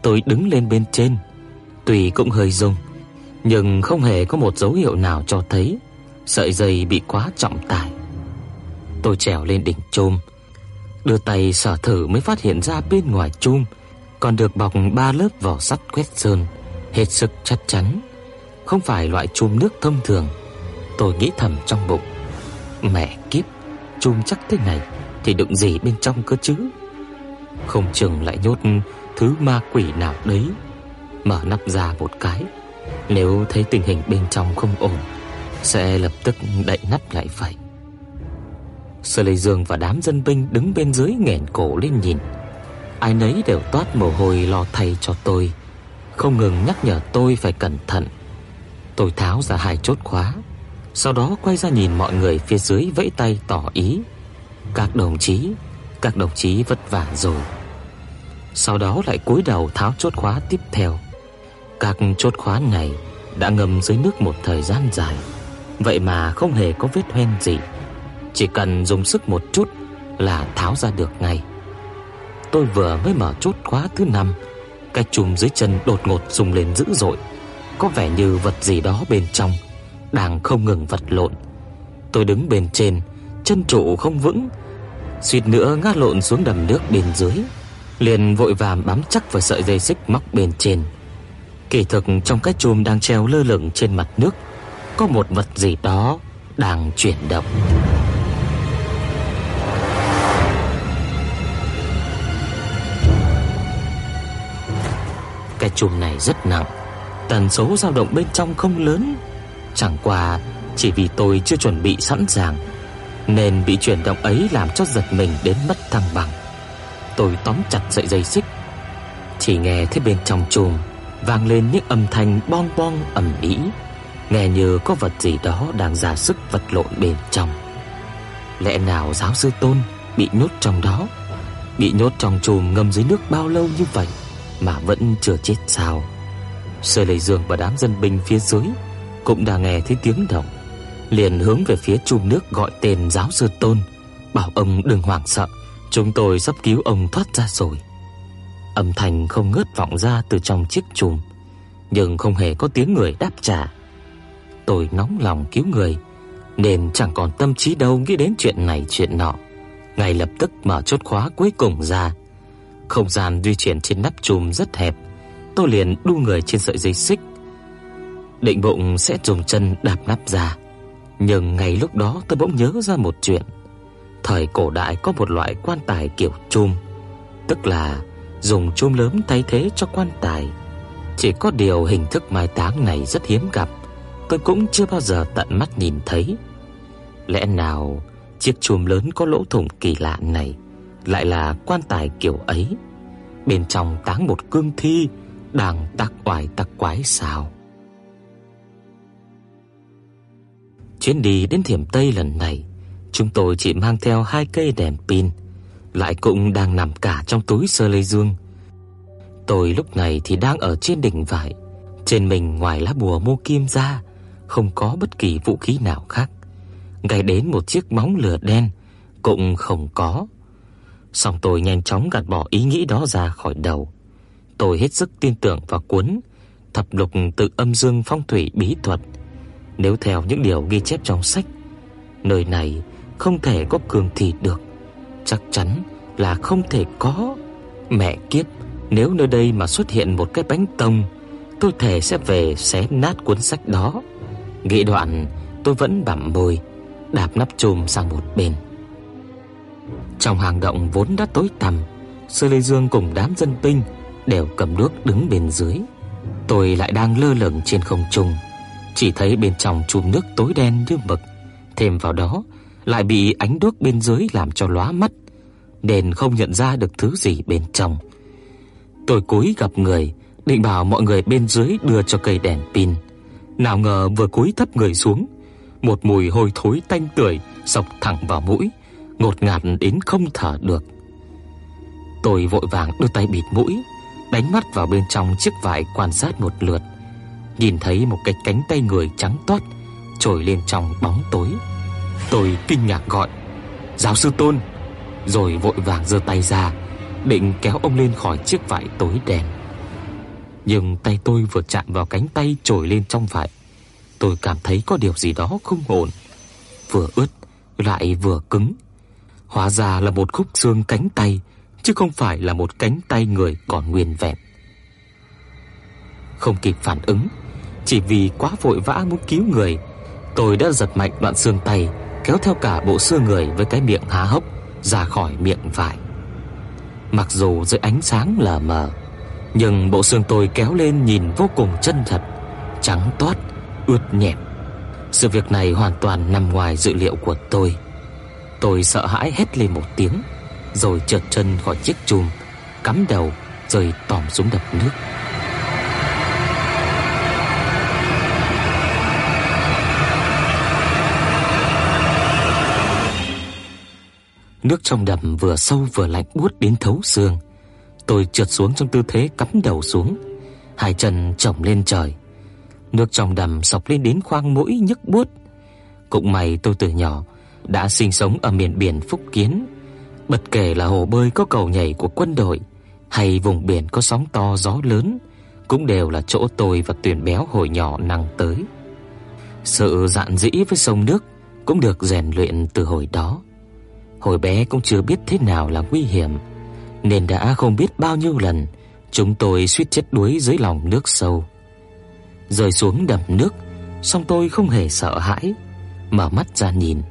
Speaker 1: Tôi đứng lên bên trên, tuy cũng hơi rung, nhưng không hề có một dấu hiệu nào cho thấy sợi dây bị quá trọng tải. Tôi trèo lên đỉnh chum, đưa tay sờ thử mới phát hiện ra bên ngoài chum còn được bọc ba lớp vỏ sắt quét sơn, hết sức chắc chắn, không phải loại chum nước thông thường. Tôi nghĩ thầm trong bụng, mẹ kiếp, chum chắc thế này thì đựng gì bên trong cơ chứ? Không chừng lại nhốt thứ ma quỷ nào đấy Mở nắp ra một cái Nếu thấy tình hình bên trong không ổn Sẽ lập tức đậy nắp lại vậy Sở Lê Dương và đám dân binh đứng bên dưới nghẹn cổ lên nhìn Ai nấy đều toát mồ hôi lo thay cho tôi không ngừng nhắc nhở tôi phải cẩn thận. Tôi tháo ra hai chốt khóa, sau đó quay ra nhìn mọi người phía dưới vẫy tay tỏ ý. Các đồng chí, các đồng chí vất vả rồi. Sau đó lại cúi đầu tháo chốt khóa tiếp theo. Các chốt khóa này đã ngâm dưới nước một thời gian dài, vậy mà không hề có vết hoen gì. Chỉ cần dùng sức một chút là tháo ra được ngay. Tôi vừa mới mở chốt khóa thứ năm, cái chùm dưới chân đột ngột rung lên dữ dội, có vẻ như vật gì đó bên trong đang không ngừng vật lộn. Tôi đứng bên trên, chân trụ không vững, suýt nữa ngã lộn xuống đầm nước bên dưới, liền vội vàng bám chắc vào sợi dây xích móc bên trên. Kỳ thực trong cái chùm đang treo lơ lửng trên mặt nước, có một vật gì đó đang chuyển động. Cái chùm này rất nặng, tần số dao động bên trong không lớn, chẳng qua chỉ vì tôi chưa chuẩn bị sẵn sàng nên bị chuyển động ấy làm cho giật mình đến mất thăng bằng. Tôi tóm chặt sợi dây xích, chỉ nghe thấy bên trong chùm vang lên những âm thanh bong bong ầm ĩ, nghe như có vật gì đó đang ra sức vật lộn bên trong. Lẽ nào giáo sư Tôn bị nhốt trong đó? Bị nhốt trong chùm ngâm dưới nước bao lâu như vậy mà vẫn chưa chết sao? Sơ Lệ Dương và đám dân binh phía dưới cũng đã nghe thấy tiếng động, liền hướng về phía chùm nước gọi tên giáo sư Tôn, bảo ông đừng hoảng sợ, chúng tôi sắp cứu ông thoát ra rồi. Âm thanh không ngớt vọng ra từ trong chiếc chùm, nhưng không hề có tiếng người đáp trả. Tôi nóng lòng cứu người, nên chẳng còn tâm trí đâu nghĩ đến chuyện này chuyện nọ. Ngay lập tức mở chốt khóa cuối cùng ra. Không gian di chuyển trên nắp chùm rất hẹp, tôi liền đu người trên sợi dây xích. Định bụng sẽ dùng chân đạp nắp ra, nhưng ngay lúc đó tôi bỗng nhớ ra một chuyện. Thời cổ đại có một loại quan tài kiểu chum, tức là dùng chum lớn thay thế cho quan tài. Chỉ có điều hình thức mai táng này rất hiếm gặp, tôi cũng chưa bao giờ tận mắt nhìn thấy. Lẽ nào chiếc chum lớn có lỗ thủng kỳ lạ này lại là quan tài kiểu ấy? Bên trong táng một cương thi đang tắc oải tắc quái sao? Chuyến đi đến Thiểm Tây lần này, chúng tôi chỉ mang theo hai cây đèn pin, lại cũng đang nằm cả trong túi sơ lê dương. Tôi lúc này thì đang ở trên đỉnh vải, trên mình ngoài lá bùa mô kim ra, không có bất kỳ vũ khí nào khác. Ngay đến một chiếc móng lửa đen cũng không có. song tôi nhanh chóng gạt bỏ ý nghĩ đó ra khỏi đầu. Tôi hết sức tin tưởng vào cuốn Thập lục tự âm dương phong thủy bí thuật nếu theo những điều ghi chép trong sách, nơi này không thể có cường thị được, chắc chắn là không thể có. Mẹ kiếp, nếu nơi đây mà xuất hiện một cái bánh tông, tôi thề sẽ về xé nát cuốn sách đó. Nghĩ đoạn, tôi vẫn bặm môi, đạp nắp chùm sang một bên. Trong hang động vốn đã tối tăm, Sư Lê Dương cùng đám dân binh đều cầm đuốc đứng bên dưới. Tôi lại đang lơ lửng trên không trung, chỉ thấy bên trong chùm nước tối đen như mực, thêm vào đó lại bị ánh đuốc bên dưới làm cho lóa mắt, nên không nhận ra được thứ gì bên trong. Tôi cúi gặp người, định bảo mọi người bên dưới đưa cho cây đèn pin. Nào ngờ vừa cúi thấp người xuống, một mùi hôi thối tanh tưởi xộc thẳng vào mũi, ngột ngạt đến không thở được. Tôi vội vàng đưa tay bịt mũi, đánh mắt vào bên trong chiếc vải quan sát một lượt nhìn thấy một cái cánh tay người trắng toát trồi lên trong bóng tối. Tôi kinh ngạc gọi: "Giáo sư Tôn!" Rồi vội vàng giơ tay ra, định kéo ông lên khỏi chiếc vải tối đen. Nhưng tay tôi vừa chạm vào cánh tay trồi lên trong vải, tôi cảm thấy có điều gì đó không ổn, vừa ướt lại vừa cứng. Hóa ra là một khúc xương cánh tay, chứ không phải là một cánh tay người còn nguyên vẹn. Không kịp phản ứng, chỉ vì quá vội vã muốn cứu người, tôi đã giật mạnh đoạn xương tay, kéo theo cả bộ xương người với cái miệng há hốc ra khỏi miệng vải. Mặc dù dưới ánh sáng lờ mờ, nhưng bộ xương tôi kéo lên nhìn vô cùng chân thật, trắng toát, ướt nhẹp. Sự việc này hoàn toàn nằm ngoài dự liệu của tôi. Tôi sợ hãi hét lên một tiếng, rồi trượt chân khỏi chiếc chùm, cắm đầu rơi tòm xuống đập nước. Nước trong đầm vừa sâu vừa lạnh buốt đến thấu xương. Tôi trượt xuống trong tư thế cắm đầu xuống, hai chân chồng lên trời. Nước trong đầm sộc lên đến khoang mũi nhức buốt. Cũng may tôi từ nhỏ đã sinh sống ở miền biển Phúc Kiến, bất kể là hồ bơi có cầu nhảy của quân đội hay vùng biển có sóng to gió lớn, cũng đều là chỗ tôi và Tuyền Béo hồi nhỏ năng tới. Sự dạn dĩ với sông nước cũng được rèn luyện từ hồi đó. Hồi bé cũng chưa biết thế nào là nguy hiểm, nên đã không biết bao nhiêu lần chúng tôi suýt chết đuối dưới lòng nước sâu. Rơi xuống đầm nước, song tôi không hề sợ hãi, mở mắt ra nhìn,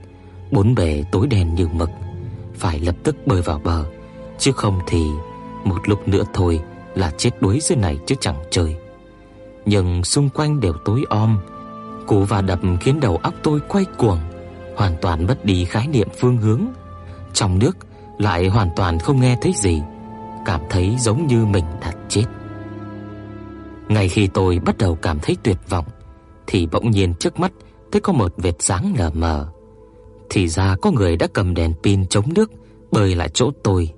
Speaker 1: bốn bề tối đen như mực, phải lập tức bơi vào bờ, chứ không thì một lúc nữa thôi là chết đuối dưới này chứ chẳng chơi. Nhưng xung quanh đều tối om, cú và đập khiến đầu óc tôi quay cuồng, hoàn toàn mất đi khái niệm phương hướng. Trong nước lại hoàn toàn không nghe thấy gì, cảm thấy giống như mình đã chết. Ngay khi tôi bắt đầu cảm thấy tuyệt vọng thì bỗng nhiên trước mắt thấy có một vệt sáng lờ mờ. Thì ra có người đã cầm đèn pin chống nước bơi lại chỗ tôi.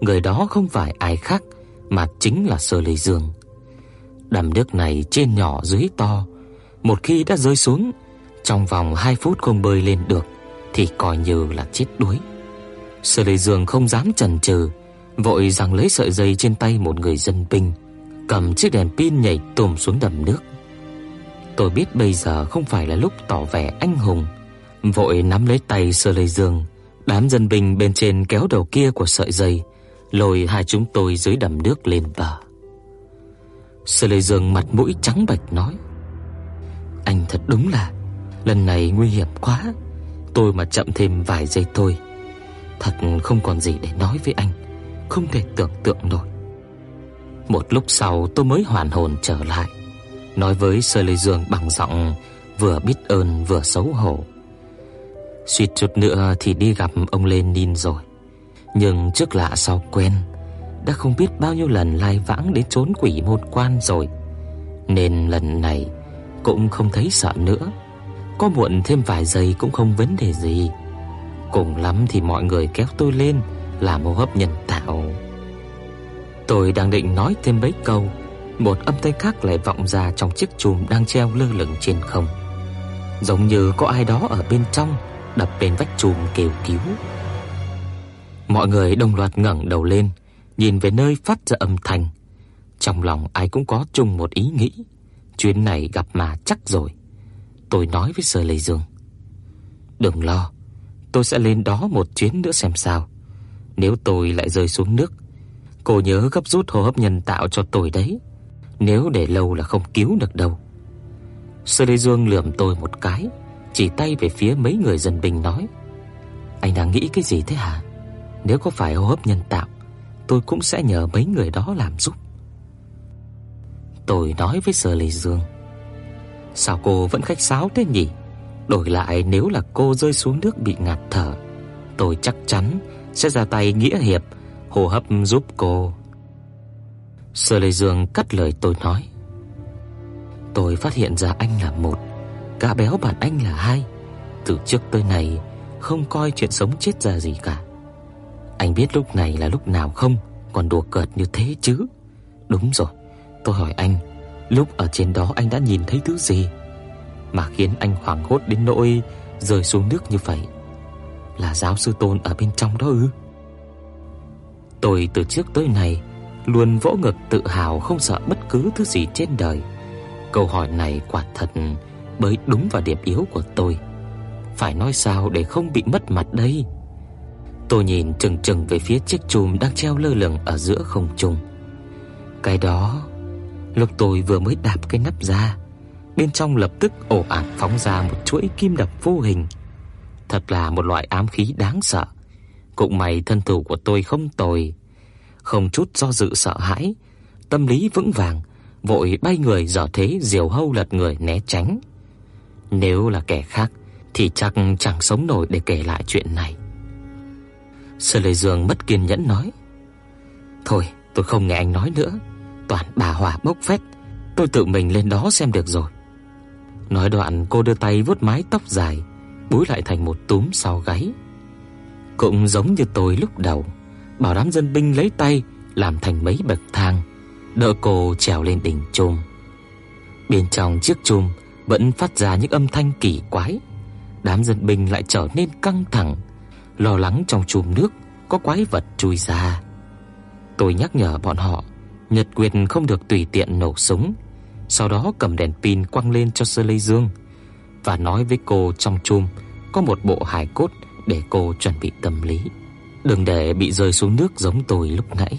Speaker 1: Người đó không phải ai khác mà chính là Sơ Lê Dương. Đầm nước này trên nhỏ dưới to, một khi đã rơi xuống, trong vòng 2 phút không bơi lên được thì coi như là chết đuối. Sơ Lê Dương không dám chần chừ, vội giằng lấy sợi dây trên tay một người dân binh, cầm chiếc đèn pin nhảy tùm xuống đầm nước. Tôi biết bây giờ không phải là lúc tỏ vẻ anh hùng, vội nắm lấy tay Sơ Lê Dương, đám dân binh bên trên kéo đầu kia của sợi dây, lôi hai chúng tôi dưới đầm nước lên bờ. Sơ Lê Dương mặt mũi trắng bệch nói: "Anh thật đúng là lần này nguy hiểm quá, tôi mà chậm thêm vài giây thôi, thật không còn gì để nói với anh, không thể tưởng tượng nổi." Một lúc sau tôi mới hoàn hồn trở lại, nói với Sơ Lê Dương bằng giọng vừa biết ơn vừa xấu hổ. Suýt chút nữa thì đi gặp ông Lenin rồi. Nhưng trước lạ sau quen, đã không biết bao nhiêu lần lai vãng đến trốn quỷ môn quan rồi, nên lần này cũng không thấy sợ nữa. Có muộn thêm vài giây cũng không vấn đề gì. Cùng lắm thì mọi người kéo tôi lên làm hô hấp nhân tạo. Tôi đang định nói thêm mấy câu, một âm thanh khác lại vọng ra trong chiếc chùm đang treo lơ lửng trên không. Giống như có ai đó ở bên trong đập lên vách chùm kêu cứu. Mọi người đồng loạt ngẩng đầu lên, nhìn về nơi phát ra âm thanh. Trong lòng ai cũng có chung một ý nghĩ, chuyến này gặp mà chắc rồi. Tôi nói với Sở Lệ Dương, "Đừng lo, tôi sẽ lên đó một chuyến nữa xem sao. Nếu tôi lại rơi xuống nước, cô nhớ gấp rút hô hấp nhân tạo cho tôi đấy. Nếu để lâu là không cứu được đâu." Sơ Lê Dương lườm tôi một cái, chỉ tay về phía mấy người dân binh nói: "Anh đang nghĩ cái gì thế hả?" Nếu có phải hô hấp nhân tạo, tôi cũng sẽ nhờ mấy người đó làm giúp. Tôi nói với Sơ Lê Dương, sao cô vẫn khách sáo thế nhỉ? Đổi lại nếu là cô rơi xuống nước bị ngạt thở, tôi chắc chắn sẽ ra tay nghĩa hiệp hô hấp giúp cô. Sở Lệ Dương cắt lời tôi nói, tôi phát hiện ra anh là một, gã béo bạn anh là hai. Từ trước tới nay không coi chuyện sống chết ra gì cả. Anh biết lúc này là lúc nào không Còn đùa cợt như thế chứ Đúng rồi Tôi hỏi anh Lúc ở trên đó anh đã nhìn thấy thứ gì mà khiến anh hoảng hốt đến nỗi Rơi xuống nước như vậy. Là giáo sư Tôn ở bên trong đó ư? Tôi từ trước tới nay Luôn vỗ ngực tự hào Không sợ bất cứ thứ gì trên đời. Câu hỏi này quả thật Bới đúng vào điểm yếu của tôi. Phải nói sao để không bị mất mặt đây? Tôi nhìn chừng chừng về phía chiếc chùm đang treo lơ lửng ở giữa không trung. Cái đó, lúc tôi vừa mới đạp cái nắp ra, bên trong lập tức ồ ạt phóng ra một chuỗi kim đập vô hình. Thật là một loại ám khí đáng sợ. Cũng may thân thủ của tôi không tồi, không chút do dự sợ hãi, tâm lý vững vàng, vội bay người dò thế diều hâu lật người né tránh. Nếu là kẻ khác thì chắc chẳng sống nổi để kể lại chuyện này. Sở Lệ Dương mất kiên nhẫn nói: "Thôi, tôi không nghe anh nói nữa, toàn bà hỏa bốc phét, tôi tự mình lên đó xem được rồi." Nói đoạn cô đưa tay vuốt mái tóc dài, búi lại thành một túm sau gáy. Cũng giống như tôi lúc đầu, bảo đám dân binh lấy tay làm thành mấy bậc thang, đỡ cô trèo lên đỉnh chùm. Bên trong chiếc chùm vẫn phát ra những âm thanh kỳ quái. Đám dân binh lại trở nên căng thẳng, lo lắng trong chùm nước có quái vật chui ra. Tôi nhắc nhở bọn họ, Nhật Nguyệt không được tùy tiện nổ súng, sau đó cầm đèn pin quăng lên cho Sơ Lê Dương và nói với cô trong chum có một bộ hài cốt để cô chuẩn bị tâm lý, đừng để bị rơi xuống nước giống tôi lúc nãy.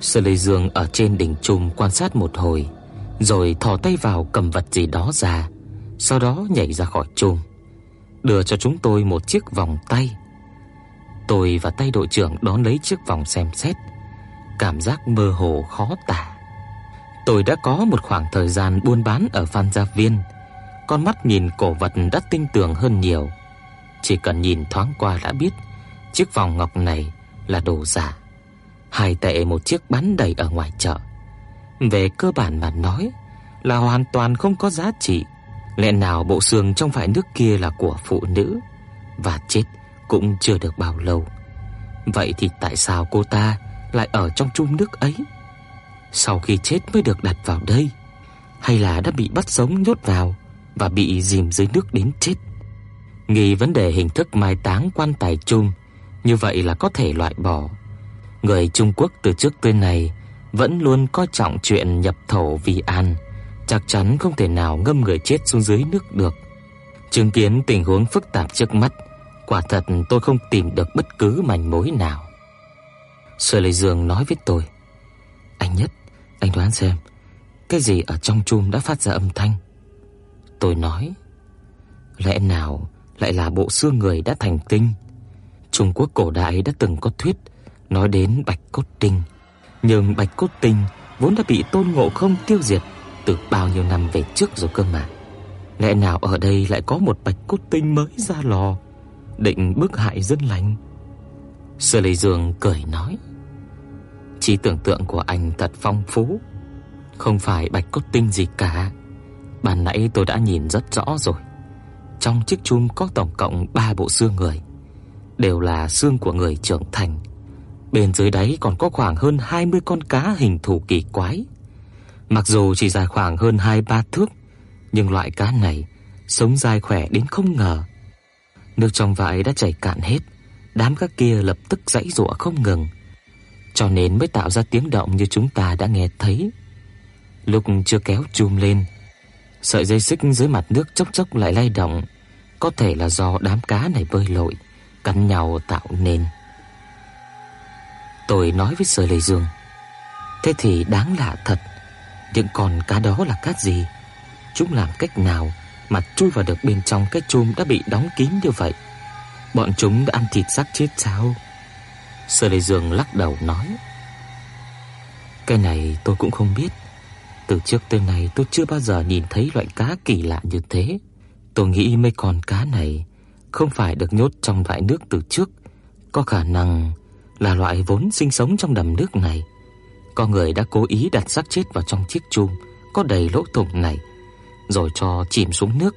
Speaker 1: Sơ Lê Dương ở trên đỉnh chum quan sát một hồi, rồi thò tay vào cầm vật gì đó ra, sau đó nhảy ra khỏi chum, đưa cho chúng tôi một chiếc vòng tay. Tôi và tay đội trưởng đón lấy chiếc vòng xem xét, cảm giác mơ hồ khó tả. Tôi đã có một khoảng thời gian buôn bán ở Phan Gia Viên, con mắt nhìn cổ vật đã tinh tường hơn nhiều. Chỉ cần nhìn thoáng qua đã biết chiếc vòng ngọc này là đồ giả. Hai tệ một chiếc bán đầy ở ngoài chợ. Về cơ bản mà nói là hoàn toàn không có giá trị. Lẽ nào bộ xương trong vải nước kia là của phụ nữ và chết cũng chưa được bao lâu. Vậy thì tại sao cô ta lại ở trong chung nước ấy? Sau khi chết mới được đặt vào đây hay là đã bị bắt sống nhốt vào và bị dìm dưới nước đến chết? Nghi vấn đề hình thức mai táng quan tài chung như vậy là có thể loại bỏ. Người Trung Quốc từ trước tới nay vẫn luôn coi trọng chuyện nhập thổ vì an, chắc chắn không thể nào ngâm người chết xuống dưới nước được. Chứng kiến tình huống phức tạp trước mắt, quả thật tôi không tìm được bất cứ manh mối nào. Sở Lệ Dương nói với tôi: "Anh nhất, anh đoán xem, cái gì ở trong chum đã phát ra âm thanh?" Tôi nói: "Lẽ nào lại là bộ xương người đã thành tinh?" Trung Quốc cổ đại đã từng có thuyết nói đến bạch cốt tinh, nhưng bạch cốt tinh vốn đã bị Tôn Ngộ Không tiêu diệt từ bao nhiêu năm về trước rồi cơ mà. Lẽ nào ở đây lại có một bạch cốt tinh mới ra lò, định bức hại dân lành? Sở Lệ Dương cười nói: "Trí tưởng tượng của anh thật phong phú, không phải bạch cốt tinh gì cả. Ban nãy tôi đã nhìn rất rõ rồi. Trong chiếc chum có tổng cộng 3 bộ xương người, đều là xương của người trưởng thành." Bên dưới đáy còn có khoảng hơn 20 con cá hình thù kỳ quái. Mặc dù chỉ dài khoảng hơn 2-3 thước, nhưng loại cá này sống dài khỏe đến không ngờ. Nước trong vại đã chảy cạn hết, đám cá kia lập tức giãy giụa không ngừng, cho nên mới tạo ra tiếng động như chúng ta đã nghe thấy. Lúc chưa kéo chùm lên, sợi dây xích dưới mặt nước chốc chốc lại lay động, có thể là do đám cá này bơi lội, cắn nhau tạo nên. Tôi nói với Sở Lệ Dương, thế thì đáng lạ thật, những con cá đó là cá gì? Chúng làm cách nào mà chui vào được bên trong cái chum đã bị đóng kín như vậy? Bọn chúng đã ăn thịt xác chết sao? Sơ Lê Dương lắc đầu nói, cái này tôi cũng không biết. Từ trước tới nay tôi chưa bao giờ nhìn thấy loại cá kỳ lạ như thế. Tôi nghĩ mấy con cá này không phải được nhốt trong loại nước từ trước, có khả năng là loại vốn sinh sống trong đầm nước này. Có người đã cố ý đặt xác chết vào trong chiếc chum có đầy lỗ thủng này, rồi cho chìm xuống nước.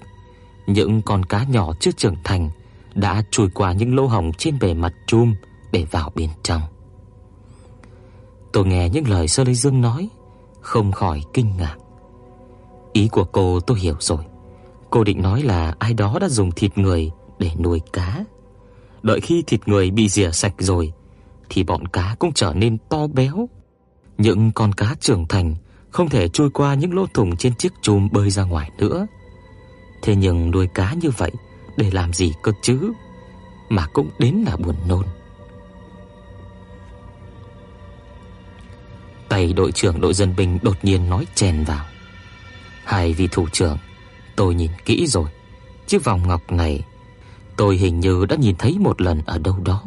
Speaker 1: Những con cá nhỏ chưa trưởng thành đã trùi qua những lỗ hổng trên bề mặt chum để vào bên trong. Tôi nghe những lời Sơ Lê Dương nói, không khỏi kinh ngạc. Ý của cô tôi hiểu rồi. Cô định nói là ai đó đã dùng thịt người để nuôi cá. Đợi khi thịt người bị rửa sạch rồi thì bọn cá cũng trở nên to béo. Những con cá trưởng thành không thể trôi qua những lỗ thủng trên chiếc chùm bơi ra ngoài nữa. Thế nhưng nuôi cá như vậy để làm gì cơ chứ? Mà cũng đến là buồn nôn. Tay đội trưởng đội dân binh đột nhiên nói chèn vào. Hai vị thủ trưởng, tôi nhìn kỹ rồi. Chiếc vòng ngọc này tôi hình như đã nhìn thấy một lần ở đâu đó.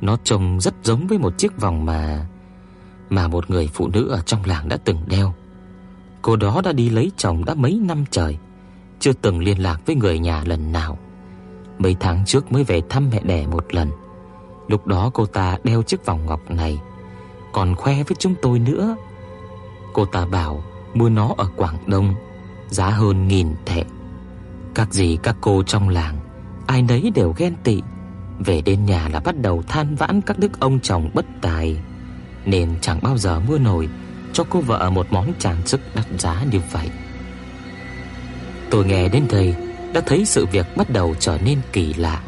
Speaker 1: Nó trông rất giống với một chiếc vòng mà mà một người phụ nữ ở trong làng đã từng đeo. Cô đó đã đi lấy chồng đã mấy năm trời, chưa từng liên lạc với người nhà lần nào. Mấy tháng trước mới về thăm mẹ đẻ một lần. Lúc đó cô ta đeo chiếc vòng ngọc này, còn khoe với chúng tôi nữa. Cô ta bảo mua nó ở Quảng Đông, giá hơn nghìn tệ. Các dì các cô trong làng ai nấy đều ghen tị Về đến nhà là bắt đầu than vãn các đức ông chồng bất tài, nên chẳng bao giờ mua nổi cho cô vợ một món trang sức đắt giá như vậy. Tôi nghe đến đây đã thấy sự việc bắt đầu trở nên kỳ lạ.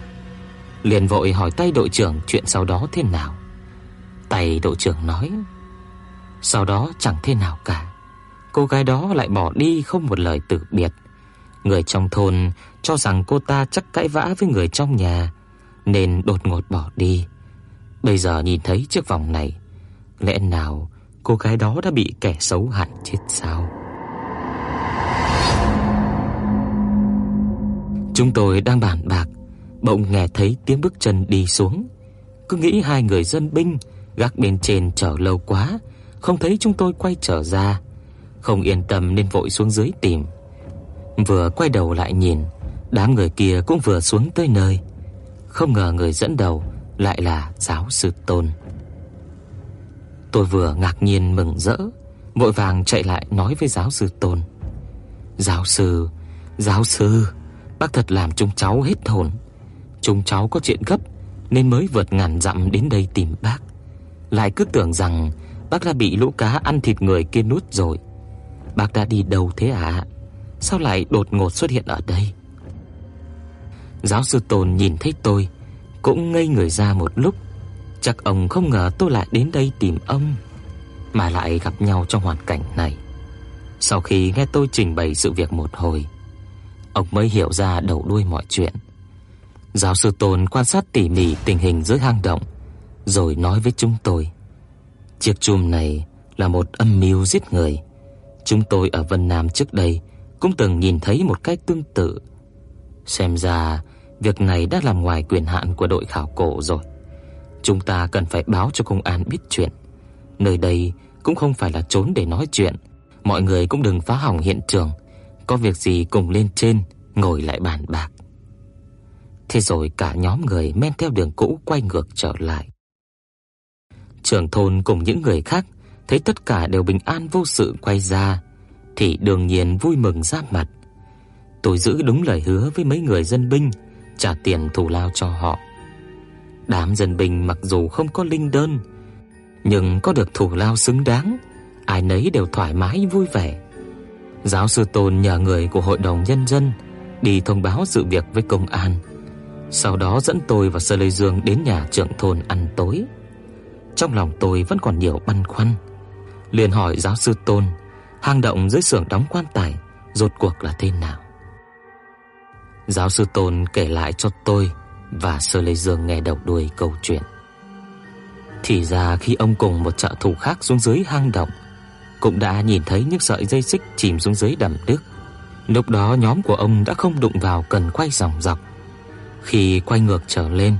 Speaker 1: Liền vội hỏi tay đội trưởng chuyện sau đó thế nào. Tay đội trưởng nói: "Sau đó chẳng thế nào cả. Cô gái đó lại bỏ đi không một lời từ biệt. Người trong thôn cho rằng cô ta chắc cãi vã với người trong nhà nên đột ngột bỏ đi. Bây giờ nhìn thấy chiếc vòng này, lẽ nào cô gái đó đã bị kẻ xấu hại chết sao?" Chúng tôi đang bàn bạc, bỗng nghe thấy tiếng bước chân đi xuống. Cứ nghĩ hai người dân binh gác bên trên chờ lâu quá, không thấy chúng tôi quay trở ra, không yên tâm nên vội xuống dưới tìm. Vừa quay đầu lại nhìn, đám người kia cũng vừa xuống tới nơi. Không ngờ người dẫn đầu lại là giáo sư Tôn. Tôi vừa ngạc nhiên mừng rỡ, vội vàng chạy lại nói với giáo sư Tôn. "Giáo sư, giáo sư, bác thật làm chúng cháu hết hồn. Chúng cháu có chuyện gấp nên mới vượt ngàn dặm đến đây tìm bác. Lại cứ tưởng rằng bác đã bị lũ cá ăn thịt người kia nuốt rồi. Bác đã đi đâu thế ạ? À? Sao lại đột ngột xuất hiện ở đây? Giáo sư Tôn nhìn thấy tôi, cũng ngây người ra một lúc. Chắc ông không ngờ tôi lại đến đây tìm ông, mà lại gặp nhau trong hoàn cảnh này. Sau khi nghe tôi trình bày sự việc một hồi, ông mới hiểu ra đầu đuôi mọi chuyện. Giáo sư Tôn quan sát tỉ mỉ tình hình dưới hang động, rồi nói với chúng tôi: "Chiếc chum này là một âm mưu giết người. Chúng tôi ở Vân Nam trước đây cũng từng nhìn thấy một cách tương tự. Xem ra việc này đã làm ngoài quyền hạn của đội khảo cổ rồi. Chúng ta cần phải báo cho công an biết chuyện. Nơi đây cũng không phải là trốn để nói chuyện, mọi người cũng đừng phá hỏng hiện trường, có việc gì cùng lên trên ngồi lại bàn bạc." Thế rồi cả nhóm người men theo đường cũ quay ngược trở lại. Trưởng thôn cùng những người khác thấy tất cả đều bình an vô sự quay ra thì đương nhiên vui mừng ra mặt. Tôi giữ đúng lời hứa với mấy người dân binh, trả tiền thù lao cho họ. Đám dân binh mặc dù không có linh đơn, nhưng có được thù lao xứng đáng, ai nấy đều thoải mái vui vẻ. Giáo sư Tôn nhờ người của hội đồng nhân dân đi thông báo sự việc với công an. Sau đó dẫn tôi và Sơ Lê Dương đến nhà trưởng thôn ăn tối. Trong lòng tôi vẫn còn nhiều băn khoăn, liền hỏi giáo sư Tôn, hang động dưới xưởng đóng quan tài rốt cuộc là thế nào. Giáo sư Tôn kể lại cho tôi và Sơ Lê Dương nghe đầu đuôi câu chuyện. Thì ra khi ông cùng một trợ thủ khác xuống dưới hang động, cũng đã nhìn thấy những sợi dây xích chìm xuống dưới đầm nước. Lúc đó nhóm của ông đã không đụng vào cần quay dòng dọc. Khi quay ngược trở lên,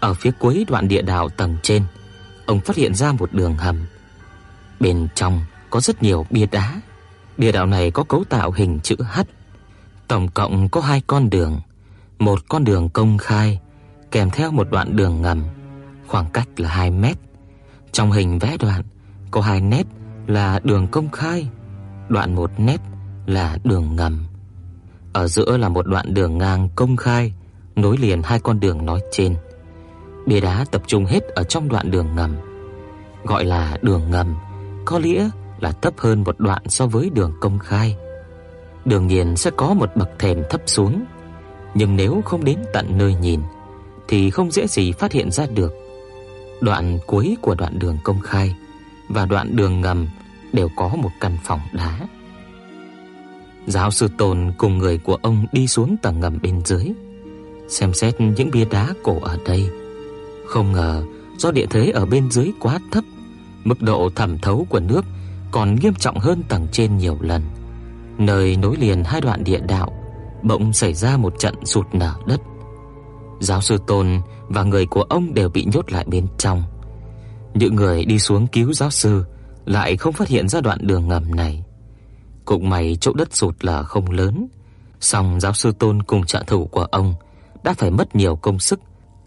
Speaker 1: ở phía cuối đoạn địa đạo tầng trên, ông phát hiện ra một đường hầm. Bên trong có rất nhiều bia đá. bia đạo này có cấu tạo hình chữ H. Tổng cộng có hai con đường, một con đường công khai kèm theo một đoạn đường ngầm, khoảng cách là 2 mét. Trong hình vẽ đoạn có hai nét là đường công khai, đoạn một nét là đường ngầm. Ở giữa là một đoạn đường ngang công khai nối liền hai con đường nói trên. Bia đá tập trung hết ở trong đoạn đường ngầm, gọi là đường ngầm, có nghĩa là thấp hơn một đoạn so với đường công khai. Đương nhiên sẽ có một bậc thềm thấp xuống, nhưng nếu không đến tận nơi nhìn thì không dễ gì phát hiện ra được. Đoạn cuối của đoạn đường công khai và đoạn đường ngầm đều có một căn phòng đá. Giáo sư Tôn cùng người của ông đi xuống tầng ngầm bên dưới, xem xét những bia đá cổ ở đây. Không ngờ do địa thế ở bên dưới quá thấp, mức độ thẩm thấu của nước còn nghiêm trọng hơn tầng trên nhiều lần. Nơi nối liền hai đoạn địa đạo bỗng xảy ra một trận sụt nở đất. Giáo sư Tôn và người của ông đều bị nhốt lại bên trong. Những người đi xuống cứu giáo sư lại không phát hiện ra đoạn đường ngầm này. Cũng may chỗ đất sụt là không lớn, song giáo sư Tôn cùng trợ thủ của ông đã phải mất nhiều công sức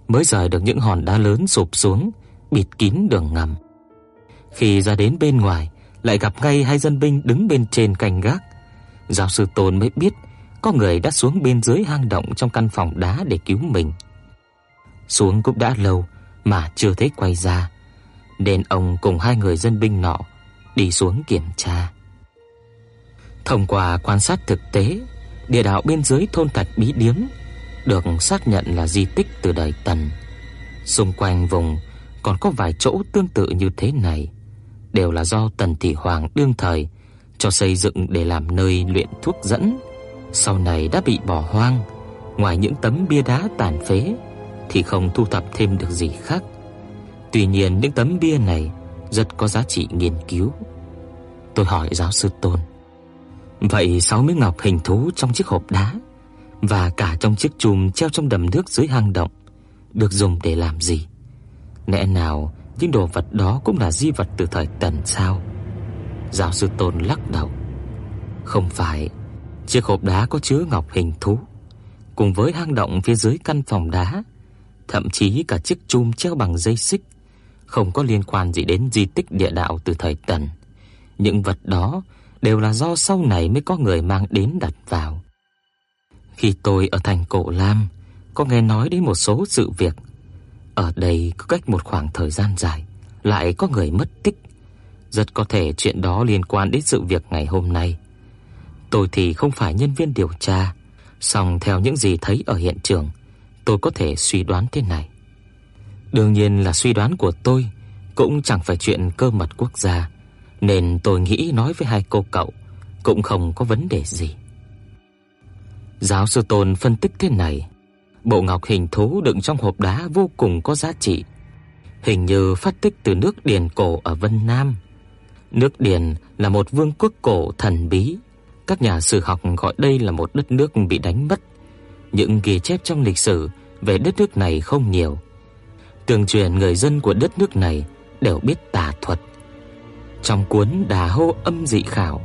Speaker 1: mới rời được những hòn đá lớn sụp xuống, bịt kín đường ngầm. Khi ra đến bên ngoài, lại gặp ngay hai dân binh đứng bên trên canh gác. Giáo sư Tôn mới biết có người đã xuống bên dưới hang động trong căn phòng đá để cứu mình. xuống cũng đã lâu mà chưa thấy quay ra, nên ông cùng hai người dân binh nọ đi xuống kiểm tra. Thông qua quan sát thực tế, địa đạo bên dưới thôn Thạch Bí Điếm được xác nhận là di tích từ đời Tần. Xung quanh vùng còn có vài chỗ tương tự như thế này, đều là do Tần Thị Hoàng đương thời cho xây dựng để làm nơi luyện thuốc dẫn, sau này đã bị bỏ hoang. Ngoài những tấm bia đá tàn phế thì không thu thập thêm được gì khác. Tuy nhiên những tấm bia này rất có giá trị nghiên cứu. Tôi hỏi giáo sư Tôn, vậy sáu miếng ngọc hình thú trong chiếc hộp đá và cả trong chiếc chùm treo trong đầm nước dưới hang động được dùng để làm gì? Lẽ nào những đồ vật đó cũng là di vật từ thời Tần sao? Giáo sư Tôn lắc đầu. Không phải, chiếc hộp đá có chứa ngọc hình thú, cùng với hang động phía dưới căn phòng đá, thậm chí cả chiếc chum treo bằng dây xích, không có liên quan gì đến di tích địa đạo từ thời Tần. Những vật đó đều là do sau này mới có người mang đến đặt vào. Khi tôi ở thành Cổ Lam, có nghe nói đến một số sự việc. Ở đây có cách một khoảng thời gian dài, lại có người mất tích. Rất có thể chuyện đó liên quan đến sự việc ngày hôm nay. Tôi thì không phải nhân viên điều tra, song theo những gì thấy ở hiện trường, tôi có thể suy đoán thế này. Đương nhiên là suy đoán của tôi, cũng chẳng phải chuyện cơ mật quốc gia, nên tôi nghĩ nói với hai cô cậu cũng không có vấn đề gì. Giáo sư Tôn phân tích thế này, bộ ngọc hình thú đựng trong hộp đá vô cùng có giá trị, hình như phát tích từ nước Điền cổ ở Vân Nam. Nước Điền là một vương quốc cổ thần bí, các nhà sử học gọi đây là một đất nước bị đánh mất. Những ghi chép trong lịch sử về đất nước này không nhiều. Tương truyền người dân của đất nước này đều biết tà thuật. Trong cuốn Đà Hô Âm Dị Khảo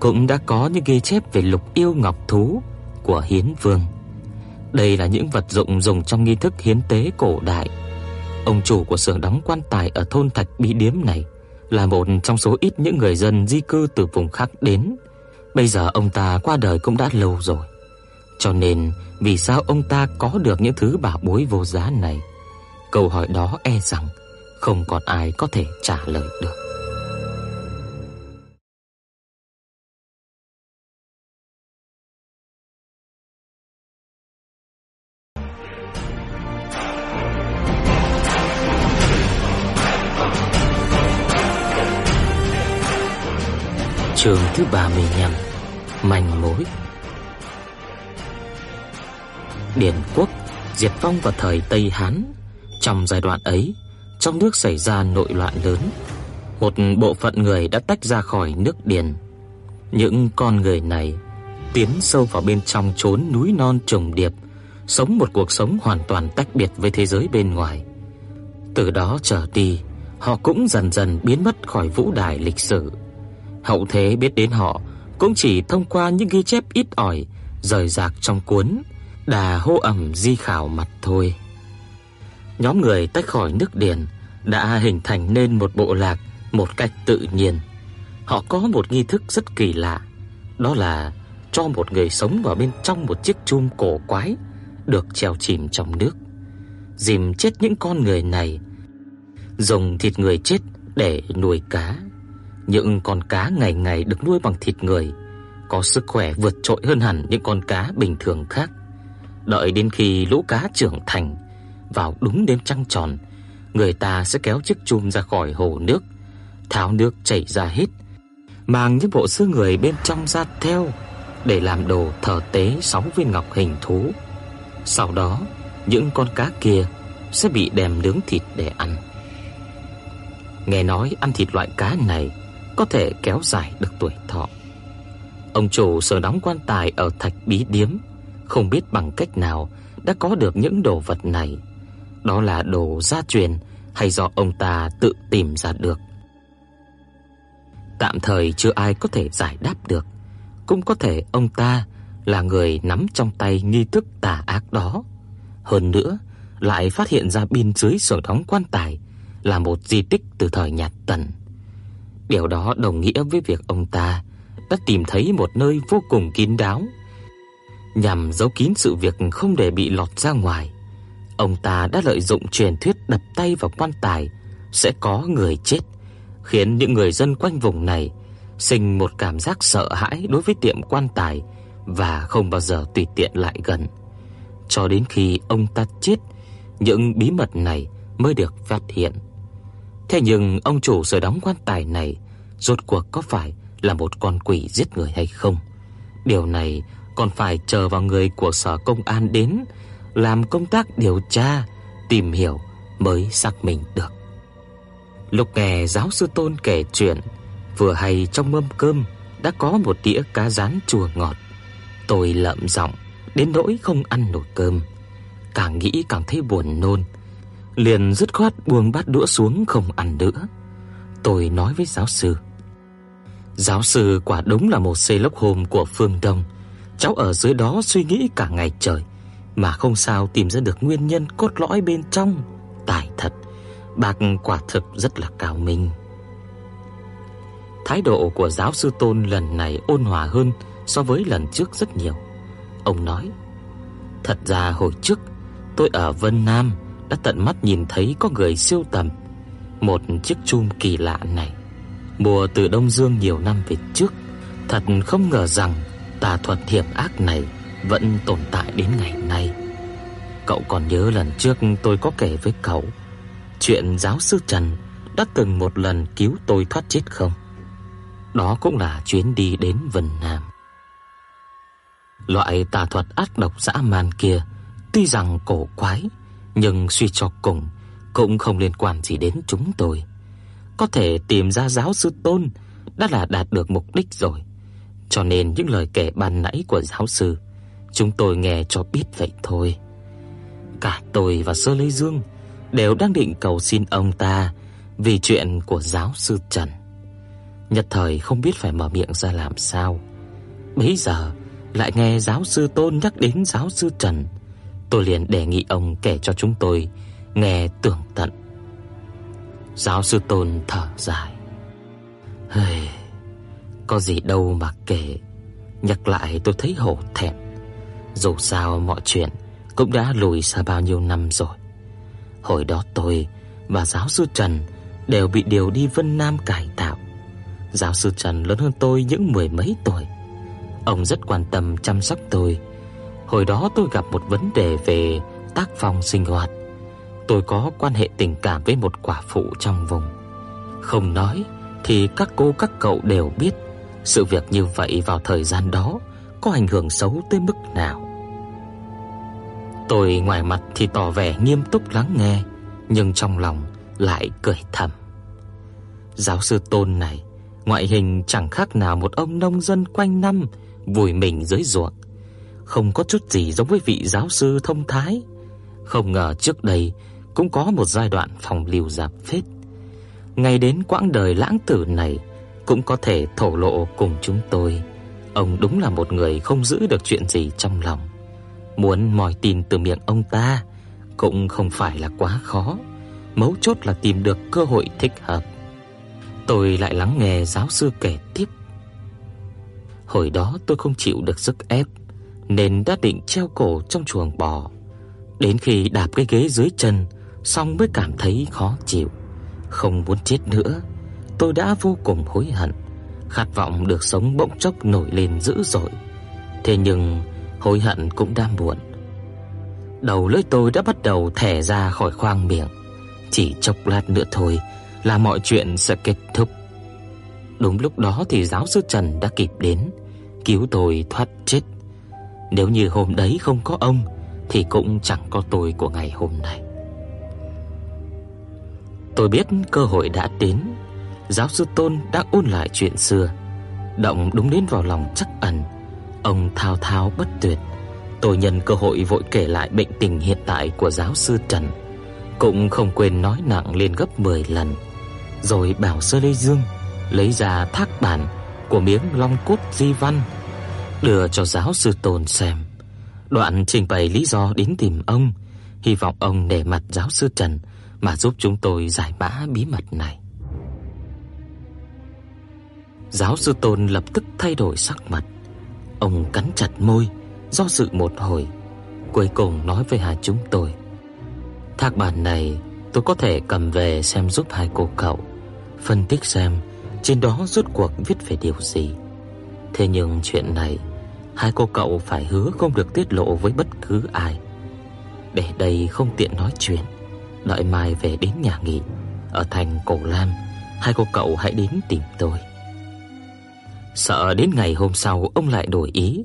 Speaker 1: cũng đã có những ghi chép về lục yêu ngọc thú của Hiến Vương. Đây là những vật dụng dùng trong nghi thức hiến tế cổ đại. Ông chủ của xưởng đóng quan tài ở thôn Thạch Bí Điếm này là một trong số ít những người dân di cư từ vùng khác đến. Bây giờ ông ta qua đời cũng đã lâu rồi. Cho nên, vì sao ông ta có được những thứ bảo bối vô giá này? Câu hỏi đó e rằng không còn ai có thể trả lời được. Chương thứ 35 Manh mối. Điền quốc diệt vong vào thời Tây Hán, Trong giai đoạn ấy, Trong nước xảy ra nội loạn lớn. Một bộ phận người đã tách ra khỏi nước Điền. Những con người này Tiến sâu vào bên trong chốn núi non trùng điệp, Sống một cuộc sống hoàn toàn tách biệt với thế giới bên ngoài. Từ đó trở đi, Họ cũng dần dần biến mất khỏi vũ đài lịch sử. Hậu thế biết đến họ cũng chỉ thông qua những ghi chép ít ỏi rời rạc trong cuốn Đà hô ẩm di khảo mặt thôi. Nhóm người tách khỏi nước Điền đã hình thành nên một bộ lạc một cách tự nhiên. Họ có một nghi thức rất kỳ lạ, đó là cho một người sống vào bên trong một chiếc chum cổ quái được treo chìm trong nước. Dìm chết những con người này, dùng thịt người chết để nuôi cá. Những con cá ngày ngày được nuôi bằng thịt người có sức khỏe vượt trội hơn hẳn những con cá bình thường khác. Đợi đến khi lũ cá trưởng thành, vào đúng đêm trăng tròn, người ta sẽ kéo chiếc chum ra khỏi hồ nước, tháo nước chảy ra hết, mang những bộ xương người bên trong ra theo để làm đồ thờ tế sáu viên ngọc hình thú. Sau đó, những con cá kia sẽ bị đem nướng thịt để ăn. Nghe nói ăn thịt loại cá này có thể kéo dài được tuổi thọ. Ông chủ sở đóng quan tài ở Thạch Bí Điếm không biết bằng cách nào đã có được những đồ vật này. Đó là đồ gia truyền hay do ông ta tự tìm ra được. Tạm thời chưa ai có thể giải đáp được, cũng có thể ông ta là người nắm trong tay nghi thức tà ác đó. Hơn nữa, lại phát hiện ra bên dưới sở đóng quan tài là một di tích từ thời nhà Tần. Điều đó đồng nghĩa với việc ông ta đã tìm thấy một nơi vô cùng kín đáo nhằm giấu kín sự việc không để bị lọt ra ngoài. Ông ta đã lợi dụng truyền thuyết đập tay vào quan tài sẽ có người chết, khiến những người dân quanh vùng này sinh một cảm giác sợ hãi đối với tiệm quan tài và không bao giờ tùy tiện lại gần. Cho đến khi ông ta chết, những bí mật này mới được phát hiện. Thế nhưng ông chủ sở đóng quan tài này rốt cuộc có phải là một con quỷ giết người hay không? Điều này còn phải chờ vào người của sở công an đến làm công tác điều tra, tìm hiểu mới xác minh được. Lục nghe giáo sư Tôn kể chuyện, vừa hay trong mâm cơm đã có một đĩa cá rán chua ngọt. Tôi lẩm giọng đến nỗi không ăn nổi cơm, càng nghĩ càng thấy buồn nôn, liền dứt khoát buông bát đũa xuống không ăn nữa. Tôi nói với giáo sư: "Giáo sư quả đúng là một xây lốc hồn của phương Đông." Cháu ở dưới đó suy nghĩ cả ngày trời mà không sao tìm ra được nguyên nhân cốt lõi bên trong. Tài thật, bác quả thực rất là cao minh. Thái độ của giáo sư Tôn lần này ôn hòa hơn so với lần trước rất nhiều. Ông nói: "Thật ra hồi trước tôi ở Vân Nam đã tận mắt nhìn thấy có người siêu tầm một chiếc chum kỳ lạ này, mua từ Đông Dương nhiều năm về trước. Thật không ngờ rằng tà thuật hiểm ác này vẫn tồn tại đến ngày nay. Cậu còn nhớ lần trước tôi có kể với cậu chuyện giáo sư Trần đã từng một lần cứu tôi thoát chết không? Đó cũng là chuyến đi đến Vân Nam. Loại tà thuật ác độc dã man kia tuy rằng cổ quái, nhưng suy cho cùng cũng không liên quan gì đến chúng tôi. Có thể tìm ra giáo sư Tôn đã là đạt được mục đích rồi. Cho nên những lời kể ban nãy của giáo sư chúng tôi nghe cho biết vậy thôi. Cả tôi và Sơ Lê Dương đều đang định cầu xin ông ta vì chuyện của giáo sư Trần. Nhất thời không biết phải mở miệng ra làm sao. Bấy giờ lại nghe giáo sư Tôn nhắc đến giáo sư Trần, tôi liền đề nghị ông kể cho chúng tôi nghe tường tận. Giáo sư Tôn thở dài. Hây có gì đâu mà kể. Nhắc lại tôi thấy hổ thẹn. Dù sao mọi chuyện Cũng đã lùi xa bao nhiêu năm rồi. Hồi đó tôi Và giáo sư Trần Đều bị điều đi Vân Nam cải tạo. Giáo sư Trần lớn hơn tôi những mười mấy tuổi. Ông rất quan tâm chăm sóc tôi. Hồi đó tôi gặp một vấn đề về tác phong sinh hoạt. Tôi có quan hệ tình cảm với một quả phụ trong vùng Không nói Thì các cô các cậu đều biết sự việc như vậy vào thời gian đó có ảnh hưởng xấu tới mức nào. Tôi ngoài mặt thì tỏ vẻ nghiêm túc lắng nghe, nhưng trong lòng lại cười thầm. Giáo sư Tôn này, ngoại hình chẳng khác nào một ông nông dân quanh năm vùi mình dưới ruộng, không có chút gì giống với vị giáo sư thông thái. Không ngờ trước đây cũng có một giai đoạn phòng lưu giáp phết. Ngày đến quãng đời lãng tử này, cũng có thể thổ lộ cùng chúng tôi. Ông đúng là một người không giữ được chuyện gì trong lòng. Muốn moi tin từ miệng ông ta cũng không phải là quá khó, mấu chốt là tìm được cơ hội thích hợp. Tôi lại lắng nghe giáo sư kể tiếp. Hồi đó tôi không chịu được sức ép nên đã định treo cổ trong chuồng bò. Đến khi đạp cái ghế dưới chân, xong mới cảm thấy khó chịu, không muốn chết nữa tôi đã vô cùng hối hận, khát vọng được sống bỗng chốc nổi lên dữ dội. Thế nhưng hối hận cũng đã muộn. Đầu lưỡi tôi đã bắt đầu thẻ ra khỏi khoang miệng, chỉ chốc lát nữa thôi là mọi chuyện sẽ kết thúc. Đúng lúc đó thì giáo sư Trần đã kịp đến, cứu tôi thoát chết. Nếu như hôm đấy không có ông thì cũng chẳng có tôi của ngày hôm nay. Tôi biết cơ hội đã đến, giáo sư Tôn đã ôn lại chuyện xưa, động đúng đến vào lòng chắc ẩn. Ông thao thao bất tuyệt. Tôi nhân cơ hội vội kể lại bệnh tình hiện tại của giáo sư Trần, cũng không quên nói nặng lên gấp 10 lần. Rồi bảo Sơ Lê Dương lấy ra thác bản của miếng long cốt di văn đưa cho giáo sư Tôn xem. Đoạn trình bày lý do đến tìm ông, hy vọng ông để mặt giáo sư Trần mà giúp chúng tôi giải mã bí mật này. Giáo sư Tôn lập tức thay đổi sắc mặt. Ông cắn chặt môi, do dự một hồi, cuối cùng nói với hai chúng tôi: Thác bản này tôi có thể cầm về xem giúp hai cô cậu phân tích xem trên đó rốt cuộc viết về điều gì. Thế nhưng chuyện này hai cô cậu phải hứa không được tiết lộ với bất cứ ai. Để đây không tiện nói chuyện, đợi mai về đến nhà nghỉ ở thành Cổ Lam, hai cô cậu hãy đến tìm tôi. Sợ đến ngày hôm sau ông lại đổi ý,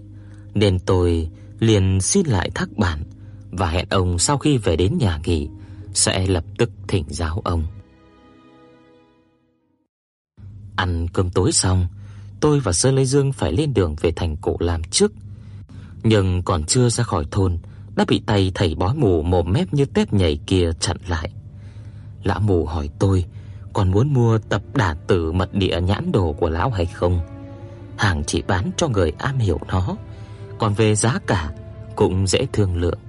Speaker 1: nên tôi liền xin lại thác bản và hẹn ông sau khi về đến nhà nghỉ sẽ lập tức thỉnh giáo ông. Ăn cơm tối xong, tôi và Sơ Lê Dương phải lên đường về thành cổ làm trước. Nhưng còn chưa ra khỏi thôn đã bị tay thầy bói mù mồm mép như tép nhảy kia chặn lại. Lão mù hỏi tôi còn muốn mua tập đả tử mật địa nhãn đồ của lão hay không. Hàng chỉ bán cho người am hiểu nó, còn về giá cả cũng dễ thương lượng.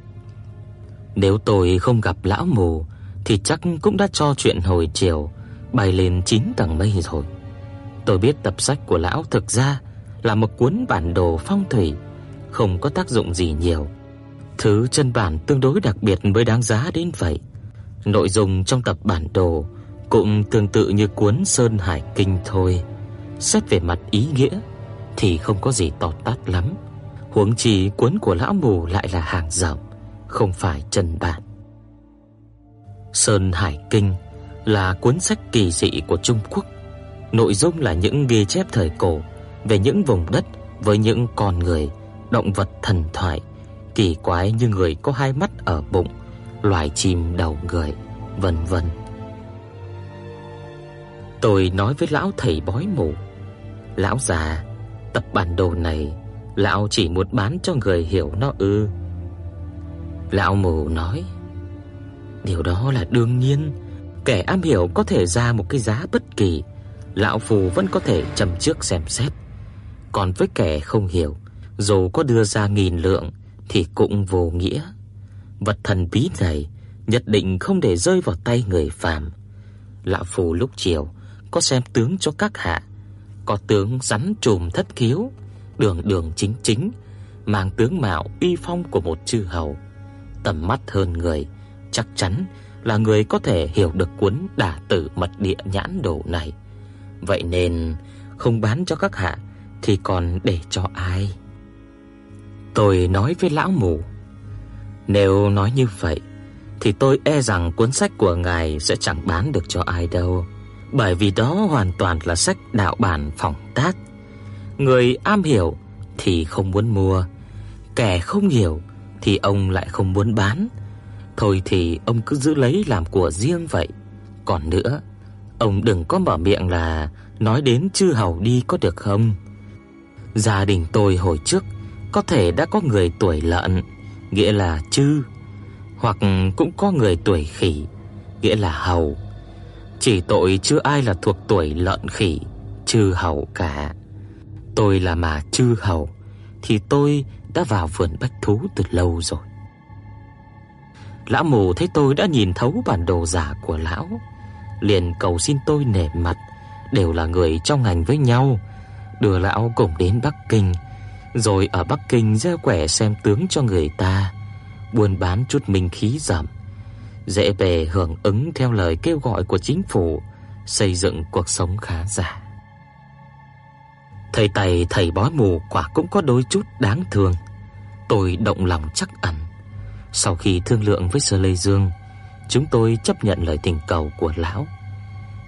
Speaker 1: Nếu tôi không gặp lão mù thì chắc cũng đã cho chuyện hồi chiều bay lên 9 tầng mây rồi. Tôi biết tập sách của lão thực ra là một cuốn bản đồ phong thủy, không có tác dụng gì nhiều. Thứ chân bản tương đối đặc biệt mới đáng giá đến vậy. Nội dung trong tập bản đồ cũng tương tự như cuốn Sơn Hải Kinh thôi. Xét về mặt ý nghĩa thì không có gì to tát lắm. Huống chi cuốn của lão mù lại là hàng rộng, không phải chân bản. Sơn Hải Kinh là cuốn sách kỳ dị của Trung Quốc. Nội dung là những ghi chép thời cổ về những vùng đất với những con người, động vật thần thoại, kỳ quái như người có hai mắt ở bụng, loài chim đầu người, vân vân. Tôi nói với lão thầy bói mù, lão già, tập bản đồ này lão chỉ muốn bán cho người hiểu nó ư? Lão mù nói, Điều đó là đương nhiên, kẻ am hiểu có thể ra một cái giá bất kỳ, lão phù vẫn có thể châm trước xem xét. Còn với kẻ không hiểu, dù có đưa ra nghìn lượng thì cũng vô nghĩa. Vật thần bí này nhất định không để rơi vào tay người phàm. Lão phù lúc chiều có xem tướng cho các hạ, có tướng rắn trùm thất khiếu, đường đường chính chính, mang tướng mạo uy phong của một chư hầu, tầm mắt hơn người, chắc chắn là người có thể hiểu được cuốn Đả Tử Mật Địa nhãn đồ này. Vậy nên không bán cho các hạ thì còn để cho ai? Tôi nói với lão mù, nếu nói như vậy thì tôi e rằng cuốn sách của ngài sẽ chẳng bán được cho ai đâu, bởi vì đó hoàn toàn là sách đạo bản phỏng tác. Người am hiểu thì không muốn mua, kẻ không hiểu thì ông lại không muốn bán. Thôi thì ông cứ giữ lấy làm của riêng vậy. Còn nữa, ông đừng có mở miệng là nói đến chư hầu đi có được không? Gia đình tôi hồi trước có thể đã có người tuổi lợn, nghĩa là chư, hoặc cũng có người tuổi khỉ, nghĩa là hầu. Chỉ tội chưa ai là thuộc tuổi lợn khỉ, chư hầu cả. Tôi là mà chư hầu thì tôi đã vào vườn bách thú từ lâu rồi. Lão mù thấy tôi đã nhìn thấu bản đồ giả của lão, liền cầu xin tôi nể mặt, đều là người trong ngành với nhau, đưa lão cùng đến Bắc Kinh, rồi ở Bắc Kinh ra quẻ xem tướng cho người ta, buôn bán chút minh khí giảm, dễ bề hưởng ứng theo lời kêu gọi của chính phủ, xây dựng cuộc sống khá giả. Thầy Tài thầy bói mù quả cũng có đôi chút đáng thương. Tôi động lòng chắc ẩn. Sau khi thương lượng với Sơ Lê Dương, chúng tôi chấp nhận lời tình cầu của lão.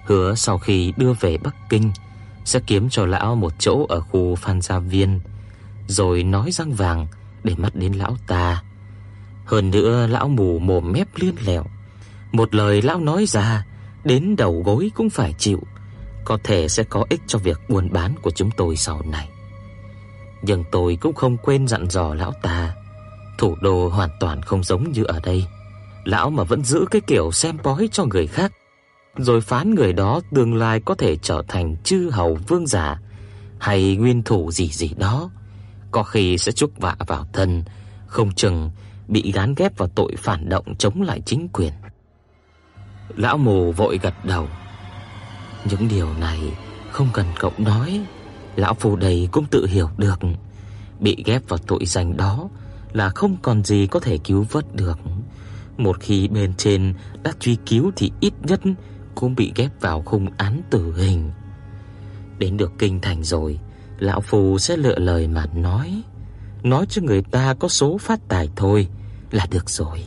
Speaker 1: Hứa sau khi đưa về Bắc Kinh sẽ kiếm cho lão một chỗ ở khu Phan Gia Viên, rồi nói răng vàng để mắt đến lão ta. Hơn nữa lão mù mồm mép liên lẹo, một lời lão nói ra đến đầu gối cũng phải chịu, có thể sẽ có ích cho việc buôn bán của chúng tôi sau này. Nhưng tôi cũng không quên dặn dò lão ta Thủ đô hoàn toàn không giống như ở đây. Lão mà vẫn giữ cái kiểu xem bói cho người khác, rồi phán người đó tương lai có thể trở thành chư hầu vương giả hay nguyên thủ gì gì đó, có khi sẽ chuốc vạ vào thân, không chừng bị gán ghép vào tội phản động chống lại chính quyền. Lão mù vội gật đầu. Những điều này không cần cậu nói, lão phù đầy cũng tự hiểu được. Bị ghép vào tội danh đó là không còn gì có thể cứu vớt được. Một khi bên trên đã truy cứu thì ít nhất cũng bị ghép vào khung án tử hình. Đến được kinh thành rồi, lão phù sẽ lựa lời mà nói, nói cho người ta có số phát tài thôi là được rồi.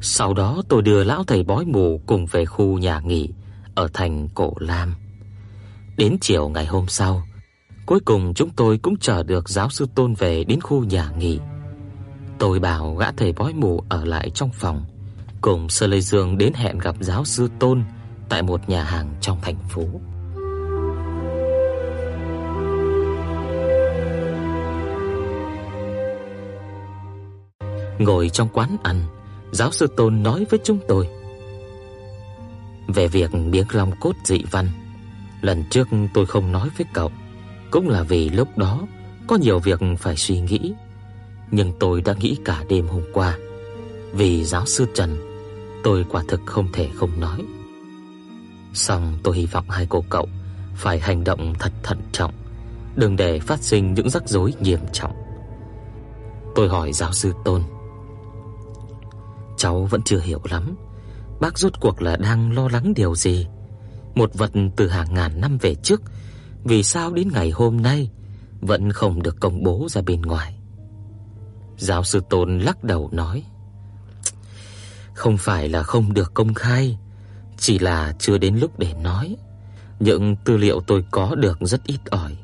Speaker 1: Sau đó tôi đưa lão thầy bói mù cùng về khu nhà nghỉ ở thành Cổ Lam. Đến chiều ngày hôm sau, cuối cùng chúng tôi cũng chờ được giáo sư Tôn về đến khu nhà nghỉ. Tôi bảo gã thầy bói mù ở lại trong phòng, cùng Sơ Lê Dương đến hẹn gặp giáo sư Tôn tại một nhà hàng trong thành phố. Ngồi trong quán ăn, giáo sư Tôn nói với chúng tôi về việc miếng long cốt dị văn. Lần trước tôi không nói với cậu, cũng là vì lúc đó có nhiều việc phải suy nghĩ, nhưng tôi đã nghĩ cả đêm hôm qua. Vì giáo sư Trần, tôi quả thực không thể không nói. Song tôi hy vọng hai cô cậu phải hành động thật thận trọng, đừng để phát sinh những rắc rối nghiêm trọng. Tôi hỏi giáo sư Tôn, cháu vẫn chưa hiểu lắm, bác rốt cuộc là đang lo lắng điều gì? Một vật từ hàng ngàn năm về trước, vì sao đến ngày hôm nay vẫn không được công bố ra bên ngoài? Giáo sư Tôn lắc đầu nói: "Không phải là không được công khai, chỉ là chưa đến lúc để nói. Những tư liệu tôi có được rất ít ỏi.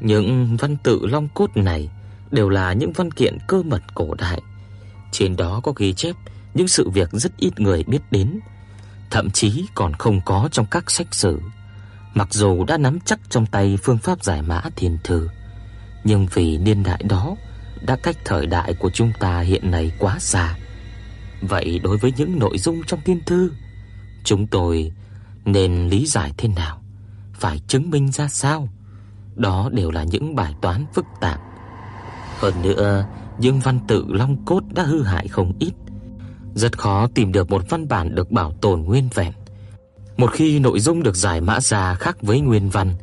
Speaker 1: Những văn tự long cốt này đều là những văn kiện cơ mật cổ đại. Trên đó có ghi chép những sự việc rất ít người biết đến, thậm chí còn không có trong các sách sử. Mặc dù đã nắm chắc trong tay phương pháp giải mã thiên thư, nhưng vì niên đại đó đã cách thời đại của chúng ta hiện nay quá xa. Vậy đối với những nội dung trong thiên thư, chúng tôi nên lý giải thế nào? Phải chứng minh ra sao? Đó đều là những bài toán phức tạp. Hơn nữa, những văn tự long cốt đã hư hại không ít. Rất khó tìm được một văn bản được bảo tồn nguyên vẹn. Một khi nội dung được giải mã ra khác với nguyên văn,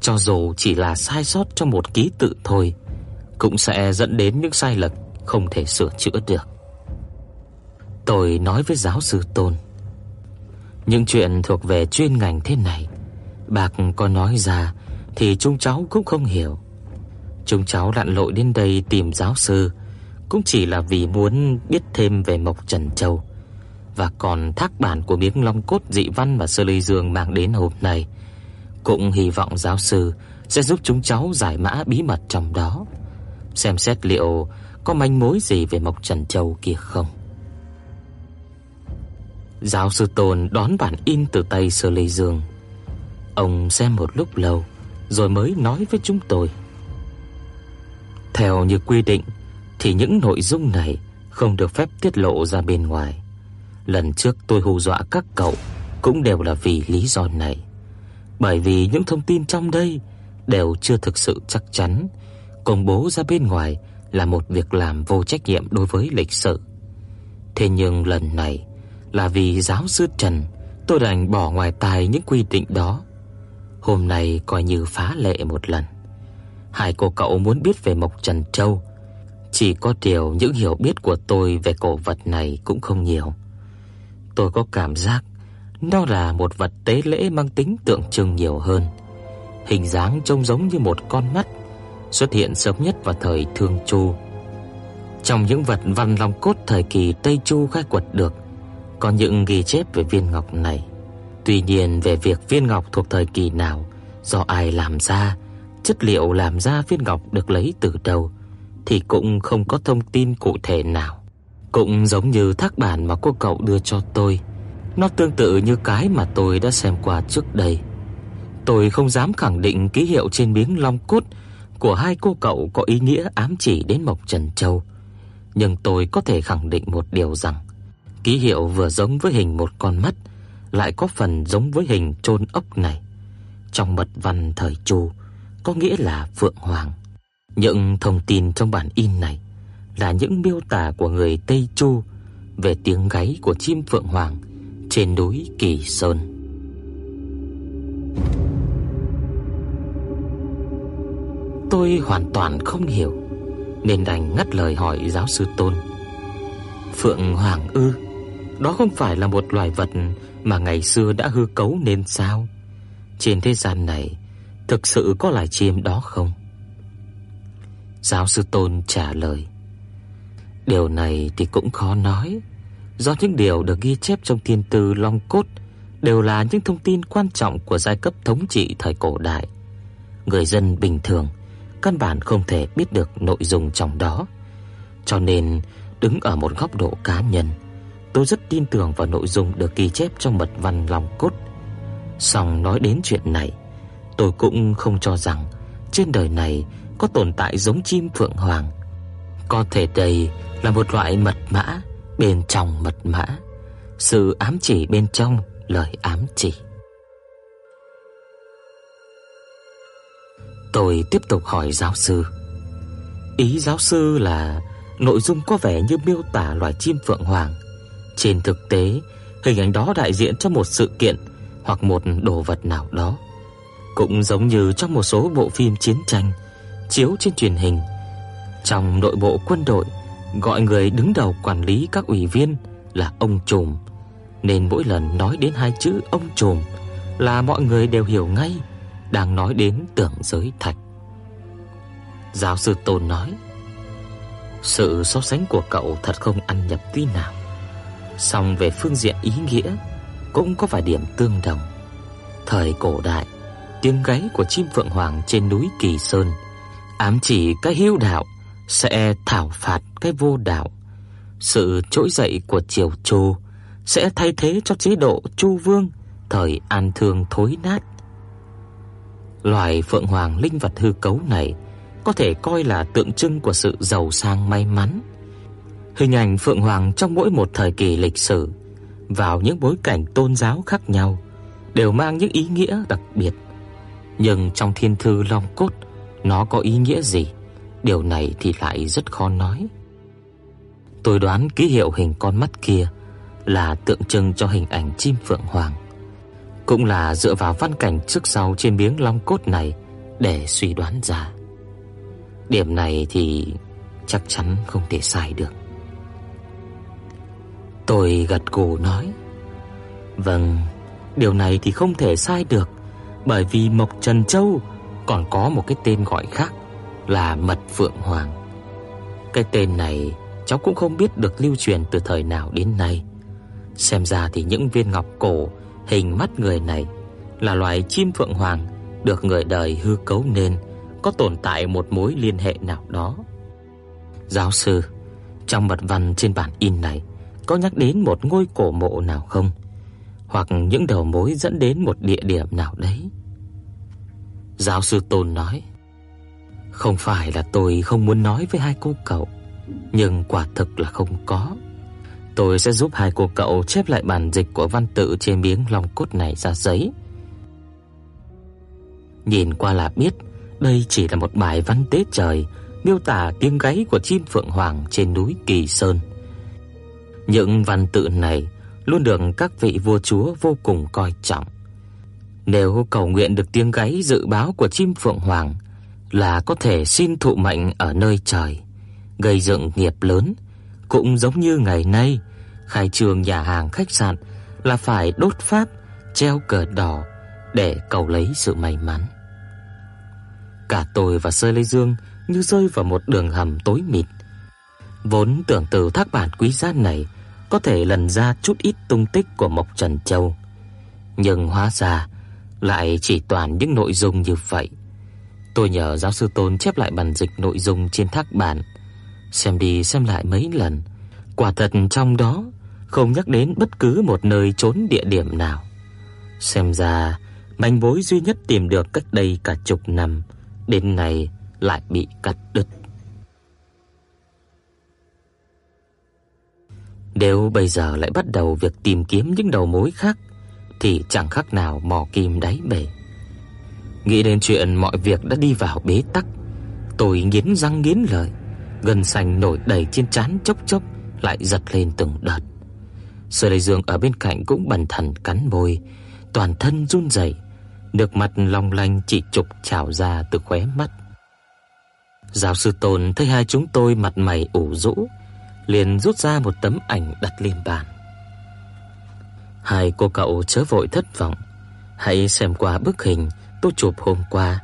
Speaker 1: cho dù chỉ là sai sót trong một ký tự thôi, cũng sẽ dẫn đến những sai lệch không thể sửa chữa được. Tôi nói với giáo sư Tôn, những chuyện thuộc về chuyên ngành thế này, bạc có nói ra thì chúng cháu cũng không hiểu. Chúng cháu lặn lội đến đây tìm giáo sư cũng chỉ là vì muốn biết thêm về Mộc Trần Châu và còn thác bản của miếng long cốt dị văn mà Sơ Ly Dương mang đến hôm nay, cũng hy vọng giáo sư sẽ giúp chúng cháu giải mã bí mật trong đó, xem xét liệu có manh mối gì về Mộc Trần Châu kia không. Giáo sư Tôn đón bản in từ tay Sơ Ly Dương. Ông xem một lúc lâu rồi mới nói với chúng tôi. Theo như quy định thì những nội dung này không được phép tiết lộ ra bên ngoài. Lần trước tôi hù dọa các cậu cũng đều là vì lý do này. Bởi vì những thông tin trong đây đều chưa thực sự chắc chắn, công bố ra bên ngoài là một việc làm vô trách nhiệm đối với lịch sử. Thế nhưng lần này là vì giáo sư Trần, tôi đành bỏ ngoài tai những quy định đó. Hôm nay coi như phá lệ một lần. Hai cô cậu muốn biết về Mộc Trần Châu chỉ có điều những hiểu biết của tôi về cổ vật này cũng không nhiều. Tôi có cảm giác nó là một vật tế lễ mang tính tượng trưng nhiều hơn. Hình dáng trông giống như một con mắt, xuất hiện sớm nhất vào thời Thương Chu. Trong những vật văn long cốt thời kỳ Tây Chu khai quật được, có những ghi chép về viên ngọc này. Tuy nhiên về việc viên ngọc thuộc thời kỳ nào, do ai làm ra, chất liệu làm ra viên ngọc được lấy từ đâu, thì cũng không có thông tin cụ thể nào. Cũng giống như thác bản mà cô cậu đưa cho tôi, nó tương tự như cái mà tôi đã xem qua trước đây. Tôi không dám khẳng định ký hiệu trên miếng long cốt của hai cô cậu có ý nghĩa ám chỉ đến Mộc Trần Châu, nhưng tôi có thể khẳng định một điều rằng ký hiệu vừa giống với hình một con mắt, lại có phần giống với hình chôn ốc này. Trong mật văn thời Chu có nghĩa là phượng hoàng. Những thông tin trong bản in này là những miêu tả của người Tây Chu về tiếng gáy của chim phượng hoàng trên núi Kỳ Sơn. Tôi hoàn toàn không hiểu, nên đành ngắt lời hỏi giáo sư Tôn. Phượng Hoàng ư? Đó không phải là một loài vật mà ngày xưa đã hư cấu nên sao? Trên thế gian này thực sự có loài chim đó không? Giáo sư Tôn trả lời. Điều này thì cũng khó nói, do những điều được ghi chép trong thiên tư Long Cốt đều là những thông tin quan trọng của giai cấp thống trị thời cổ đại. Người dân bình thường căn bản không thể biết được nội dung trong đó. Cho nên, đứng ở một góc độ cá nhân, tôi rất tin tưởng vào nội dung được ghi chép trong mật văn Long Cốt. Song nói đến chuyện này, tôi cũng không cho rằng trên đời này có tồn tại giống chim phượng hoàng. Có thể đây là một loại mật mã bên trong mật mã, sự ám chỉ bên trong lời ám chỉ. Tôi tiếp tục hỏi giáo sư. Ý giáo sư là nội dung có vẻ như miêu tả loài chim phượng hoàng. Trên thực tế, hình ảnh đó đại diện cho một sự kiện hoặc một đồ vật nào đó. Cũng giống như trong một số bộ phim chiến tranh chiếu trên truyền hình. Trong nội bộ quân đội, gọi người đứng đầu quản lý các ủy viên là ông trùm, nên mỗi lần nói đến hai chữ ông trùm là mọi người đều hiểu ngay đang nói đến tưởng giới thạch. Giáo sư Tôn nói: "Sự so sánh của cậu thật không ăn nhập tí nào. Song về phương diện ý nghĩa cũng có vài điểm tương đồng. Thời cổ đại, tiếng gáy của chim phượng hoàng trên núi Kỳ Sơn ám chỉ cái hiếu đạo sẽ thảo phạt cái vô đạo. Sự trỗi dậy của triều Chu sẽ thay thế cho chế độ Chu Vương thời An Thương thối nát. Loài phượng hoàng linh vật hư cấu này có thể coi là tượng trưng của sự giàu sang may mắn. Hình ảnh phượng hoàng trong mỗi một thời kỳ lịch sử vào những bối cảnh tôn giáo khác nhau đều mang những ý nghĩa đặc biệt. Nhưng trong thiên thư Long Cốt, nó có ý nghĩa gì? Điều này thì lại rất khó nói. Tôi đoán ký hiệu hình con mắt kia là tượng trưng cho hình ảnh chim phượng hoàng, cũng là dựa vào văn cảnh trước sau trên miếng long cốt này để suy đoán ra. Điểm này thì chắc chắn không thể sai được. Tôi gật gù nói: "Vâng, điều này thì không thể sai được, bởi vì Mộc Trần Châu còn có một cái tên gọi khác là Mật Phượng Hoàng. Cái tên này cháu cũng không biết được lưu truyền từ thời nào đến nay. Xem ra thì những viên ngọc cổ hình mắt người này là loài chim phượng hoàng được người đời hư cấu nên có tồn tại một mối liên hệ nào đó. Giáo sư, trong mật văn trên bản in này có nhắc đến một ngôi cổ mộ nào không? Hoặc những đầu mối dẫn đến một địa điểm nào đấy? Giáo sư Tôn nói: "Không phải là tôi không muốn nói với hai cô cậu, nhưng quả thực là không có. Tôi sẽ giúp hai cô cậu chép lại bản dịch của văn tự trên miếng lòng cốt này ra giấy. Nhìn qua là biết, đây chỉ là một bài văn tế trời miêu tả tiếng gáy của chim phượng hoàng trên núi Kỳ Sơn. Những văn tự này luôn được các vị vua chúa vô cùng coi trọng. Nếu cầu nguyện được tiếng gáy dự báo của chim phượng hoàng là có thể xin thụ mệnh ở nơi trời, gây dựng nghiệp lớn, cũng giống như ngày nay khai trương nhà hàng khách sạn là phải đốt pháp, treo cờ đỏ để cầu lấy sự may mắn. Cả tôi và Sơ Lê Dương như rơi vào một đường hầm tối mịt. Vốn tưởng từ thác bản quý giá này có thể lần ra chút ít tung tích của Mộc Trần Châu, nhưng hóa ra lại chỉ toàn những nội dung như vậy. Tôi nhờ giáo sư Tôn chép lại bản dịch nội dung trên thác bản, xem đi xem lại mấy lần, quả thật trong đó không nhắc đến bất cứ một nơi trốn địa điểm nào. Xem ra manh mối duy nhất tìm được cách đây cả chục năm đến nay lại bị cắt đứt. Nếu bây giờ lại bắt đầu việc tìm kiếm những đầu mối khác thì chẳng khác nào mò kim đáy bể. Nghĩ đến chuyện mọi việc đã đi vào bế tắc, tôi nghiến răng nghiến lợi, gần xanh nổi đầy trên trán chốc chốc lại giật lên từng đợt. Sở Lệ Dương ở bên cạnh cũng bần thần cắn môi, toàn thân run rẩy, nước mắt long lanh chỉ trục trào ra từ khóe mắt. Giáo sư Tôn thấy hai chúng tôi mặt mày ủ rũ, liền rút ra một tấm ảnh đặt lên bàn. Hai cô cậu chớ vội thất vọng, hãy xem qua bức hình tôi chụp hôm qua.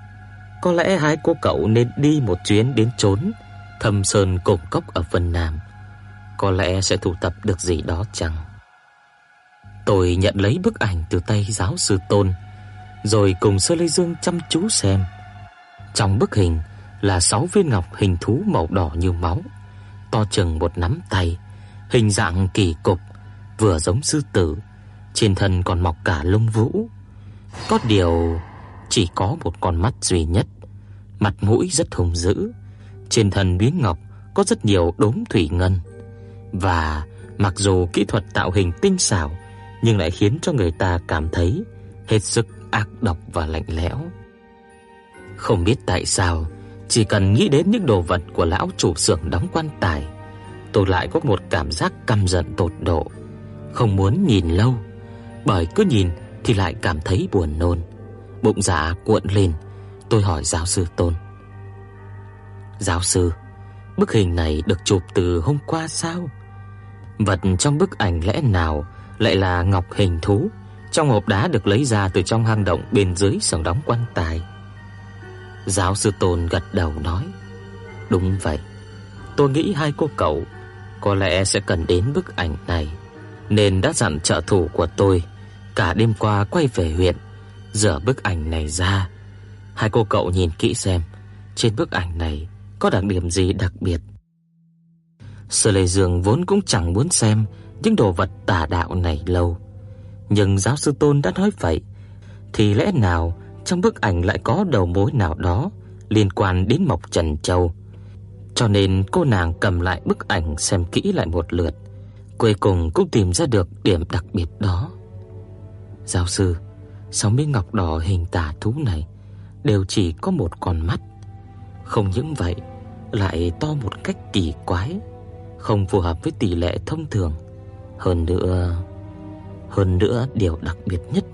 Speaker 1: Có lẽ hai cô cậu nên đi một chuyến đến trốn Thâm Sơn Cổng Cốc ở Vân Nam. Có lẽ sẽ thu tập được gì đó chăng? Tôi nhận lấy bức ảnh từ tay giáo sư Tôn, rồi cùng Sơ Lê Dương chăm chú xem. Trong bức hình là sáu viên ngọc hình thú màu đỏ như máu, to chừng một nắm tay, hình dạng kỳ cục, vừa giống sư tử, trên thân còn mọc cả lông vũ. Có điều chỉ có một con mắt duy nhất, mặt mũi rất hung dữ, trên thân miếng ngọc có rất nhiều đốm thủy ngân và mặc dù kỹ thuật tạo hình tinh xảo nhưng lại khiến cho người ta cảm thấy hết sức ác độc và lạnh lẽo. Không biết tại sao, chỉ cần nghĩ đến những đồ vật của lão chủ xưởng đóng quan tài, tôi lại có một cảm giác căm giận tột độ, không muốn nhìn lâu, bởi cứ nhìn thì lại cảm thấy buồn nôn. Bụng dạ cuộn lên, tôi hỏi giáo sư Tôn: "Giáo sư, bức hình này được chụp từ hôm qua sao? Vật trong bức ảnh lẽ nào lại là ngọc hình thú trong hộp đá được lấy ra từ trong hang động bên dưới sòng đóng quan tài?" Giáo sư Tôn gật đầu nói: "Đúng vậy. Tôi nghĩ hai cô cậu có lẽ sẽ cần đến bức ảnh này, nên đã dặn trợ thủ của tôi cả đêm qua quay về huyện dở bức ảnh này ra. Hai cô cậu nhìn kỹ xem, trên bức ảnh này có đặc điểm gì đặc biệt. Sở Lệ Dương vốn cũng chẳng muốn xem những đồ vật tà đạo này lâu, nhưng giáo sư Tôn đã nói vậy, thì lẽ nào trong bức ảnh lại có đầu mối nào đó liên quan đến Mộc Trần Châu. Cho nên cô nàng cầm lại bức ảnh xem kỹ lại một lượt, cuối cùng cũng tìm ra được điểm đặc biệt đó. Giáo sư, sáu miếng ngọc đỏ hình tà thú này đều chỉ có một con mắt. Không những vậy, lại to một cách kỳ quái, không phù hợp với tỷ lệ thông thường. Hơn nữa, hơn nữa điều đặc biệt nhất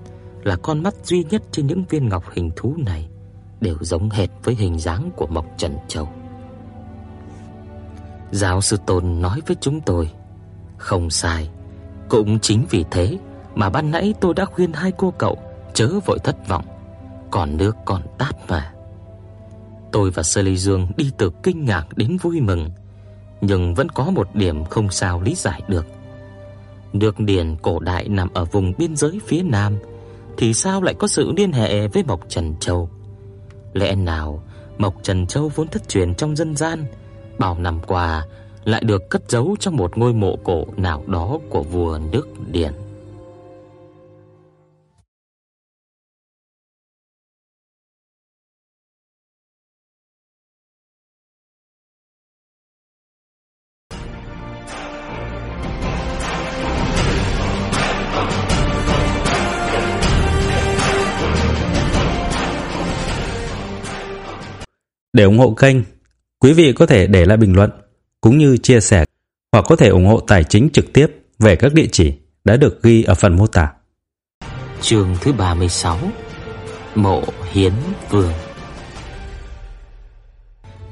Speaker 1: là con mắt duy nhất trên những viên ngọc hình thú này đều giống hệt với hình dáng của Mộc Trần Châu. Giáo sư Tôn nói với chúng tôi, không sai, cũng chính vì thế mà ban nãy tôi đã khuyên hai cô cậu chớ vội thất vọng, còn nước còn tát mà. Tôi và Sơ Lê Dương đi từ kinh ngạc đến vui mừng, nhưng vẫn có một điểm không sao lý giải được. Nước điền cổ đại nằm ở vùng biên giới phía nam thì sao lại có sự liên hệ với Mộc Trần Châu? Lẽ nào Mộc Trần Châu vốn thất truyền trong dân gian, bao năm qua lại được cất giấu trong một ngôi mộ cổ nào đó của vua nước Điền?
Speaker 2: Để ủng hộ kênh, quý vị có thể để lại bình luận cũng như chia sẻ hoặc có thể ủng hộ tài chính trực tiếp về các địa chỉ đã được ghi ở phần mô tả.
Speaker 1: Chương thứ 36: Mộ Hiến Vương.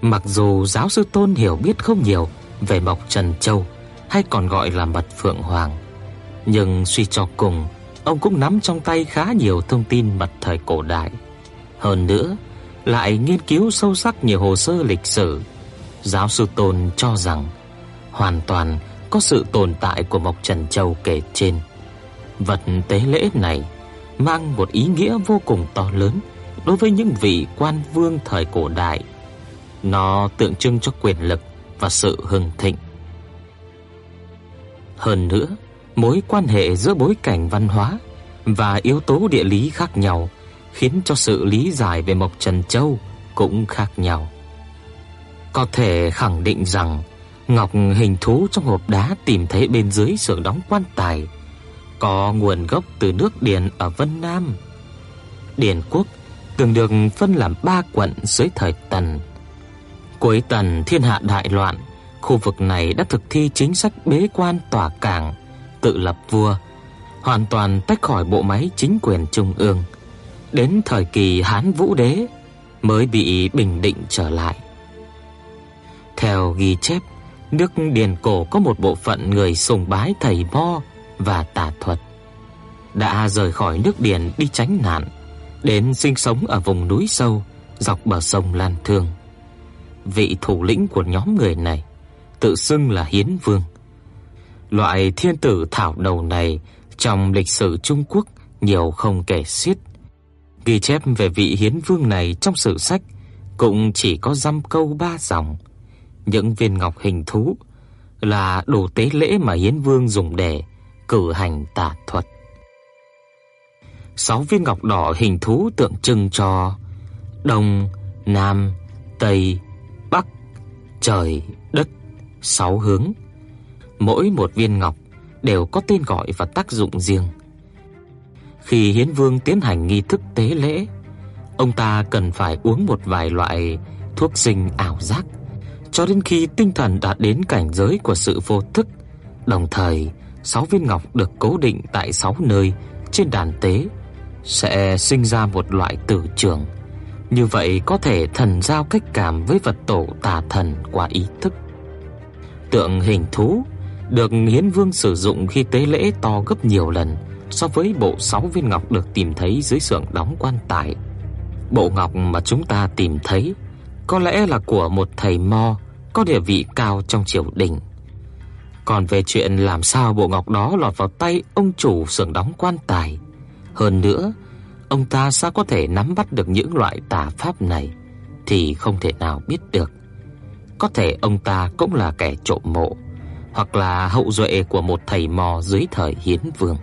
Speaker 1: Mặc dù giáo sư Tôn hiểu biết không nhiều về Mộc Trần Châu hay còn gọi là Mật Phượng Hoàng, nhưng suy cho cùng, ông cũng nắm trong tay khá nhiều thông tin mật thời cổ đại. Hơn nữa, lại nghiên cứu sâu sắc nhiều hồ sơ lịch sử, giáo sư Tôn cho rằng hoàn toàn có sự tồn tại của Mộc Trần Châu kể trên. Vật tế lễ này mang một ý nghĩa vô cùng to lớn đối với những vị quan vương thời cổ đại. Nó tượng trưng cho quyền lực và sự hưng thịnh. Hơn nữa, mối quan hệ giữa bối cảnh văn hóa và yếu tố địa lý khác nhau khiến cho sự lý giải về Mộc Trần Châu cũng khác nhau. Có thể khẳng định rằng ngọc hình thú trong hộp đá tìm thấy bên dưới xưởng đóng quan tài có nguồn gốc từ nước Điền ở Vân Nam. Điền quốc từng được phân làm ba quận dưới thời Tần. Cuối Tần thiên hạ đại loạn, khu vực này đã thực thi chính sách bế quan tỏa cảng, tự lập vua, hoàn toàn tách khỏi bộ máy chính quyền trung ương đến thời kỳ Hán Vũ Đế mới bị bình định trở lại. Theo ghi chép, nước Điền cổ có một bộ phận người sùng bái thầy Mo và tà thuật đã rời khỏi nước Điền đi tránh nạn, đến sinh sống ở vùng núi sâu dọc bờ sông Lan Thương. Vị thủ lĩnh của nhóm người này tự xưng là Hiến Vương. Loại thiên tử thảo đầu này trong lịch sử Trung Quốc nhiều không kể xiết. Ghi chép về vị Hiến Vương này trong sử sách cũng chỉ có dăm câu ba dòng. Những viên ngọc hình thú là đồ tế lễ mà Hiến Vương dùng để cử hành tà thuật. Sáu viên ngọc đỏ hình thú tượng trưng cho Đông, Nam, Tây, Bắc, trời, đất, sáu hướng. Mỗi một viên ngọc đều có tên gọi và tác dụng riêng. Khi Hiến Vương tiến hành nghi thức tế lễ, ông ta cần phải uống một vài loại thuốc sinh ảo giác cho đến khi tinh thần đạt đến cảnh giới của sự vô thức. Đồng thời, sáu viên ngọc được cố định tại sáu nơi trên đàn tế sẽ sinh ra một loại tử trường. Như vậy có thể thần giao cách cảm với vật tổ tà thần qua ý thức. Tượng hình thú được Hiến Vương sử dụng khi tế lễ to gấp nhiều lần so với bộ 6 viên ngọc được tìm thấy dưới xưởng đóng quan tài. Bộ ngọc mà chúng ta tìm thấy có lẽ là của một thầy mo có địa vị cao trong triều đình. Còn về chuyện làm sao bộ ngọc đó lọt vào tay ông chủ xưởng đóng quan tài, hơn nữa, ông ta sao có thể nắm bắt được những loại tà pháp này thì không thể nào biết được. Có thể ông ta cũng là kẻ trộm mộ hoặc là hậu duệ của một thầy mò dưới thời Hiến Vương.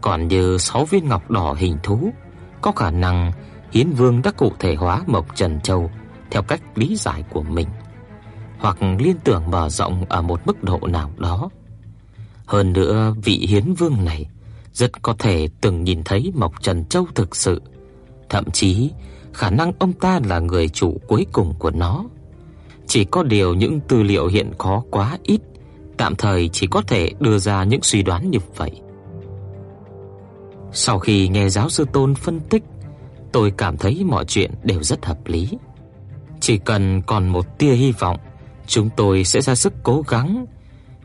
Speaker 1: Còn như sáu viên ngọc đỏ hình thú, có khả năng Hiến Vương đã cụ thể hóa Mộc Trần Châu theo cách lý giải của mình, hoặc liên tưởng mở rộng ở một mức độ nào đó. Hơn nữa, vị Hiến Vương này rất có thể từng nhìn thấy Mộc Trần Châu thực sự, thậm chí khả năng ông ta là người chủ cuối cùng của nó. Chỉ có điều những tư liệu hiện có quá ít, tạm thời chỉ có thể đưa ra những suy đoán như vậy. Sau khi nghe giáo sư Tôn phân tích, tôi cảm thấy mọi chuyện đều rất hợp lý. Chỉ cần còn một tia hy vọng, chúng tôi sẽ ra sức cố gắng.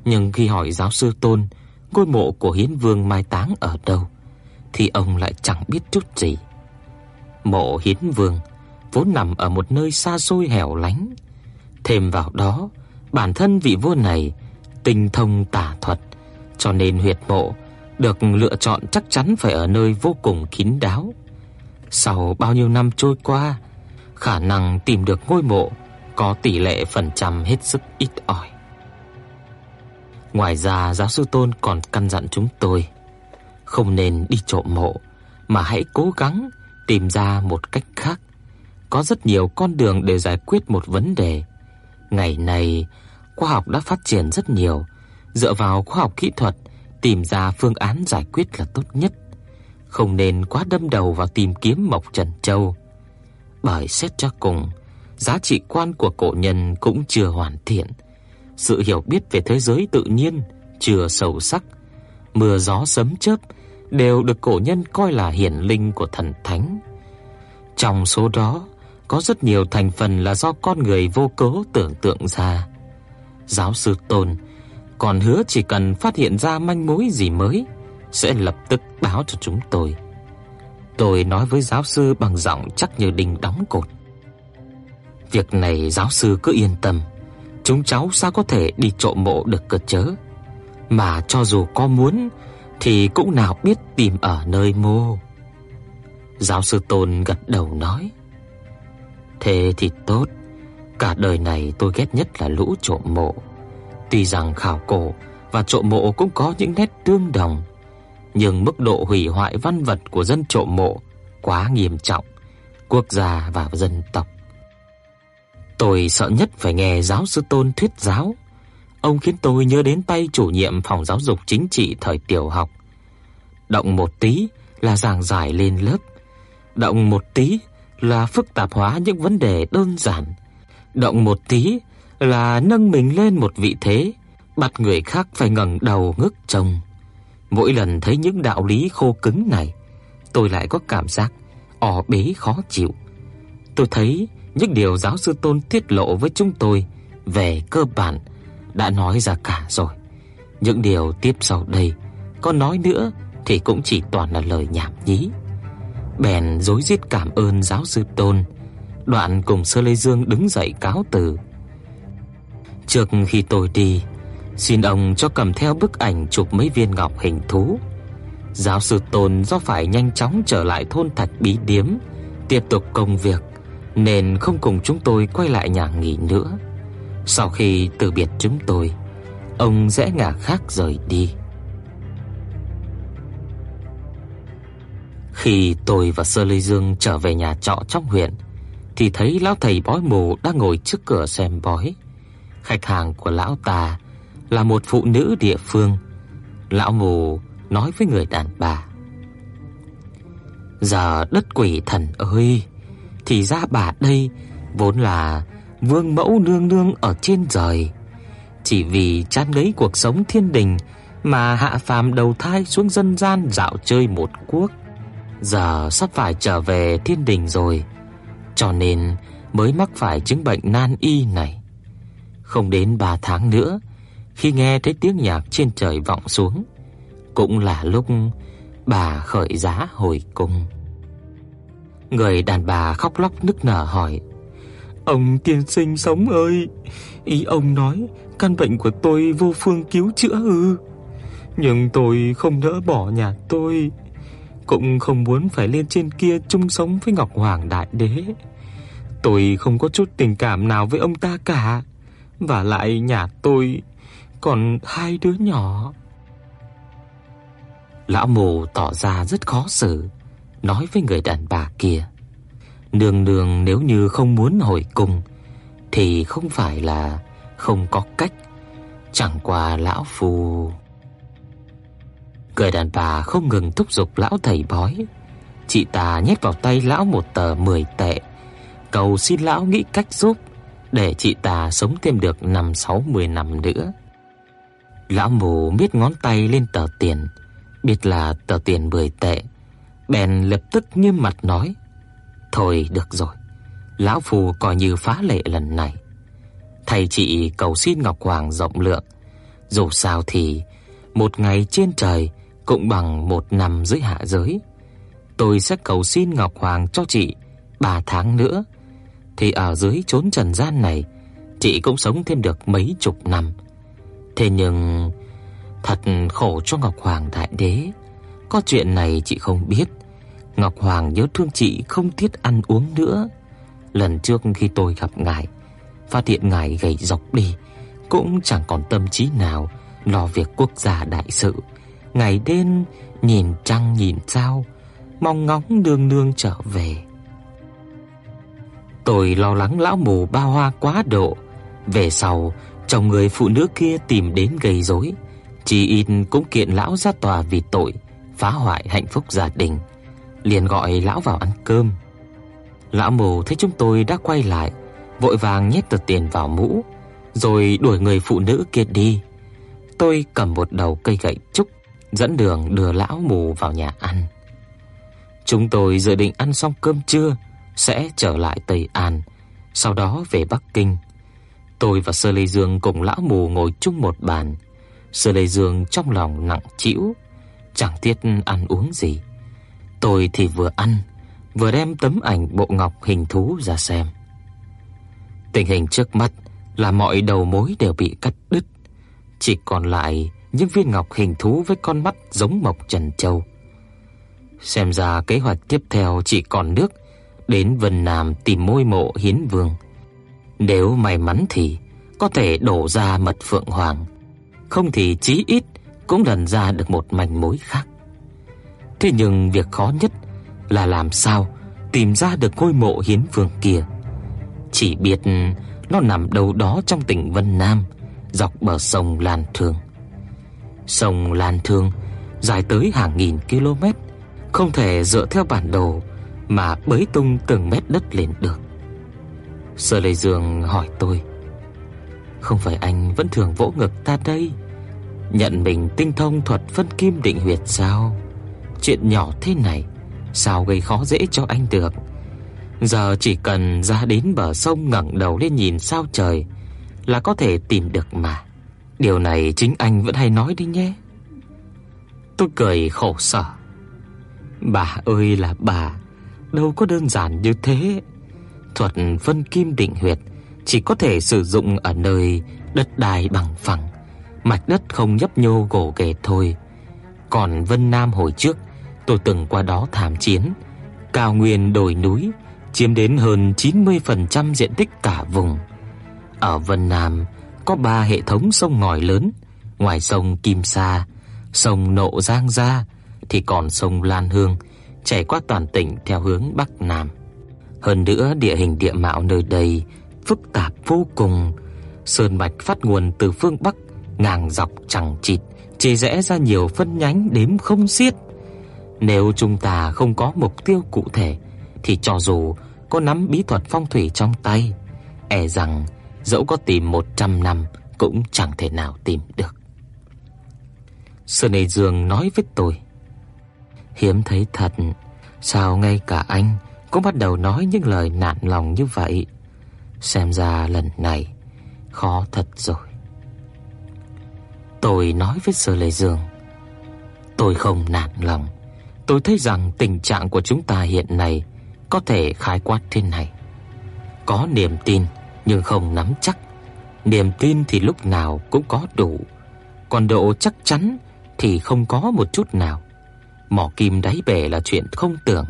Speaker 1: Nhưng khi hỏi giáo sư Tôn ngôi mộ của Hiến Vương mai táng ở đâu thì ông lại chẳng biết chút gì. Mộ Hiến Vương vốn nằm ở một nơi xa xôi hẻo lánh, thêm vào đó, bản thân vị vua này tinh thông tà thuật, cho nên huyệt mộ được lựa chọn chắc chắn phải ở nơi vô cùng kín đáo. Sau bao nhiêu năm trôi qua, khả năng tìm được ngôi mộ có tỷ lệ phần trăm hết sức ít ỏi. Ngoài ra giáo sư Tôn còn căn dặn chúng tôi không nên đi trộm mộ mà hãy cố gắng tìm ra một cách khác. Có rất nhiều con đường để giải quyết một vấn đề. Ngày nay, khoa học đã phát triển rất nhiều, dựa vào khoa học kỹ thuật tìm ra phương án giải quyết là tốt nhất. Không nên quá đâm đầu vào tìm kiếm Mộc Trần Châu. Bởi xét cho cùng, giá trị quan của cổ nhân cũng chưa hoàn thiện sự hiểu biết về thế giới tự nhiên chưa sâu sắc, mưa gió sấm chớp đều được cổ nhân coi là hiển linh của thần thánh. Trong số đó, có rất nhiều thành phần là do con người vô cớ tưởng tượng ra. Giáo sư Tôn còn hứa chỉ cần phát hiện ra manh mối gì mới sẽ lập tức báo cho chúng tôi. Tôi nói với giáo sư bằng giọng chắc như đinh đóng cột. Việc này giáo sư cứ yên tâm, Chúng cháu sao có thể đi trộm mộ được cơ chớ? Mà cho dù có muốn Thì cũng nào biết tìm ở nơi mô. Giáo sư Tôn gật đầu nói. Thế thì tốt. Cả đời này tôi ghét nhất là lũ trộm mộ. Tuy rằng khảo cổ và trộm mộ cũng có những nét tương đồng Nhưng mức độ hủy hoại văn vật của dân trộm mộ quá nghiêm trọng Quốc gia và dân tộc Tôi sợ nhất phải nghe giáo sư Tôn thuyết giáo. Ông khiến tôi nhớ đến tay chủ nhiệm phòng giáo dục chính trị thời tiểu học. Động một tí là giảng giải lên lớp, động một tí là phức tạp hóa những vấn đề đơn giản, động một tí là nâng mình lên một vị thế, bắt người khác phải ngẩng đầu ngước trông. Mỗi lần thấy những đạo lý khô cứng này, tôi lại có cảm giác ỏ bế khó chịu. Tôi thấy những điều giáo sư Tôn tiết lộ với chúng tôi về cơ bản đã nói ra cả rồi. Những điều tiếp sau đây có nói nữa thì cũng chỉ toàn là lời nhảm nhí. Bèn rối rít cảm ơn giáo sư Tôn, đoạn cùng Sơ Lê Dương đứng dậy cáo từ. Trước khi tôi đi, xin ông cho cầm theo bức ảnh chụp mấy viên ngọc hình thú. Giáo sư Tôn do phải nhanh chóng trở lại thôn Thạch Bí Điếm, tiếp tục công việc nên không cùng chúng tôi quay lại nhà nghỉ nữa. Sau khi từ biệt chúng tôi, ông rẽ ngả khác rời đi. Khi tôi và Sơ Lê Dương trở về nhà trọ trong huyện thì thấy lão thầy bói mù đang ngồi trước cửa xem bói. Khách hàng của lão ta là một phụ nữ địa phương. Lão mù nói với người đàn bà: "Giờ đất quỷ thần ơi, thì ra bà đây vốn là vương mẫu nương nương ở trên trời, chỉ vì chán lấy cuộc sống thiên đình mà hạ phàm đầu thai xuống dân gian dạo chơi một quốc. Giờ sắp phải trở về thiên đình rồi, cho nên mới mắc phải chứng bệnh nan y này. Không đến 3 tháng nữa, khi nghe thấy tiếng nhạc trên trời vọng xuống, cũng là lúc bà khởi giá hồi cung. Người đàn bà khóc lóc nức nở hỏi: "Ông tiên sinh sống ơi, ý ông nói căn bệnh của tôi vô phương cứu chữa ư? Nhưng tôi không nỡ bỏ nhà tôi, cũng không muốn phải lên trên kia chung sống với Ngọc Hoàng đại đế. Tôi không có chút tình cảm nào với ông ta cả, và lại nhà tôi còn hai đứa nhỏ." Lão mù tỏ ra rất khó xử, nói với người đàn bà kia: "Nương nương nếu như không muốn hồi cung thì không phải là không có cách, chẳng qua lão phu." Người đàn bà không ngừng thúc giục lão thầy bói. Chị ta nhét vào tay lão một tờ 10 tệ, cầu xin lão nghĩ cách giúp để chị ta sống thêm được năm 60 năm nữa. Lão mù miết ngón tay lên tờ tiền, biết là tờ tiền 10 tệ, bèn lập tức nghiêm mặt nói: "Thôi được rồi, lão phù coi như phá lệ lần này. Thầy chị cầu xin Ngọc Hoàng rộng lượng, dù sao thì một ngày trên trời cũng bằng một năm dưới hạ giới. Tôi sẽ cầu xin Ngọc Hoàng cho chị 3 tháng nữa thì ở dưới chốn trần gian này chị cũng sống thêm được mấy chục năm. Thế nhưng Thật khổ cho Ngọc Hoàng đại đế. Có chuyện này chị không biết. Ngọc Hoàng nhớ thương chị không thiết ăn uống nữa. Lần trước khi tôi gặp ngài, phát hiện ngài gầy rộc đi, cũng chẳng còn tâm trí nào lo việc quốc gia đại sự. Ngày đêm nhìn trăng nhìn sao, mong ngóng nương nương trở về. Tôi lo lắng lão mù ba hoa quá độ, về sau chồng người phụ nữ kia tìm đến gây rối, chỉ ít cũng kiện lão ra tòa vì tội phá hoại hạnh phúc gia đình, liền gọi lão vào ăn cơm. Lão mù thấy chúng tôi đã quay lại, vội vàng nhét tờ tiền vào mũ, rồi đuổi người phụ nữ kia đi. Tôi cầm một đầu cây gậy trúc, dẫn đường đưa lão mù vào nhà ăn. Chúng tôi dự định ăn xong cơm trưa sẽ trở lại Tây An, sau đó về Bắc Kinh. Tôi và Sơ Lê Dương cùng lão mù ngồi chung một bàn. Sơ Lê Dương trong lòng nặng trĩu, chẳng tiếc ăn uống gì. Tôi thì vừa ăn, vừa đem tấm ảnh bộ ngọc hình thú ra xem. Tình hình trước mắt là mọi đầu mối đều bị cắt đứt, chỉ còn lại những viên ngọc hình thú với con mắt giống mộc trần châu. Xem ra kế hoạch tiếp theo chỉ còn nước đến Vân Nam tìm môi mộ Hiến Vương. Nếu may mắn thì có thể đổ ra mật phượng hoàng, không thì chí ít cũng lần ra được một manh mối khác. Thế nhưng việc khó nhất là làm sao tìm ra được ngôi mộ hiến vương kia. Chỉ biết nó nằm đâu đó trong tỉnh Vân Nam, dọc bờ sông Lan Thương. Sông Lan Thương dài tới hàng nghìn km, không thể dựa theo bản đồ mà bới tung từng mét đất lên được. Sở Lệ Dương hỏi tôi: "Không phải anh vẫn thường vỗ ngực ta đây, nhận mình tinh thông thuật phân kim định huyệt sao? Chuyện nhỏ thế này sao gây khó dễ cho anh được? Giờ chỉ cần ra đến bờ sông ngẩng đầu lên nhìn sao trời là có thể tìm được mà." Điều này chính anh vẫn hay nói đi nhé. Tôi cười khổ sở. Bà ơi là bà, đâu có đơn giản như thế. Thuật phân kim định huyệt chỉ có thể sử dụng ở nơi đất đai bằng phẳng, mạch đất không nhấp nhô gồ ghề thôi. Còn Vân Nam hồi trước, tôi từng qua đó tham chiến, cao nguyên đồi núi chiếm đến hơn 90% diện tích cả vùng. Ở Vân Nam có 3 hệ thống sông ngòi lớn, ngoài sông Kim Sa, sông Nộ Giang Gia thì còn sông Lan Hương chảy qua toàn tỉnh theo hướng bắc nam. Hơn nữa địa hình địa mạo nơi đây phức tạp vô cùng, sơn mạch phát nguồn từ phương bắc ngang dọc chẳng chịt, chia rẽ ra nhiều phân nhánh đếm không xiết. Nếu chúng ta không có mục tiêu cụ thể thì cho dù có nắm bí thuật phong thủy trong tay, e rằng dẫu có tìm 100 năm cũng chẳng thể nào tìm được. Sơn Nề Dương nói với tôi, hiếm thấy thật, sao ngay cả anh cũng bắt đầu nói những lời nản lòng như vậy. Xem ra lần này khó thật rồi. Tôi nói với Sở Lệ Dương, tôi không nản lòng. Tôi thấy rằng tình trạng của chúng ta hiện nay có thể khái quát thế này. Có niềm tin nhưng không nắm chắc. Niềm tin thì lúc nào cũng có đủ, còn độ chắc chắn thì không có một chút nào. Mỏ kim đáy bể là chuyện không tưởng.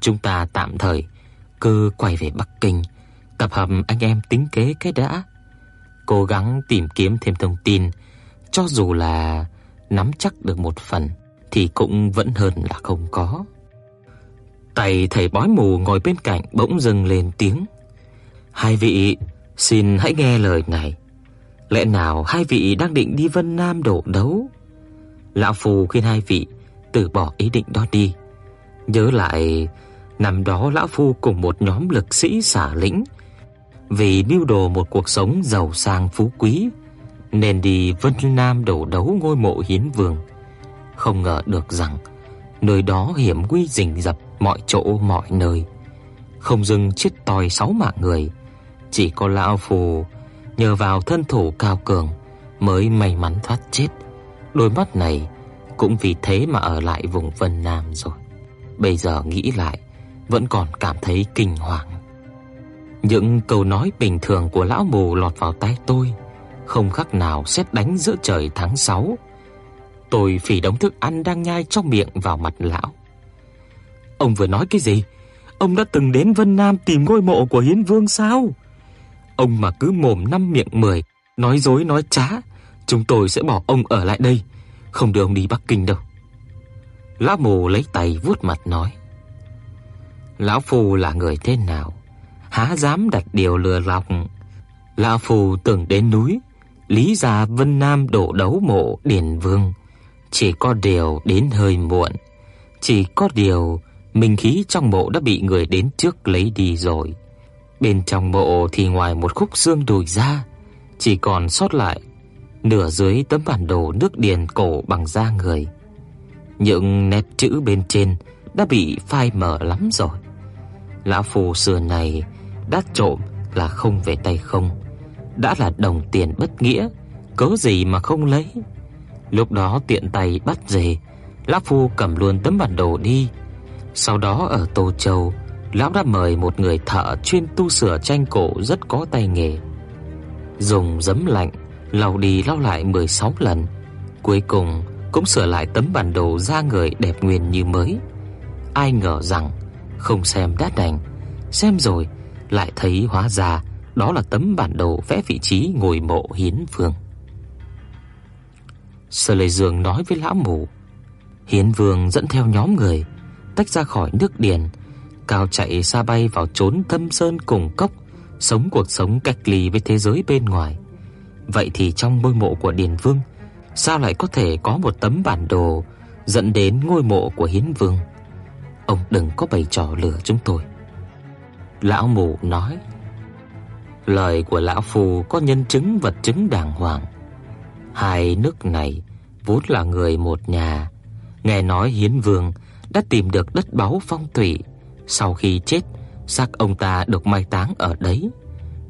Speaker 1: Chúng ta tạm thời cứ quay về Bắc Kinh, tập hợp anh em tính kế cái đã. Cố gắng tìm kiếm thêm thông tin, cho dù là nắm chắc được một phần thì cũng vẫn hơn là không có. Tay thầy bói mù ngồi bên cạnh bỗng dừng lên tiếng. Hai vị, xin hãy nghe lời này. Lẽ nào hai vị đang định đi Vân Nam đổ đấu? Lão phù khuyên hai vị từ bỏ ý định đó đi. Nhớ lại năm đó lão phu cùng một nhóm lực sĩ xả lĩnh vì mưu đồ một cuộc sống giàu sang phú quý nên đi Vân Nam đổ đấu ngôi mộ hiến vương. Không ngờ được rằng nơi đó hiểm nguy rình rập mọi chỗ mọi nơi. Không dừng chết tòi sáu mạng người, chỉ có lão phù nhờ vào thân thủ cao cường mới may mắn thoát chết. Đôi mắt này cũng vì thế mà ở lại vùng Vân Nam rồi. Bây giờ nghĩ lại, vẫn còn cảm thấy kinh hoàng. Những câu nói bình thường của lão mù lọt vào tai tôi, không khác nào sét đánh giữa trời tháng 6. Tôi phì đống thức ăn đang nhai trong miệng vào mặt lão. Ông vừa nói cái gì? Ông đã từng đến Vân Nam tìm ngôi mộ của Hiến Vương sao? Ông mà cứ mồm năm miệng mười, nói dối nói trá, chúng tôi sẽ bỏ ông ở lại đây, không đưa ông đi Bắc Kinh đâu. Lão mù lấy tay vuốt mặt nói: Lão phù là người thế nào, há dám đặt điều lừa lọc. Lão phù từng đến núi, lý gia Vân Nam đổ đấu mộ Điền Vương, chỉ có điều đến hơi muộn, chỉ có điều minh khí trong mộ đã bị người đến trước lấy đi rồi. Bên trong mộ thì ngoài một khúc xương đùi ra, chỉ còn sót lại nửa dưới tấm bản đồ nước điền cổ bằng da người. Những nét chữ bên trên đã bị phai mờ lắm rồi. Lão phù xưa này đã trộm là không về tay không, đã là đồng tiền bất nghĩa, cớ gì mà không lấy. Lúc đó tiện tay bắt dề, lão phu cầm luôn tấm bản đồ đi. Sau đó ở Tô Châu, lão đã mời một người thợ chuyên tu sửa tranh cổ rất có tay nghề. Dùng giấm lạnh lau đi lau lại 16 lần, cuối cùng cũng sửa lại tấm bản đồ da người đẹp nguyên như mới. Ai ngờ rằng không xem đã đành, xem rồi lại thấy hóa ra đó là tấm bản đồ vẽ vị trí ngôi mộ Hiến Vương. Sở Lệ Dương nói với lão mù, Hiến Vương dẫn theo nhóm người tách ra khỏi nước điền, cao chạy xa bay vào trốn thâm sơn cùng cốc, sống cuộc sống cách ly với thế giới bên ngoài. Vậy thì trong ngôi mộ của Điền Vương, sao lại có thể có một tấm bản đồ dẫn đến ngôi mộ của Hiến Vương? Ông đừng có bày trò lừa chúng tôi. Lão mù nói, lời của lão phù có nhân chứng vật chứng đàng hoàng. Hai nước này vốn là người một nhà. Nghe nói Hiến Vương đã tìm được đất báu phong thủy, sau khi chết, xác ông ta được mai táng ở đấy.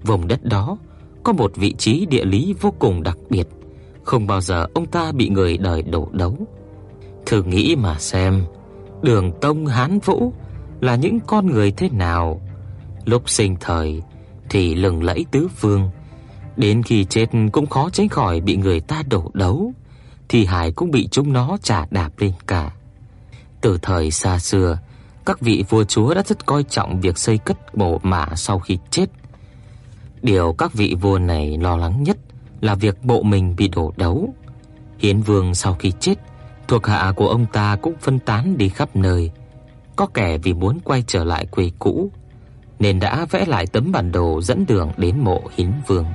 Speaker 1: Vùng đất đó có một vị trí địa lý vô cùng đặc biệt, Không bao giờ ông ta bị người đời đổ đấu. Thử nghĩ mà xem, Đường Tông Hán Vũ là những con người thế nào? Lúc sinh thời thì lừng lẫy tứ phương, đến khi chết cũng khó tránh khỏi bị người ta đổ đấu, thì hải cũng bị chúng nó trả đạp lên cả. Từ thời xa xưa, các vị vua chúa đã rất coi trọng việc xây cất mộ mả sau khi chết. Điều các vị vua này lo lắng nhất là việc bộ mình bị đổ đấu. Hiến Vương sau khi chết, thuộc hạ của ông ta cũng phân tán đi khắp nơi. Có kẻ vì muốn quay trở lại quê cũ nên đã vẽ lại tấm bản đồ dẫn đường đến mộ Hiến Vương.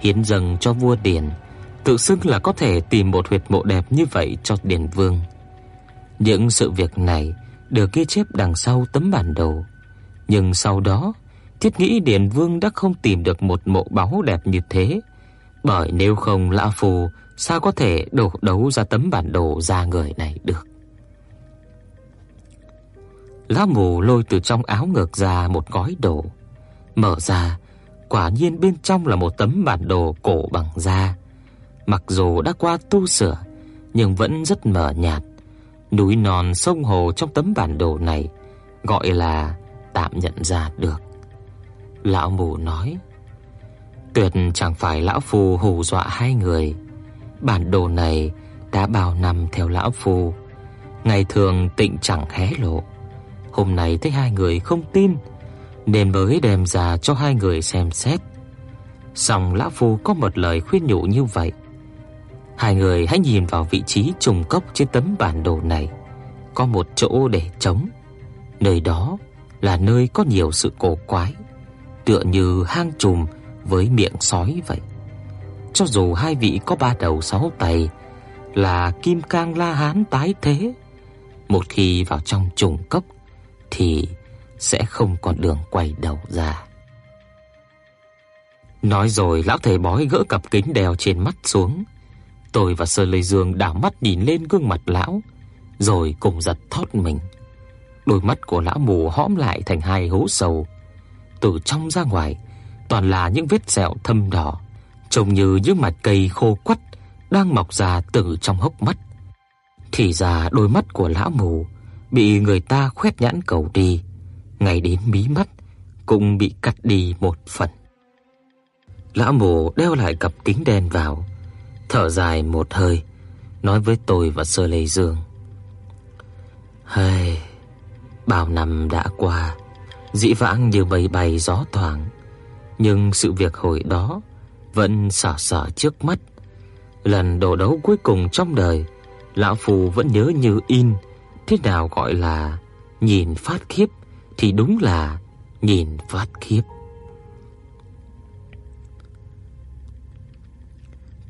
Speaker 1: Hiến dâng cho vua Điền, tự xưng là có thể tìm một huyệt mộ đẹp như vậy cho Điền Vương. Những sự việc này được ghi chép đằng sau tấm bản đồ, nhưng sau đó, thiết nghĩ Điền Vương đã không tìm được một mộ báu đẹp như thế, bởi nếu không lão phù sao có thể đổ đấu ra tấm bản đồ ra người này được. Lão mù lôi từ trong áo ngực ra một gói đồ, mở ra, quả nhiên bên trong là một tấm bản đồ cổ bằng da. Mặc dù đã qua tu sửa, nhưng vẫn rất mờ nhạt. Núi non sông hồ trong tấm bản đồ này gọi là tạm nhận ra được. Lão mù nói: Tuyệt chẳng phải lão phù hù dọa hai người. Bản đồ này đã bao năm theo lão phù, ngày thường tịnh chẳng hé lộ. Hôm nay thấy hai người không tin, nên mới đem ra cho hai người xem xét. Xong lão phù có một lời khuyên nhủ như vậy. Hai người hãy nhìn vào vị trí trùng cốc trên tấm bản đồ này, có một chỗ để trống. Nơi đó là nơi có nhiều sự cổ quái, tựa như hang trùm với miệng sói vậy. Cho dù hai vị có ba đầu sáu tay là Kim Cang La Hán tái thế, một khi vào trong trùng cốc thì sẽ không còn đường quay đầu ra. Nói rồi lão thầy bói gỡ cặp kính đeo trên mắt xuống. Tôi và Sơ Lê Dương đảo mắt nhìn lên gương mặt lão, rồi cùng giật thót mình. Đôi mắt của lão mù hõm lại thành hai hố sâu, từ trong ra ngoài toàn là những vết sẹo thâm đỏ, trông như những mạch cây khô quắt đang mọc ra từ trong hốc mắt. Thì ra đôi mắt của lão mù bị người ta khoét nhãn cầu đi, ngay đến mí mắt cũng bị cắt đi một phần. Lão mù đeo lại cặp kính đen vào, thở dài một hơi, nói với tôi và Sơ Lê Dương. "Hây, bao năm đã qua, dĩ vãng như mây bay gió thoảng, nhưng sự việc hồi đó vẫn sở sở trước mắt. Lần đổ đấu cuối cùng trong đời, lão phù vẫn nhớ như in, thế nào gọi là nhìn phát khiếp thì đúng là nhìn phát khiếp.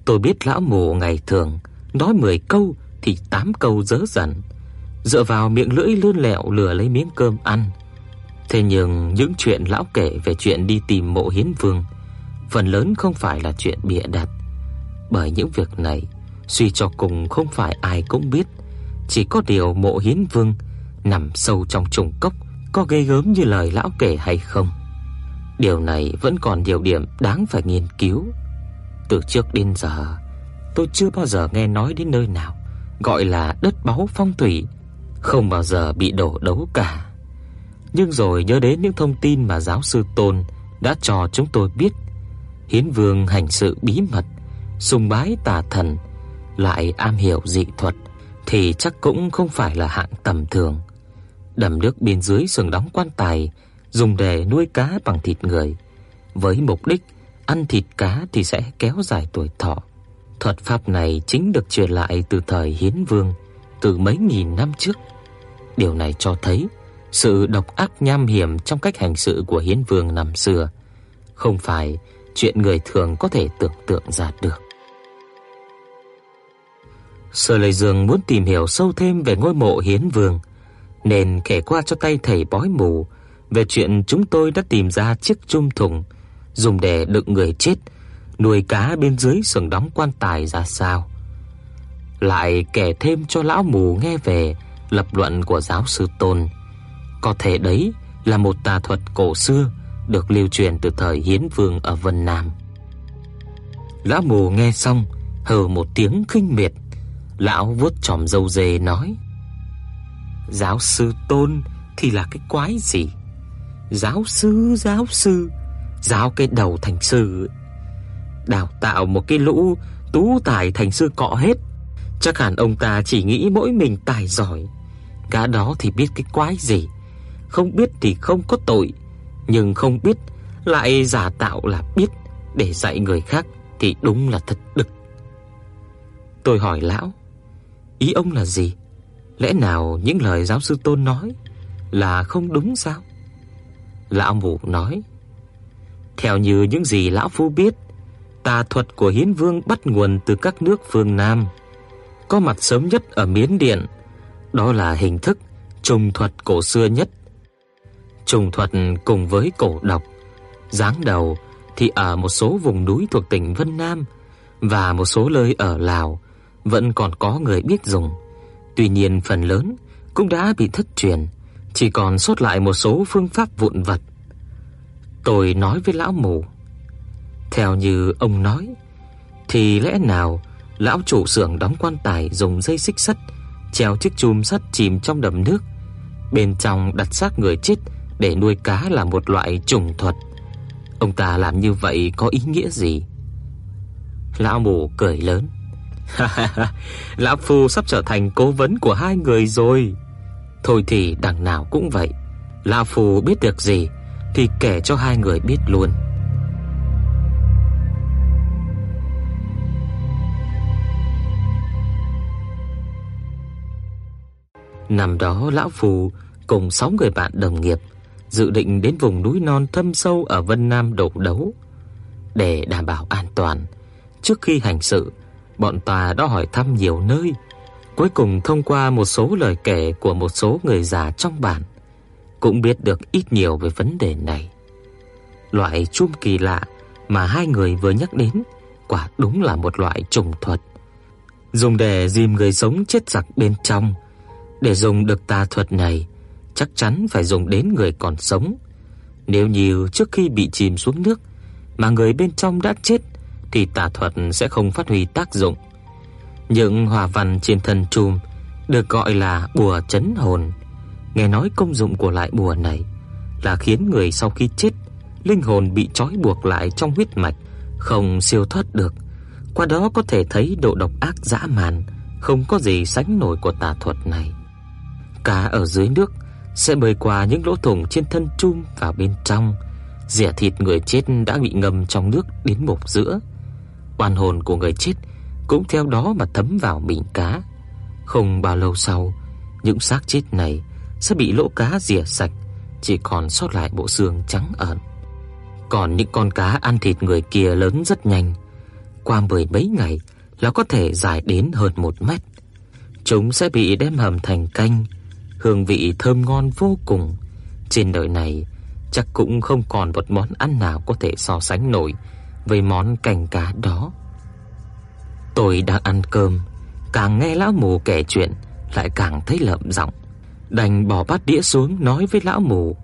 Speaker 1: Tôi biết lão mù ngày thường nói 10 câu thì 8 câu dớ dần dựa vào miệng lưỡi lươn lẹo lừa lấy miếng cơm ăn. Thế nhưng những chuyện lão kể về chuyện đi tìm mộ hiến vương phần lớn không phải là chuyện bịa đặt. Bởi những việc này suy cho cùng không phải ai cũng biết, chỉ có điều mộ hiến vương nằm sâu trong trùng cốc có gây gớm như lời lão kể hay không. Điều này vẫn còn nhiều điểm đáng phải nghiên cứu. Từ trước đến giờ, tôi chưa bao giờ nghe nói đến nơi nào gọi là đất báu phong thủy, không bao giờ bị đổ đấu cả. Nhưng rồi nhớ đến những thông tin mà giáo sư Tôn đã cho chúng tôi biết, Hiến Vương hành sự bí mật, sùng bái tà thần, lại am hiểu dị thuật thì chắc cũng không phải là hạng tầm thường. Đầm nước bên dưới sừng đóng quan tài dùng để nuôi cá bằng thịt người, với mục đích ăn thịt cá thì sẽ kéo dài tuổi thọ. Thuật pháp này chính được truyền lại từ thời Hiến Vương, từ mấy nghìn năm trước. Điều này cho thấy sự độc ác nham hiểm trong cách hành sự của Hiến Vương năm xưa không phải chuyện người thường có thể tưởng tượng ra được. Sở Lệ Dương muốn tìm hiểu sâu thêm về ngôi mộ Hiến Vương, nên kể qua cho tay thầy bói mù về chuyện chúng tôi đã tìm ra chiếc chum thùng dùng để đựng người chết, nuôi cá bên dưới sừng đóng quan tài ra sao. Lại kể thêm cho lão mù nghe về lập luận của giáo sư Tôn có thể đấy là một tà thuật cổ xưa được lưu truyền từ thời Hiến Vương ở Vân Nam. Lão mù nghe xong, Hừ một tiếng khinh miệt, lão vuốt chòm râu dê nói: "Giáo sư Tôn thì là cái quái gì? Giáo sư, giáo sư, giáo cái đầu thành sư đào tạo một cái lũ tú tài thành sư cọ hết. Chắc hẳn ông ta chỉ nghĩ mỗi mình tài giỏi. Gã đó thì biết cái quái gì, không biết thì không có tội, nhưng không biết lại giả tạo là biết để dạy người khác thì đúng là thật đực. Tôi hỏi lão, ý ông là gì? Lẽ nào những lời giáo sư Tôn nói là không đúng sao? Lão mù nói, theo như những gì lão phu biết, tà thuật của Hiến Vương bắt nguồn từ các nước phương Nam, có mặt sớm nhất ở Miến Điện, đó là hình thức trùng thuật cổ xưa nhất. Trùng thuật cùng với cổ độc, giáng đầu thì ở một số vùng núi thuộc tỉnh Vân Nam và một số nơi ở Lào vẫn còn có người biết dùng. Tuy nhiên phần lớn cũng đã bị thất truyền, chỉ còn sót lại một số phương pháp vụn vặt. Tôi nói với lão mù, theo như ông nói, thì lẽ nào lão chủ xưởng đóng quan tài dùng dây xích sắt treo chiếc chùm sắt chìm trong đầm nước, bên trong đặt xác người chết để nuôi cá là một loại trùng thuật. Ông ta làm như vậy có ý nghĩa gì? Lão mù cười lớn. lão phu sắp trở thành cố vấn của hai người rồi. Thôi thì đằng nào cũng vậy, lão phu biết được gì thì kể cho hai người biết luôn. Năm đó lão phù cùng 6 người bạn đồng nghiệp dự định đến vùng núi non thâm sâu ở Vân Nam đổ đấu để đảm bảo an toàn. Trước khi hành sự, bọn ta đã hỏi thăm nhiều nơi, cuối cùng thông qua một số lời kể của một số người già trong bản, cũng biết được ít nhiều về vấn đề này. Loại chum kỳ lạ mà hai người vừa nhắc đến quả đúng là một loại trùng thuật, dùng để dìm người sống chết giặc bên trong để dùng được tà thuật này, chắc chắn phải dùng đến người còn sống. Nếu như trước khi bị chìm xuống nước mà người bên trong đã chết thì tà thuật sẽ không phát huy tác dụng. Những hòa văn trên thân trùm được gọi là bùa chấn hồn. Nghe nói công dụng của loại bùa này là khiến người sau khi chết, linh hồn bị trói buộc lại trong huyết mạch, không siêu thoát được. Qua đó có thể thấy độ độc ác dã man, không có gì sánh nổi của tà thuật này. Cá ở dưới nước sẽ bơi qua những lỗ thủng trên thân chum vào bên trong, rỉa thịt người chết đã bị ngâm trong nước đến mục giữa. Oan hồn của người chết cũng theo đó mà thấm vào miệng cá. Không bao lâu sau, những xác chết này sẽ bị lỗ cá rỉa sạch, chỉ còn sót lại bộ xương trắng ẩn. Còn những con cá ăn thịt người kia lớn rất nhanh, qua mười mấy ngày là có thể dài đến hơn một mét. Chúng sẽ bị đem hầm thành canh, hương vị thơm ngon vô cùng. Trên đời này chắc cũng không còn một món ăn nào có thể so sánh nổi với món canh cá đó. Tôi đang ăn cơm, càng nghe lão mù kể chuyện lại càng thấy lợm giọng, đành bỏ bát đĩa xuống nói với lão mù: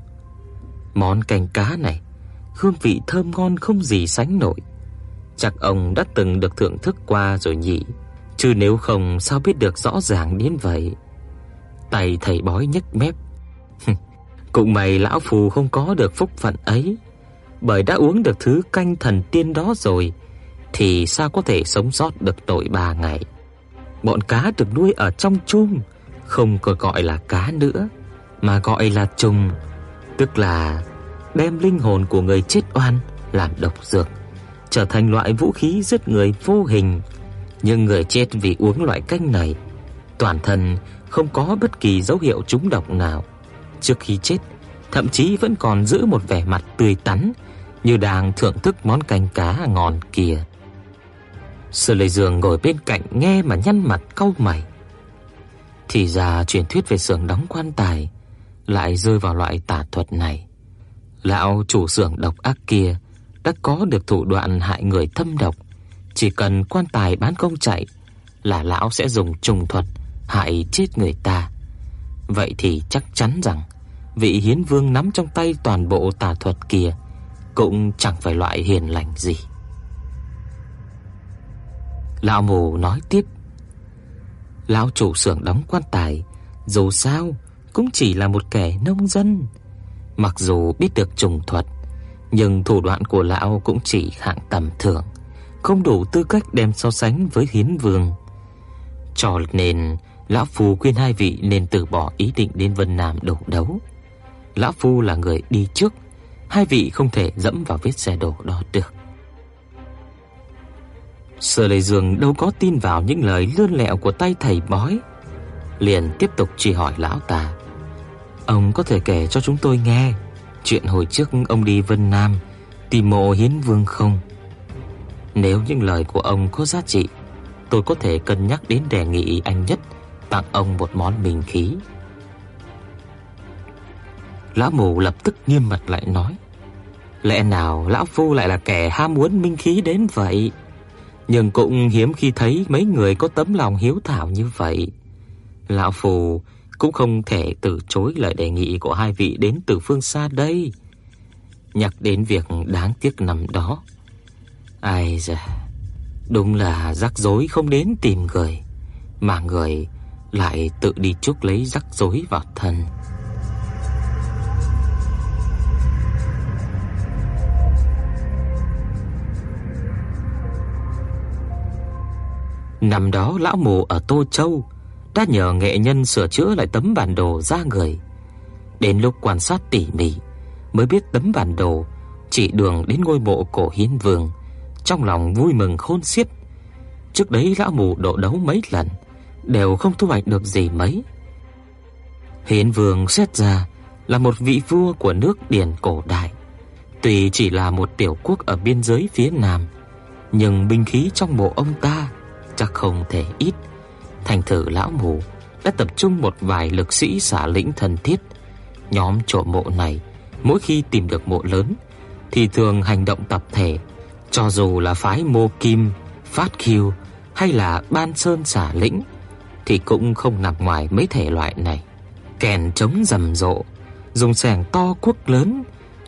Speaker 1: "Món canh cá này, hương vị thơm ngon không gì sánh nổi. Chắc ông đã từng được thưởng thức qua rồi nhỉ, chứ nếu không sao biết được rõ ràng đến vậy." Tay thầy bói nhếch mép. Cũng mày lão phù không có được phúc phận ấy, bởi đã uống được thứ canh thần tiên đó rồi thì sao có thể sống sót được tội ba ngày. Bọn cá được nuôi ở trong chum, không còn gọi là cá nữa, mà gọi là trùng, tức là đem linh hồn của người chết oan làm độc dược, trở thành loại vũ khí giết người vô hình. Nhưng người chết vì uống loại canh này, toàn thân không có bất kỳ dấu hiệu trúng độc nào. Trước khi chết, thậm chí vẫn còn giữ một vẻ mặt tươi tắn như đang thưởng thức món canh cá ngon kia. Sở Lệ Dương ngồi bên cạnh nghe mà nhăn mặt cau mày. Thì ra truyền thuyết về xưởng đóng quan tài lại rơi vào loại tà thuật này. Lão chủ xưởng độc ác kia đã có được thủ đoạn hại người thâm độc, chỉ cần quan tài bán công chạy là lão sẽ dùng trùng thuật hại chết người ta. Vậy thì chắc chắn rằng vị hiến vương nắm trong tay toàn bộ tà thuật kia cũng chẳng phải loại hiền lành gì. Lão mù nói tiếp. Lão chủ xưởng đóng quan tài, dù sao cũng chỉ là một kẻ nông dân. Mặc dù biết được trùng thuật, nhưng thủ đoạn của lão cũng chỉ hạng tầm thường, không đủ tư cách đem so sánh với Hiến Vương. Cho nên, lão phu khuyên hai vị nên từ bỏ ý định đến Vân Nam đổ đấu. Lão phu là người đi trước, hai vị không thể dẫm vào vết xe đổ đó được. Sở Lệ Dương đâu có tin vào những lời lươn lẹo của tay thầy bói, liền tiếp tục chỉ hỏi lão ta. Ông có thể kể cho chúng tôi nghe chuyện hồi trước ông đi Vân Nam tìm mộ Hiến Vương không? Nếu những lời của ông có giá trị, tôi có thể cân nhắc đến đề nghị anh nhất tặng ông một món minh khí. Lão mù lập tức nghiêm mặt lại nói: "Lẽ nào lão phu lại là kẻ ham muốn minh khí đến vậy?" Nhưng cũng hiếm khi thấy mấy người có tấm lòng hiếu thảo như vậy. Lão phù cũng không thể từ chối lời đề nghị của hai vị đến từ phương xa đây. Nhắc đến việc đáng tiếc năm đó. Ai da, đúng là rắc rối không đến tìm người, mà người lại tự đi chuốc lấy rắc rối vào thân. Năm đó lão mù ở Tô Châu đã nhờ nghệ nhân sửa chữa lại tấm bản đồ ra người. Đến lúc quan sát tỉ mỉ mới biết tấm bản đồ chỉ đường đến ngôi mộ cổ Hiến Vương, trong lòng vui mừng khôn xiết. Trước đấy lão mù độ đấu mấy lần đều không thu hoạch được gì mấy. Hiến Vương xét ra là một vị vua của nước Điền cổ đại, tuy chỉ là một tiểu quốc ở biên giới phía nam, nhưng binh khí trong mộ ông ta chắc không thể ít. Thành thử lão mù đã tập trung một vài lực sĩ xả lĩnh thần thiết. Nhóm trộm mộ này mỗi khi tìm được mộ lớn thì thường hành động tập thể, cho dù là phái Mô Kim, Phát Kiêu hay là Ban Sơn xả lĩnh thì cũng không nằm ngoài mấy thể loại này. Kèn chống rầm rộ, dùng sẻng to cuốc lớn,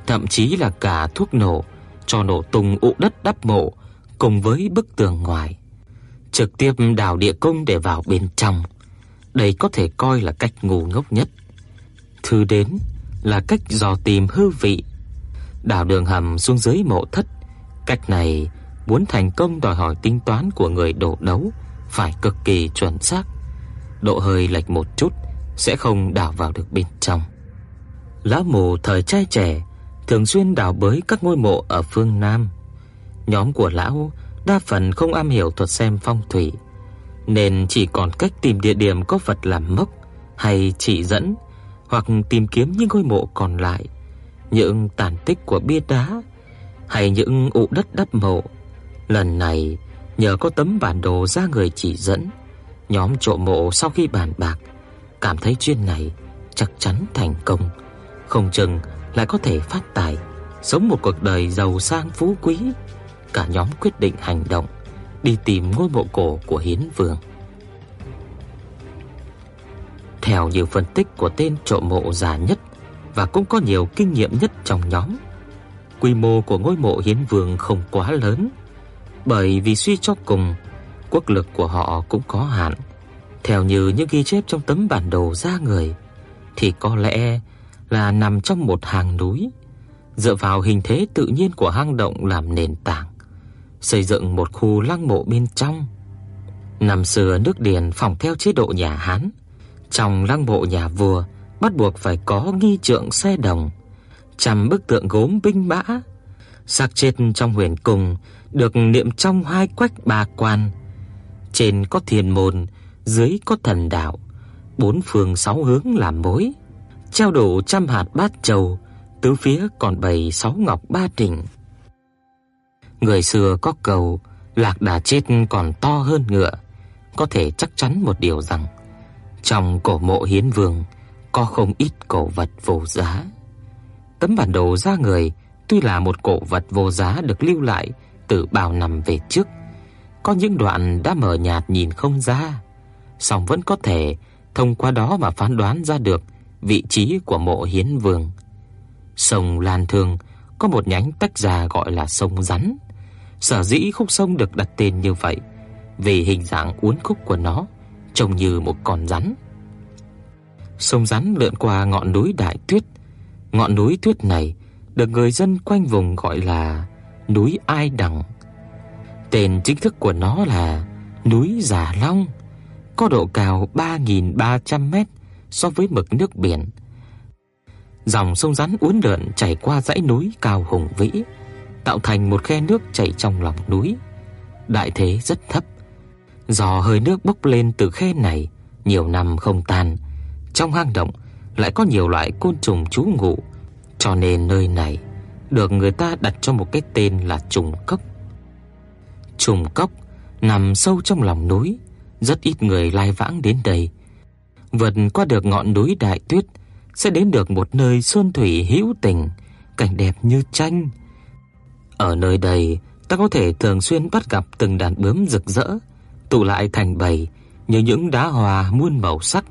Speaker 1: thậm chí là cả thuốc nổ cho nổ tung ụ đất đắp mộ cùng với bức tường ngoài trực tiếp đào địa cung để vào bên trong. Đây có thể coi là cách ngu ngốc nhất. Thứ đến là cách dò tìm hư vị. Đào đường hầm xuống dưới mộ thất, cách này muốn thành công đòi hỏi tính toán của người đổ đấu phải cực kỳ chuẩn xác. Độ hơi lệch một chút sẽ không đào vào được bên trong. Lão mù thời trai trẻ thường xuyên đào bới các ngôi mộ ở phương Nam. Nhóm của lão đa phần không am hiểu thuật xem phong thủy, nên chỉ còn cách tìm địa điểm có vật làm mốc hay chỉ dẫn hoặc tìm kiếm những ngôi mộ còn lại, những tàn tích của bia đá hay những ụ đất đắp mộ. Lần này, nhờ có tấm bản đồ ra người chỉ dẫn, nhóm trộm mộ sau khi bàn bạc cảm thấy chuyên này chắc chắn thành công, không chừng lại có thể phát tài, sống một cuộc đời giàu sang phú quý cả nhóm quyết định hành động, đi tìm ngôi mộ cổ của Hiến Vương. Theo nhiều phân tích của tên trộm mộ già nhất và cũng có nhiều kinh nghiệm nhất trong nhóm, quy mô của ngôi mộ Hiến Vương không quá lớn, bởi vì suy cho cùng, quốc lực của họ cũng có hạn. Theo như những ghi chép trong tấm bản đồ ra người thì có lẽ là nằm trong một hàng núi, dựa vào hình thế tự nhiên của hang động làm nền tảng xây dựng một khu lăng mộ bên trong. Năm xưa nước Điền phòng theo chế độ nhà Hán, trong lăng mộ nhà vua bắt buộc phải có nghi trượng xe đồng, trăm bức tượng gốm binh mã. Xác chết trong huyền cung được niệm trong hai quách bà quan. Trên có thiền môn, dưới có thần đạo, bốn phương sáu hướng làm mối, treo đổ trăm hạt bát châu, tứ phía còn bày sáu ngọc ba trình. Người xưa có câu lạc đà chết còn to hơn ngựa, có thể chắc chắn một điều rằng trong cổ mộ Hiến Vương có không ít cổ vật vô giá. Tấm bản đồ da người tuy là một cổ vật vô giá được lưu lại từ bao năm về trước, có những đoạn đã mờ nhạt nhìn không ra, song vẫn có thể thông qua đó mà phán đoán ra được vị trí của mộ Hiến Vương. Sông Lan Thương có một nhánh tách ra gọi là sông Rắn. Sở dĩ khúc sông được đặt tên như vậy vì hình dạng uốn khúc của nó trông như một con rắn. Sông rắn lượn qua ngọn núi Đại Tuyết. Ngọn núi tuyết này được người dân quanh vùng gọi là núi Ai Đằng. Tên chính thức của nó là núi Già Long, có độ cao 3300 mét so với mực nước biển. Dòng sông rắn uốn lượn chảy qua dãy núi cao hùng vĩ, tạo thành một khe nước chảy trong lòng núi. Đại thế rất thấp. Do hơi nước bốc lên từ khe này nhiều năm không tan, trong hang động lại có nhiều loại côn trùng trú ngụ, cho nên nơi này được người ta đặt cho một cái tên là trùng cốc. Trùng cốc nằm sâu trong lòng núi, rất ít người lai vãng đến đây. Vượt qua được ngọn núi Đại Tuyết sẽ đến được một nơi sơn thủy hữu tình, cảnh đẹp như tranh. Ở nơi đây, ta có thể thường xuyên bắt gặp từng đàn bướm rực rỡ tụ lại thành bầy như những đá hoa muôn màu sắc.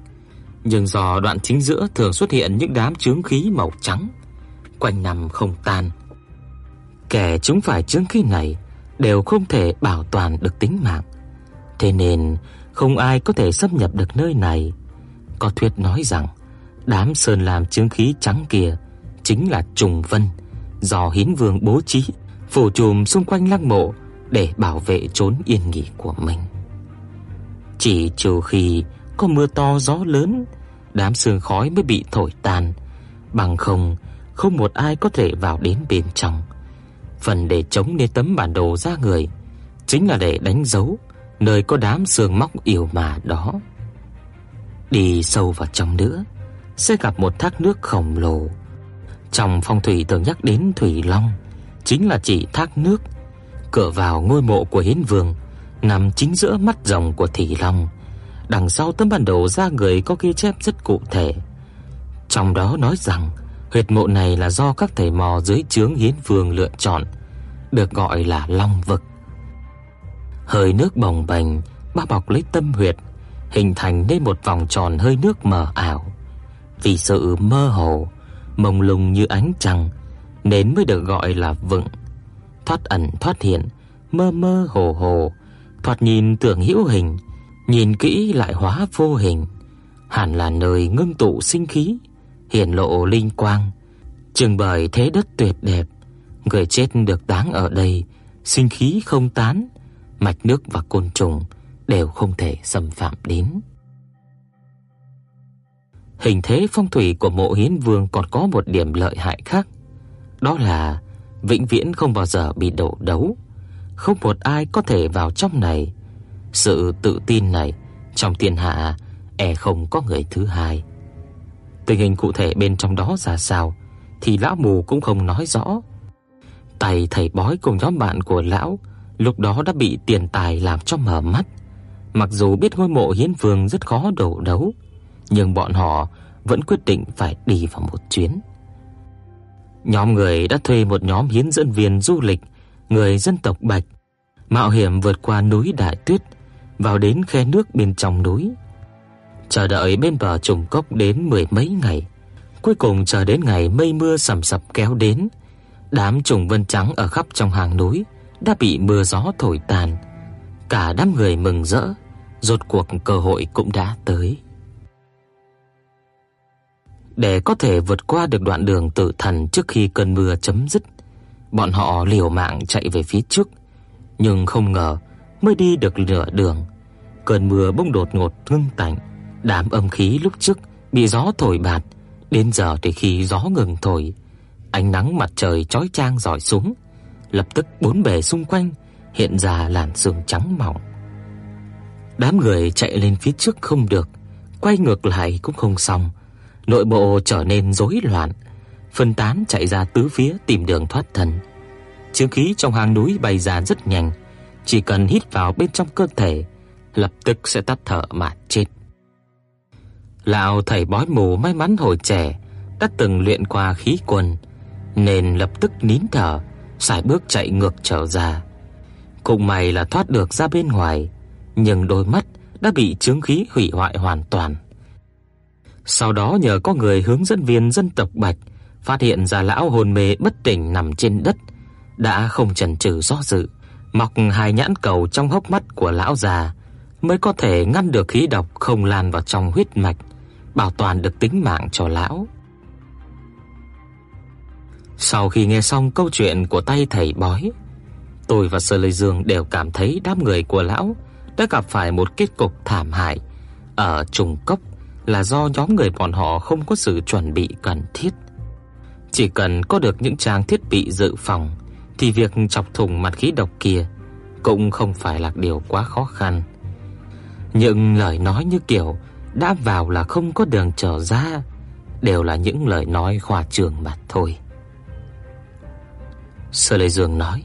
Speaker 1: Nhưng do đoạn chính giữa thường xuất hiện những đám chướng khí màu trắng, quanh năm không tan. Kẻ chúng phải chướng khí này đều không thể bảo toàn được tính mạng. Thế nên không ai có thể xâm nhập được nơi này. Có thuyết nói rằng đám sơn làm chứng khí trắng kia chính là trùng vân do Hiến Vương bố trí phủ trùm xung quanh lăng mộ để bảo vệ chốn yên nghỉ của mình. Chỉ trừ khi có mưa to gió lớn, đám sương khói mới bị thổi tan, bằng không không một ai có thể vào đến bên trong. Phần để chống nên tấm bản đồ ra người chính là để đánh dấu nơi có đám sương móc yểu mà đó. Đi sâu vào trong nữa, sẽ gặp một thác nước khổng lồ. Trong phong thủy thường nhắc đến thủy long, chính là chỉ thác nước. Cửa vào ngôi mộ của Hiến Vương nằm chính giữa mắt rồng của thủy Long. Đằng sau tấm bản đồ ra người có ghi chép rất cụ thể. Trong đó nói rằng huyệt mộ này là do các thầy mò dưới trướng Hiến Vương lựa chọn, được gọi là Long vực. Hơi nước bồng bềnh bao bọc lấy tâm huyệt, hình thành nên một vòng tròn hơi nước mờ ảo. Vì sự mơ hồ, mông lung như ánh trăng nên mới được gọi là vựng. Thoát ẩn thoát hiện, mơ mơ hồ hồ, thoạt nhìn tưởng hữu hình, nhìn kỹ lại hóa vô hình, hẳn là nơi ngưng tụ sinh khí, hiển lộ linh quang. Trưng bày thế đất tuyệt đẹp, người chết được táng ở đây, sinh khí không tán, mạch nước và côn trùng đều không thể xâm phạm đến. Hình thế phong thủy của mộ Hiến Vương còn có một điểm lợi hại khác, đó là vĩnh viễn không bao giờ bị đổ đấu, không một ai có thể vào trong này. Sự tự tin này trong thiên hạ e không có người thứ hai. Tình hình cụ thể bên trong đó ra sao thì lão mù cũng không nói rõ. Tay thầy bói cùng nhóm bạn của lão lúc đó đã bị tiền tài làm cho mở mắt. Mặc dù biết ngôi mộ hiến vương rất khó đổ đấu, nhưng bọn họ vẫn quyết định phải đi vào một chuyến. Nhóm người đã thuê một nhóm hiến dẫn viên du lịch, người dân tộc Bạch, mạo hiểm vượt qua núi Đại Tuyết, vào đến khe nước bên trong núi. Chờ đợi bên bờ trùng cốc đến mười mấy ngày, cuối cùng chờ đến ngày mây mưa sầm sập kéo đến, đám trùng vân trắng ở khắp trong hàng núi đã bị mưa gió thổi tàn. Cả đám người mừng rỡ, rốt cuộc cơ hội cũng đã tới. Để có thể vượt qua được đoạn đường tự thần trước khi cơn mưa chấm dứt, bọn họ liều mạng chạy về phía trước, nhưng không ngờ mới đi được nửa đường, cơn mưa bỗng đột ngột ngưng tạnh, đám âm khí lúc trước bị gió thổi bạt, đến giờ thì khi gió ngừng thổi, ánh nắng mặt trời chói chang rọi xuống, lập tức bốn bề xung quanh hiện ra làn sương trắng mỏng. Đám người chạy lên phía trước không được, quay ngược lại cũng không xong, nội bộ trở nên rối loạn, phân tán chạy ra tứ phía tìm đường thoát thân. Chứng khí trong hang núi bay ra rất nhanh, chỉ cần hít vào bên trong cơ thể, lập tức sẽ tắt thở mà chết. Lão thầy bói mù may mắn hồi trẻ đã từng luyện qua khí quân, nên lập tức nín thở, sải bước chạy ngược trở ra. Cùng may là thoát được ra bên ngoài, nhưng đôi mắt đã bị chứng khí hủy hoại hoàn toàn. Sau đó nhờ có người hướng dẫn viên dân tộc Bạch phát hiện ra lão hồn mê bất tỉnh nằm trên đất, đã không chần chừ do dự Mọc hai nhãn cầu trong hốc mắt của lão già mới có thể ngăn được khí độc không lan vào trong huyết mạch, bảo toàn được tính mạng cho lão. Sau khi nghe xong câu chuyện của tay thầy bói, tôi và Sơ Lê Dương đều cảm thấy đám người của lão đã gặp phải một kết cục thảm hại ở trùng cốc là do nhóm người bọn họ không có sự chuẩn bị cần thiết. Chỉ cần có được những trang thiết bị dự phòng thì việc chọc thủng mặt khí độc kia cũng không phải là điều quá khó khăn. Những lời nói như kiểu đã vào là không có đường trở ra, đều là những lời nói khoa trương mà thôi. Sơ Lệ Dương nói: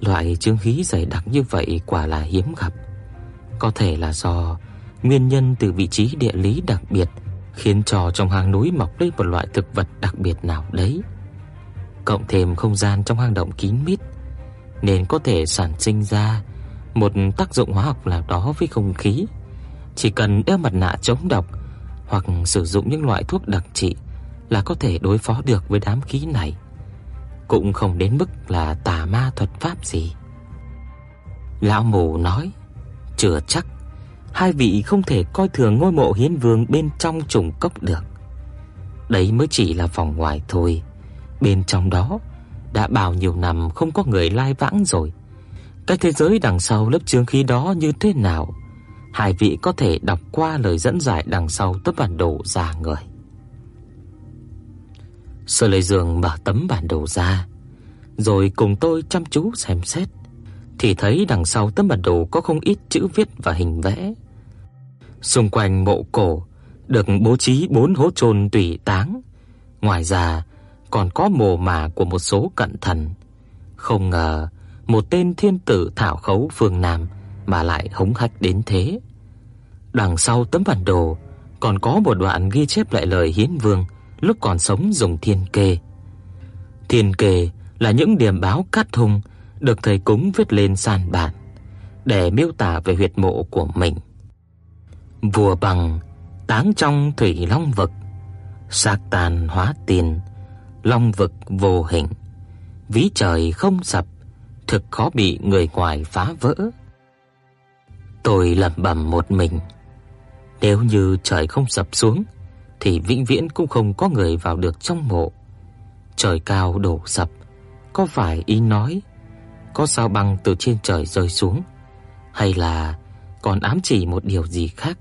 Speaker 1: Loại chứng khí dày đặc như vậy quả là hiếm gặp. Có thể là do nguyên nhân từ vị trí địa lý đặc biệt khiến cho trong hang núi mọc lên một loại thực vật đặc biệt nào đấy. Cộng thêm không gian trong hang động kín mít, nên có thể sản sinh ra một tác dụng hóa học nào đó với không khí. Chỉ cần đeo mặt nạ chống độc hoặc sử dụng những loại thuốc đặc trị là có thể đối phó được với đám khí này. Cũng không đến mức là tà ma thuật pháp gì. Lão mù nói, chưa chắc hai vị không thể coi thường ngôi mộ hiến vương bên trong trùng cốc được. Đấy mới chỉ là phòng ngoài thôi. Bên trong đó đã bao nhiêu năm không có người lai vãng rồi. Cái thế giới đằng sau lớp chướng khí đó như thế nào? Hai vị có thể đọc qua lời dẫn giải đằng sau tấm bản đồ ra người. Sơ Lệ Dương mở tấm bản đồ ra, rồi cùng tôi chăm chú xem xét, thì thấy đằng sau tấm bản đồ có không ít chữ viết và hình vẽ. Xung quanh mộ cổ được bố trí bốn hố chôn tùy táng, ngoài ra còn có mồ mả của một số cận thần. Không ngờ một tên thiên tử thảo khấu phương Nam mà lại hống hách đến thế. Đằng sau tấm bản đồ còn có một đoạn ghi chép lại lời Hiến Vương lúc còn sống dùng thiên kê. Thiên kê là những điểm báo cát thùng được thầy cúng viết lên sàn bản để miêu tả về huyệt mộ của mình. Vua bằng táng trong thủy long vực, xác tàn hóa tiền, long vực vô hình, ví trời không sập, thực khó bị người ngoài phá vỡ. Tôi lẩm bẩm một mình, nếu như trời không sập xuống thì vĩnh viễn cũng không có người vào được trong mộ. Trời cao đổ sập, có phải ý nói có sao băng từ trên trời rơi xuống hay là còn ám chỉ một điều gì khác?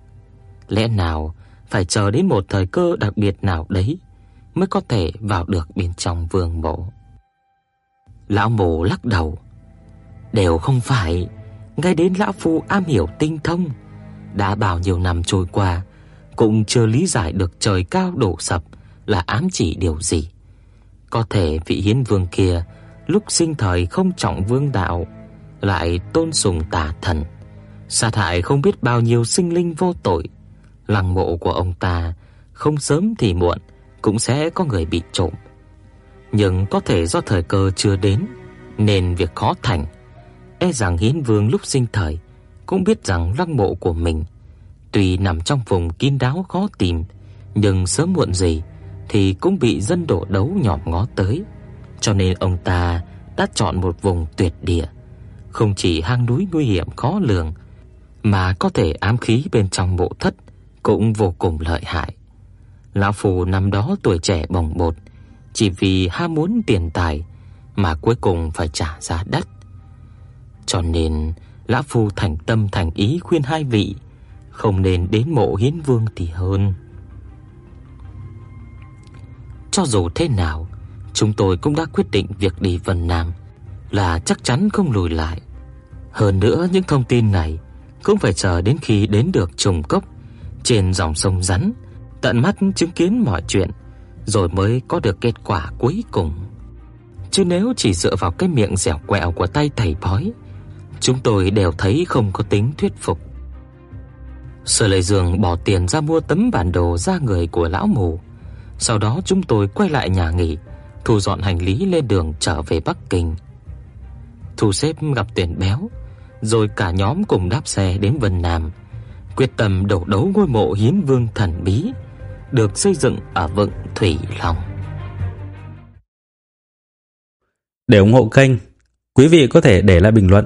Speaker 1: Lẽ nào phải chờ đến một thời cơ đặc biệt nào đấy mới có thể vào được bên trong vương mộ? Lão mộ lắc đầu, đều không phải, ngay đến lão phu am hiểu tinh thông, đã bao nhiêu năm trôi qua cũng chưa lý giải được trời cao đổ sập là ám chỉ điều gì. Có thể vị hiến vương kia lúc sinh thời không trọng vương đạo, lại tôn sùng tà thần, sát hại không biết bao nhiêu sinh linh vô tội. Lăng mộ của ông ta không sớm thì muộn cũng sẽ có người bị trộm. Nhưng có thể do thời cơ chưa đến nên việc khó thành. E rằng Hiến Vương lúc sinh thời cũng biết rằng lăng mộ của mình tuy nằm trong vùng kín đáo khó tìm, nhưng sớm muộn gì thì cũng bị dân đổ đấu nhòm ngó tới. Cho nên ông ta đã chọn một vùng tuyệt địa, không chỉ hang núi nguy hiểm khó lường mà có thể ám khí bên trong mộ thất cũng vô cùng lợi hại. Lão phù năm đó tuổi trẻ bồng bột, chỉ vì ham muốn tiền tài mà cuối cùng phải trả giá đắt. Cho nên lã phu thành tâm thành ý khuyên hai vị không nên đến mộ Hiến Vương thì hơn. Cho dù thế nào, chúng tôi cũng đã quyết định việc đi Vân Nam là chắc chắn không lùi lại. Hơn nữa những thông tin này cũng phải chờ đến khi đến được trùng cốc trên dòng sông rắn, tận mắt chứng kiến mọi chuyện rồi mới có được kết quả cuối cùng. Chứ nếu chỉ dựa vào cái miệng dẻo quẹo của tay thầy bói, chúng tôi đều thấy không có tính thuyết phục. Sở Lệ Dương bỏ tiền ra mua tấm bản đồ ra người của lão mù. Sau đó chúng tôi quay lại nhà nghỉ, thu dọn hành lý lên đường trở về Bắc Kinh. Thu xếp gặp tiền béo, rồi cả nhóm cùng đáp xe đến Vân Nam, quyết tâm đổ đấu ngôi mộ hiến vương thần bí được xây dựng ở vịnh Thủy Long.
Speaker 2: Để ủng hộ kênh Quý vị có thể để lại bình luận